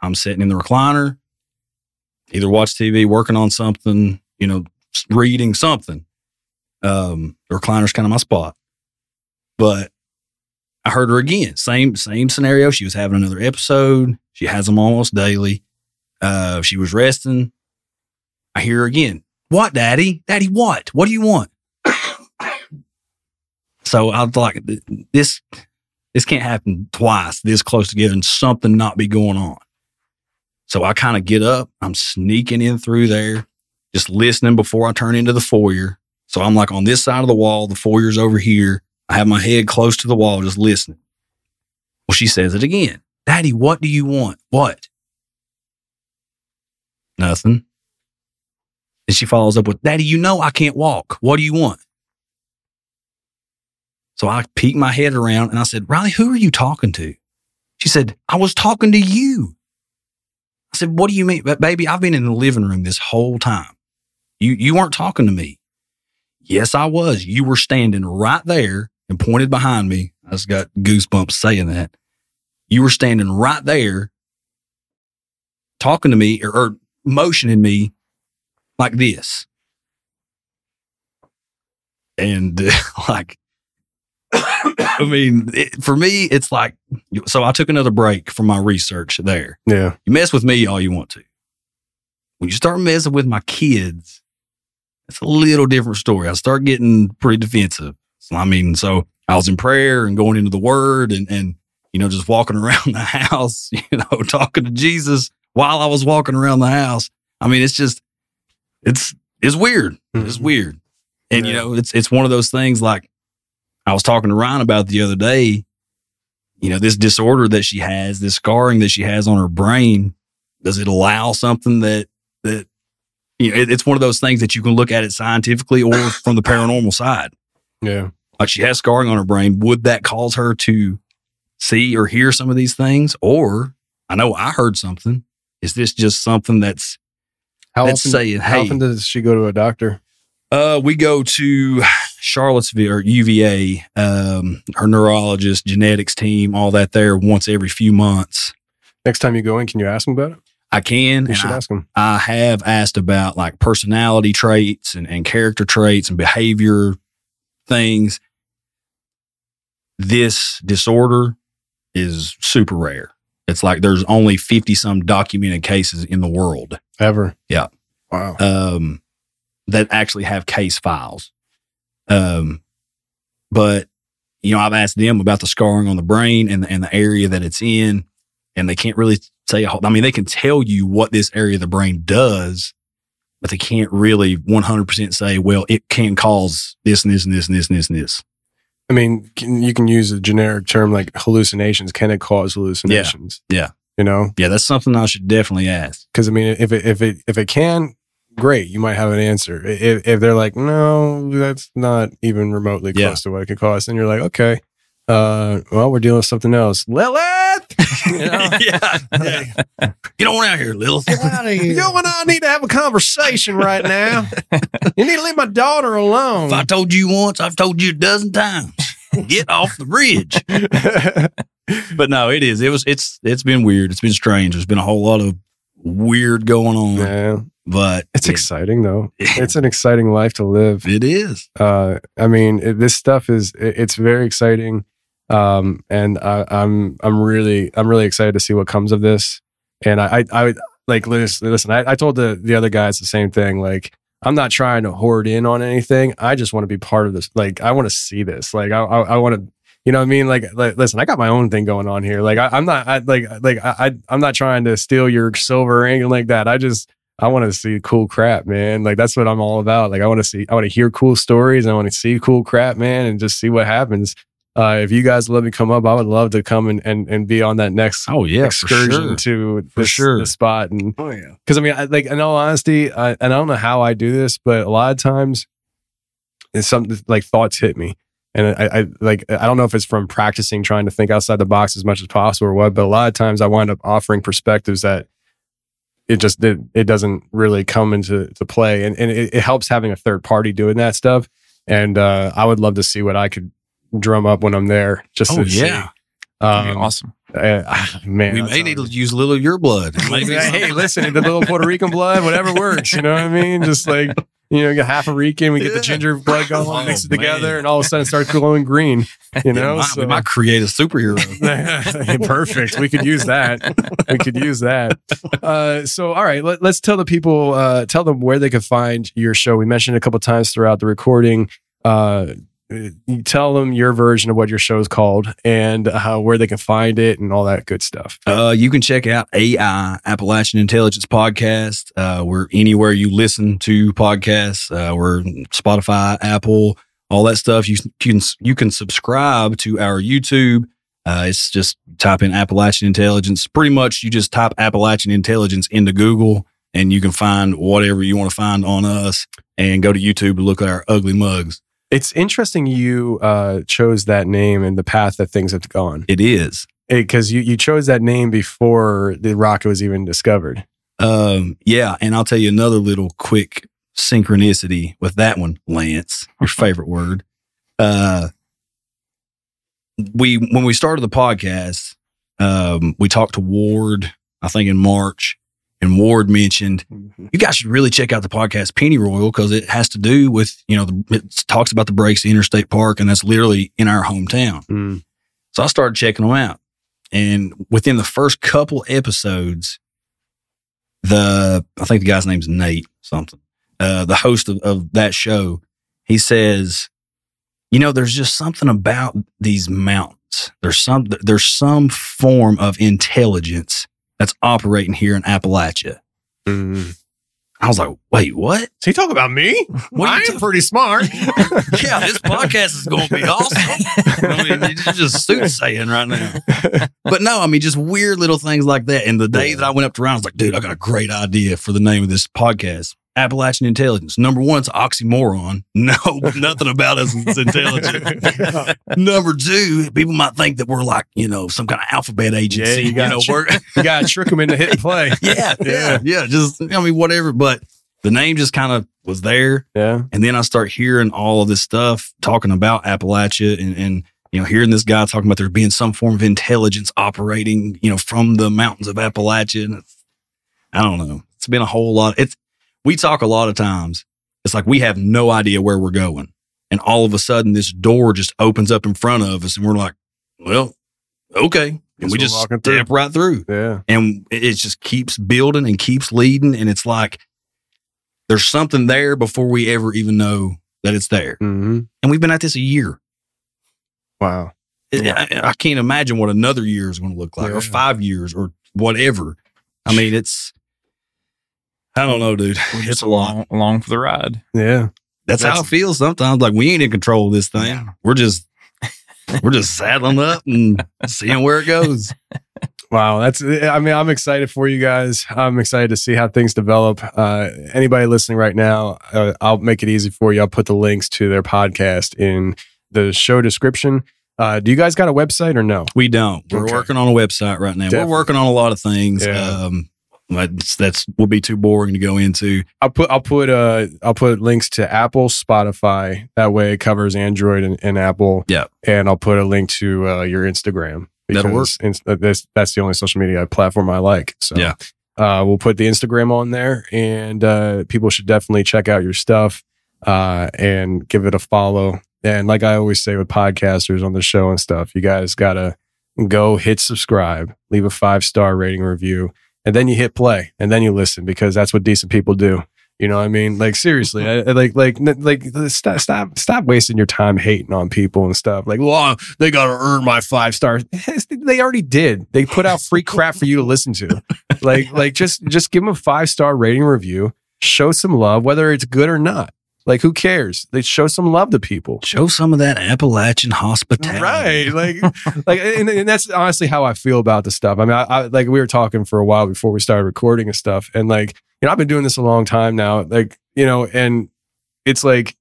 I'm sitting in the recliner, either watch TV, working on something, you know, reading something. Um, the recliner's kind of my spot. But I heard her again. Same same scenario. She was having another episode. She has them almost daily. Uh, she was resting. I hear her again. What, Daddy? Daddy, what? What do you want? (coughs) so I was like, this this can't happen twice this close together and something not be going on. So I kind of get up. I'm sneaking in through there, just listening before I turn into the foyer. So I'm like on this side of the wall. The foyer's over here. I have my head close to the wall, just listening. Well, she says it again. Daddy, what do you want? What? Nothing. And she follows up with, Daddy, you know I can't walk. What do you want? So I peeked my head around and I said, Riley, who are you talking to? She said, I was talking to you. I said, What do you mean? Baby, I've been in the living room this whole time. You you weren't talking to me. Yes, I was. You were standing right there and pointed behind me. I just got goosebumps saying that. You were standing right there talking to me or, or motioning me like this. And uh, (laughs) like, I mean, it, for me, it's like, so I took another break from my research there. Yeah. You mess with me all you want to. When you start messing with my kids, it's a little different story. I start getting pretty defensive. So, I mean, so I was in prayer and going into the word and, and, you know, just walking (laughs) around the house, (laughs) you know, talking to Jesus while I was walking around the house. I mean, it's just, it's, it's weird. It's mm-hmm. weird. And, you know, it's, it's one of those things like I was talking to Ryan about the other day, you know, this disorder that she has, this scarring that she has on her brain, does it allow something that, that, you know, it, it's one of those things that you can look at it scientifically or (sighs) from the paranormal side. Yeah. Like she has scarring on her brain. Would that cause her to see or hear some of these things? Or I know I heard something. Is this just something that's How that's often, saying, how hey, often does she go to a doctor? uh, we go to Charlottesville or UVA, um, her neurologist, genetics team, all that there once every few months. Next time you go in, can you ask them about it? I can. You should I, ask them. I have asked about like personality traits and, and character traits and behavior things. This disorder is super rare. It's like there's only 50 some documented cases in the world. Ever. Yeah. Wow. Um, that actually have case files. Um, but you know, I've asked them about the scarring on the brain and the, and the area that it's in, and they can't really say. I mean, they can tell you what this area of the brain does, but they can't really 100% say, well, it can cause this and this and this and this and this and this. I mean, can, you can use a generic term like hallucinations. Can it cause hallucinations? Yeah. You know, Yeah, that's something I should definitely ask. because I mean, if it if it if it can, great, you might have an answer. If if they're like, no, that's not even remotely close Yeah. to what it could cause, then you're like, okay, uh, well, we're dealing with something else. Lilith, you know, yeah, yeah. Get on out here, Lilith. Get out of here. you and I need to have a conversation right now. you need to leave my daughter alone. If I told you once, I've told you a dozen times. Get off the bridge. (laughs) but no, it is. It was. It's. It's been weird. It's been strange. There's been a whole lot of weird going on. Yeah. But It's it- exciting though. It's an exciting life to live. It is. Uh, I mean, it, this stuff is it- it's very exciting, um, and I, I'm I'm really I'm really excited to see what comes of this. And I I, I like listen. listen I, I told the the other guys the same thing. Like I'm not trying to hoard in on anything. I just want to be part of this. Like I want to see this. Like I I, I want to. You know what I mean? Like, like, listen, I got my own thing going on here. Like, I, I'm not, I, like, like, I, I, I'm not trying to steal your silver or anything like that. I just, I want to see cool crap, man. Like that's what I'm all about. Like I want to see, I want to hear cool stories. I want to see cool crap, man, and just see what happens. Uh, if you guys let me come up, I would love to come and and, and be on that next Oh yeah, for excursion sure. to For this, sure. this spot. And Oh yeah. because I mean, I, like in all honesty, I, and I don't know how I do this, but a lot of times it's something like thoughts hit me. And I, I like I don't know if it's from practicing trying to think outside the box as much as possible or what, but a lot of times I wind up offering perspectives that it just it, it doesn't really come into to play, and and it, it helps having a third party doing that stuff. And uh, I would love to see what I could drum up when I'm there. Just Oh to see. yeah. Um, awesome. uh, man, we may need to use a little of your blood. (laughs) Hey, listen, the little Puerto Rican blood, whatever works. You know what I mean? Just like you know, you get half a Rican, we get the Yeah. ginger blood going, Oh, mix it together, and all of a sudden it starts glowing green. You know, we, might, so we might create a superhero. (laughs) perfect. We could use that. We could use that. Uh, so, all right, let, us tell the people, uh, tell them where they could find your show. We mentioned it a couple times throughout the recording. Uh, you tell them your version of what your show is called and how where they can find it and all that good stuff. Uh, you can check out AI Appalachian Intelligence Podcast. Uh, we're anywhere you listen to podcasts. Uh, we're Spotify, Apple, all that stuff. You can you can subscribe to our YouTube. Uh, it's just type in Appalachian Intelligence. Pretty much, you just type Appalachian Intelligence into Google, and you can find whatever you want to find on us. And go to YouTube to look at our ugly mugs. It's interesting you uh, chose that name and the path that things have gone. It is. Because you, you chose that name before the rocket was even discovered. Um, yeah, and I'll tell you another little quick synchronicity with that one, Lance, your (laughs) favorite word. Uh, we when we started the podcast, um, we talked to Ward, I think in March, and Ward mentioned you guys should really check out the podcast Penny Royal because it has to do with you know the, it talks about the breaks at Interstate Park, and that's literally in our hometown. Mm. So I started checking them out, and within the first couple episodes, the I think the guy's name's Nate something. Uh, the host of, of that show, he says, you know, there's just something about these mountains. There's some there's some form of intelligence that's operating here in Appalachia. Mm. I was like, wait, what? So you talk about me? What I you am pretty smart. (laughs) yeah, this podcast is going to be awesome. (laughs) I mean, it's just soothsaying right now. But no, I mean, just weird little things like that. And the day that I went up to Ryan, I was like, dude, I got a great idea for the name of this podcast. Appalachian Intelligence. Number one, it's oxymoron. (laughs) No, nothing about us is intelligent. (laughs) Number two, people might think that we're like, you know, some kind of alphabet agency. you (laughs) you, got know, you. we're you got to trick them into hit and play. yeah, yeah, yeah. Just I mean, whatever. But the name just kind of was there. Yeah. And then I start hearing all of this stuff talking about Appalachia and, and you know, hearing this guy talking about there being some form of intelligence operating, you know, from the mountains of Appalachia. And it's, I don't know. It's been a whole lot. It's we talk a lot of times. It's like we have no idea where we're going. And all of a sudden this door just opens up in front of us and we're like, well, okay. And we just step through. right through Yeah. and it just keeps building and keeps leading and it's like there's something there before we ever even know that it's there hmm and we've been at this a year Wow. I, I can't imagine what another year is going to look like Yeah. or five years or whatever i mean it's i don't know dude We're it's just a lot along, along for the ride. Yeah. that's, how it feels sometimes like we ain't in control of this thing Yeah. we're just we're just saddling up and seeing where it goes (laughs) Wow, that's. I mean, I'm excited for you guys. I'm excited to see how things develop. Uh, anybody listening right now, uh, I'll make it easy for you. I'll put the links to their podcast in the show description. Uh, do you guys got a website or no? We don't. We're Okay. working on a website right now. Definitely. We're working on a lot of things. Yeah. Um, that's, that's will be too boring to go into. I'll put I'll put uh I'll put links to Apple, Spotify. That way it covers Android and, and Apple. Yeah. And I'll put a link to uh, your Instagram. That'll work. because ins- uh, that's the only social media platform I like. So Yeah. uh, we'll put the Instagram on there, and uh, people should definitely check out your stuff uh, and give it a follow. And like I always say with podcasters on the show and stuff, you guys gotta go hit subscribe, leave a five star rating review, and then you hit play, and then you listen because that's what decent people do. You know what I mean? Like seriously, mm-hmm. I, I- like like like stop stop stop wasting your time hating on people and stuff. Like, well, they got to earn my five stars. (laughs) They already did. They put out free crap for you to listen to. Like like just just give them a five star rating review. Show some love, whether it's good or not. Like who cares? They show some love to people. Show some of that Appalachian hospitality. Right. Like, (laughs) like, and, and that's honestly how I feel about the stuff. I mean, I, I like we were talking for a while before we started recording and stuff. And like, you know, I've been doing this a long time now. Like, you know, and it's like,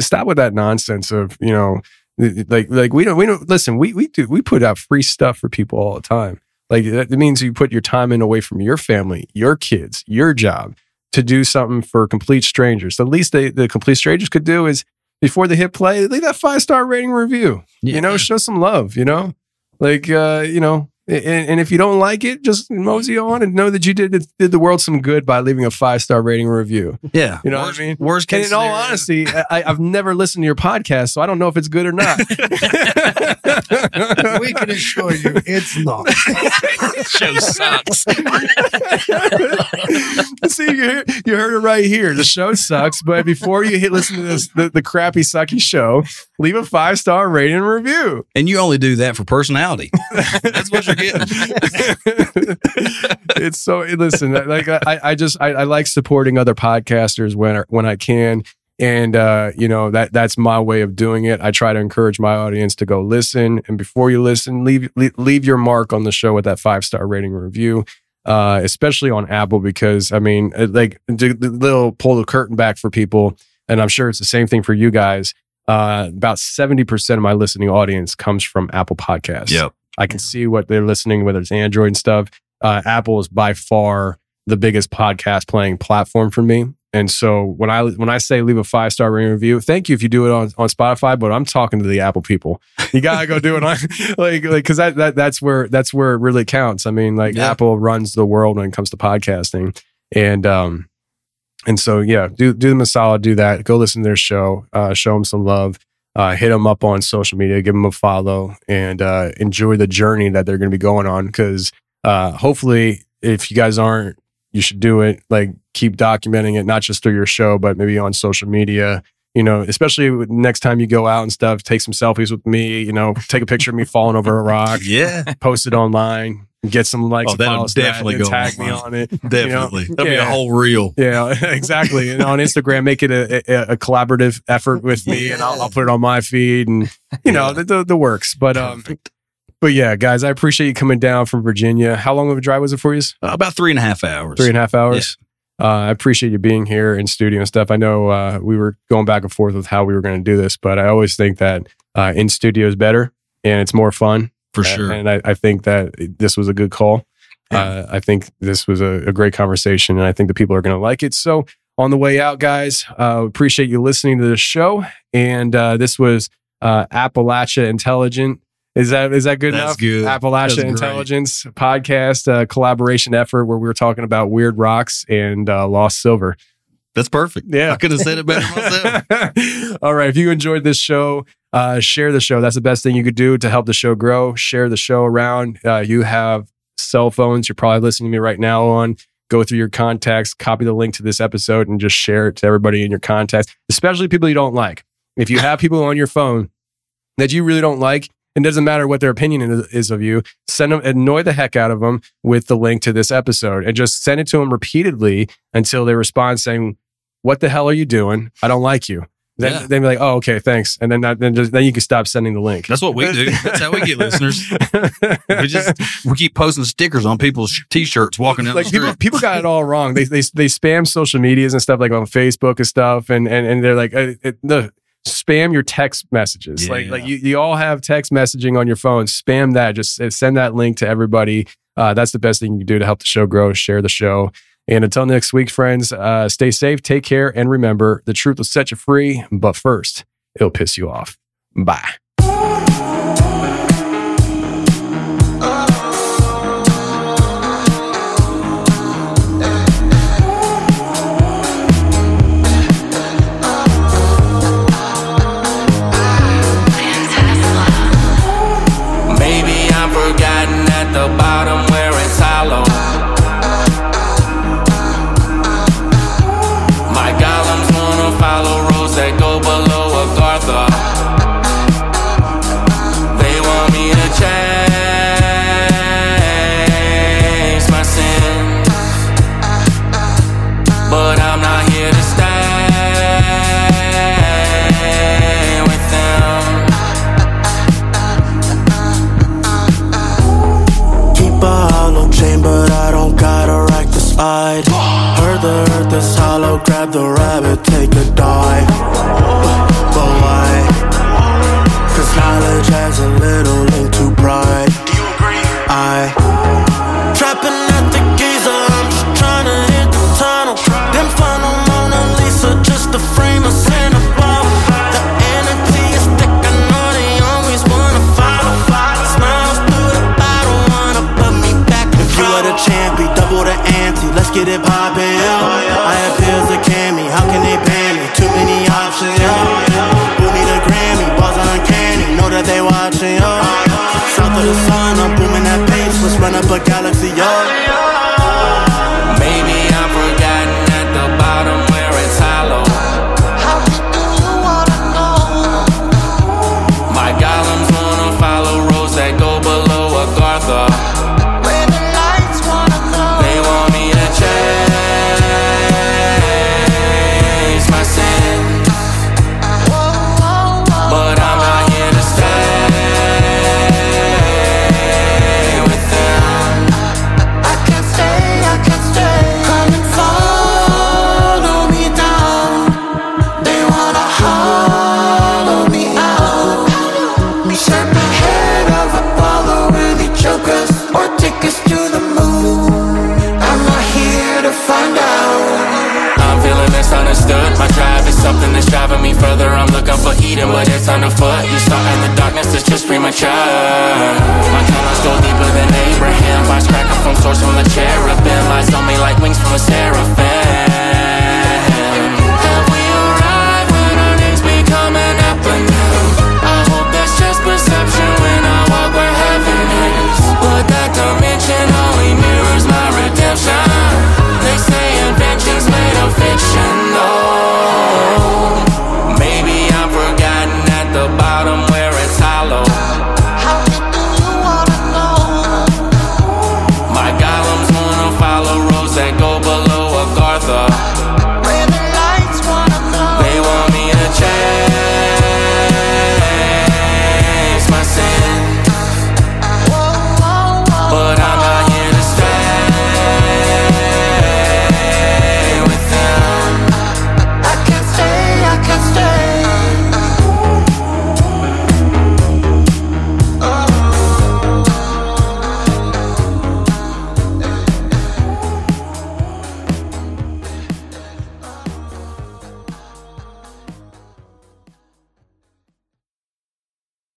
stop with that nonsense of, you know, like, like we don't, we don't listen. We we do we put out free stuff for people all the time. Like that means you put your time in away from your family, your kids, your job to do something for complete strangers. The least they, the complete strangers could do is before they hit play, leave that five star rating review. You know, show some love. You know, like uh, you know, and, and if you don't like it, just mosey on and know that you did did the world some good by leaving a five star rating review. Yeah. You know worst, what I mean? Worst And case in all honesty, I, I've never listened to your podcast, so I don't know if it's good or not. (laughs) we can assure you it's not. (laughs) Show sucks. (laughs) See, you heard, you heard it right here. The show sucks, but before you hit listen to this, the, the crappy, sucky show, leave a five star rating review. And you only do that for personality. That's what you're (laughs) it's so listen. Like I, I just I, I like supporting other podcasters when I- when I can, and uh, you know that that's my way of doing it. I try to encourage my audience to go listen, and before you listen, leave leave, your mark on the show with that five star rating review. Uh, especially on Apple, because I mean, like, the the little pull the curtain back for people, and I'm sure it's the same thing for you guys. Uh, about 70% of my listening audience comes from Apple Podcasts. Yep. I can see what they're listening, whether it's Android and stuff. Uh, Apple is by far the biggest podcast playing platform for me. And so when I when I say leave a five star rating review, thank you if you do it on, on Spotify, but I'm talking to the Apple people. You gotta go do it on (laughs) like like because that, that that's where that's where it really counts. I mean, like Yeah. Apple runs the world when it comes to podcasting, and um and so yeah, do do them a solid, do that. Go listen to their show, uh, show them some love, uh, hit them up on social media, give them a follow, and uh, enjoy the journey that they're going to be going on. Because uh, hopefully, if you guys aren't, you should do it. Like keep documenting it, not just through your show, but maybe on social media. You know, especially next time you go out and stuff, take some selfies with me. You know, take a picture of me falling over a rock, (laughs) Yeah. post it online, get some likes. Oh, that'll that, definitely and go tag me on it. (laughs) you know? Definitely. That'll be a whole reel. Yeah, (laughs) exactly. And on Instagram, make it a, a, a collaborative effort with me, and I'll, I'll put it on my feed, and you know the, the, the works. But um, but yeah, guys, I appreciate you coming down from Virginia. How long of a drive was it for you? Uh, about three and a half hours. Three and a half hours. Uh, I appreciate you being here in studio and stuff. I know uh, we were going back and forth with how we were going to do this, but I always think that uh, in studio is better and it's more fun For sure. And I, I think that this was a good call. Uh, I think this was a, a great conversation, and I think the people are going to like it. So, on the way out, guys, uh, appreciate you listening to the show. And uh, this was uh, Appalachia Intelligent. Is that is that good That's enough? good. Appalachia That's great. Intelligence podcast uh, collaboration effort where we were talking about weird rocks and uh, lost silver. That's perfect. Yeah. I could have said it better myself. (laughs) All right. If you enjoyed this show, uh, share the show. That's the best thing you could do to help the show grow. Share the show around. Uh, you have cell phones. You're probably listening to me right now on. Go through your contacts, copy the link to this episode, and just share it to everybody in your contacts, especially people you don't like. If you have people on your phone that you really don't like, it doesn't matter what their opinion is- of you. Send them, annoy the heck out of them with the link to this episode, and just send it to them repeatedly until they respond saying, "What the hell are you doing? I don't like you." Then Yeah. then be like, "Oh, okay, thanks," and then that, then just, then you can stop sending the link. That's what we do. That's how we get listeners. We just we keep posting stickers on people's t-shirts walking down like the people, street. people got it all wrong. They they they spam social medias and stuff like on Facebook and stuff, and and and they're like, uh, it, the spam your text messages. Like Yeah. like you, you all have text messaging on your phone. Spam that. Just send that link to everybody. Uh, that's the best thing you can do to help the show grow. Share the show. And until next week, friends, uh, stay safe, take care, and remember the truth will set you free, but first, it'll piss you off. Bye. for eating, but it's on the foot. You start in the darkness, it's just premature. My colors go deeper than Abraham. Vibes up from source from the cherubim. Lies on me like wings from a seraphim. Have we when our names become an? I hope that's just perception when I walk where heaven is. But that dimension only mirrors my redemption.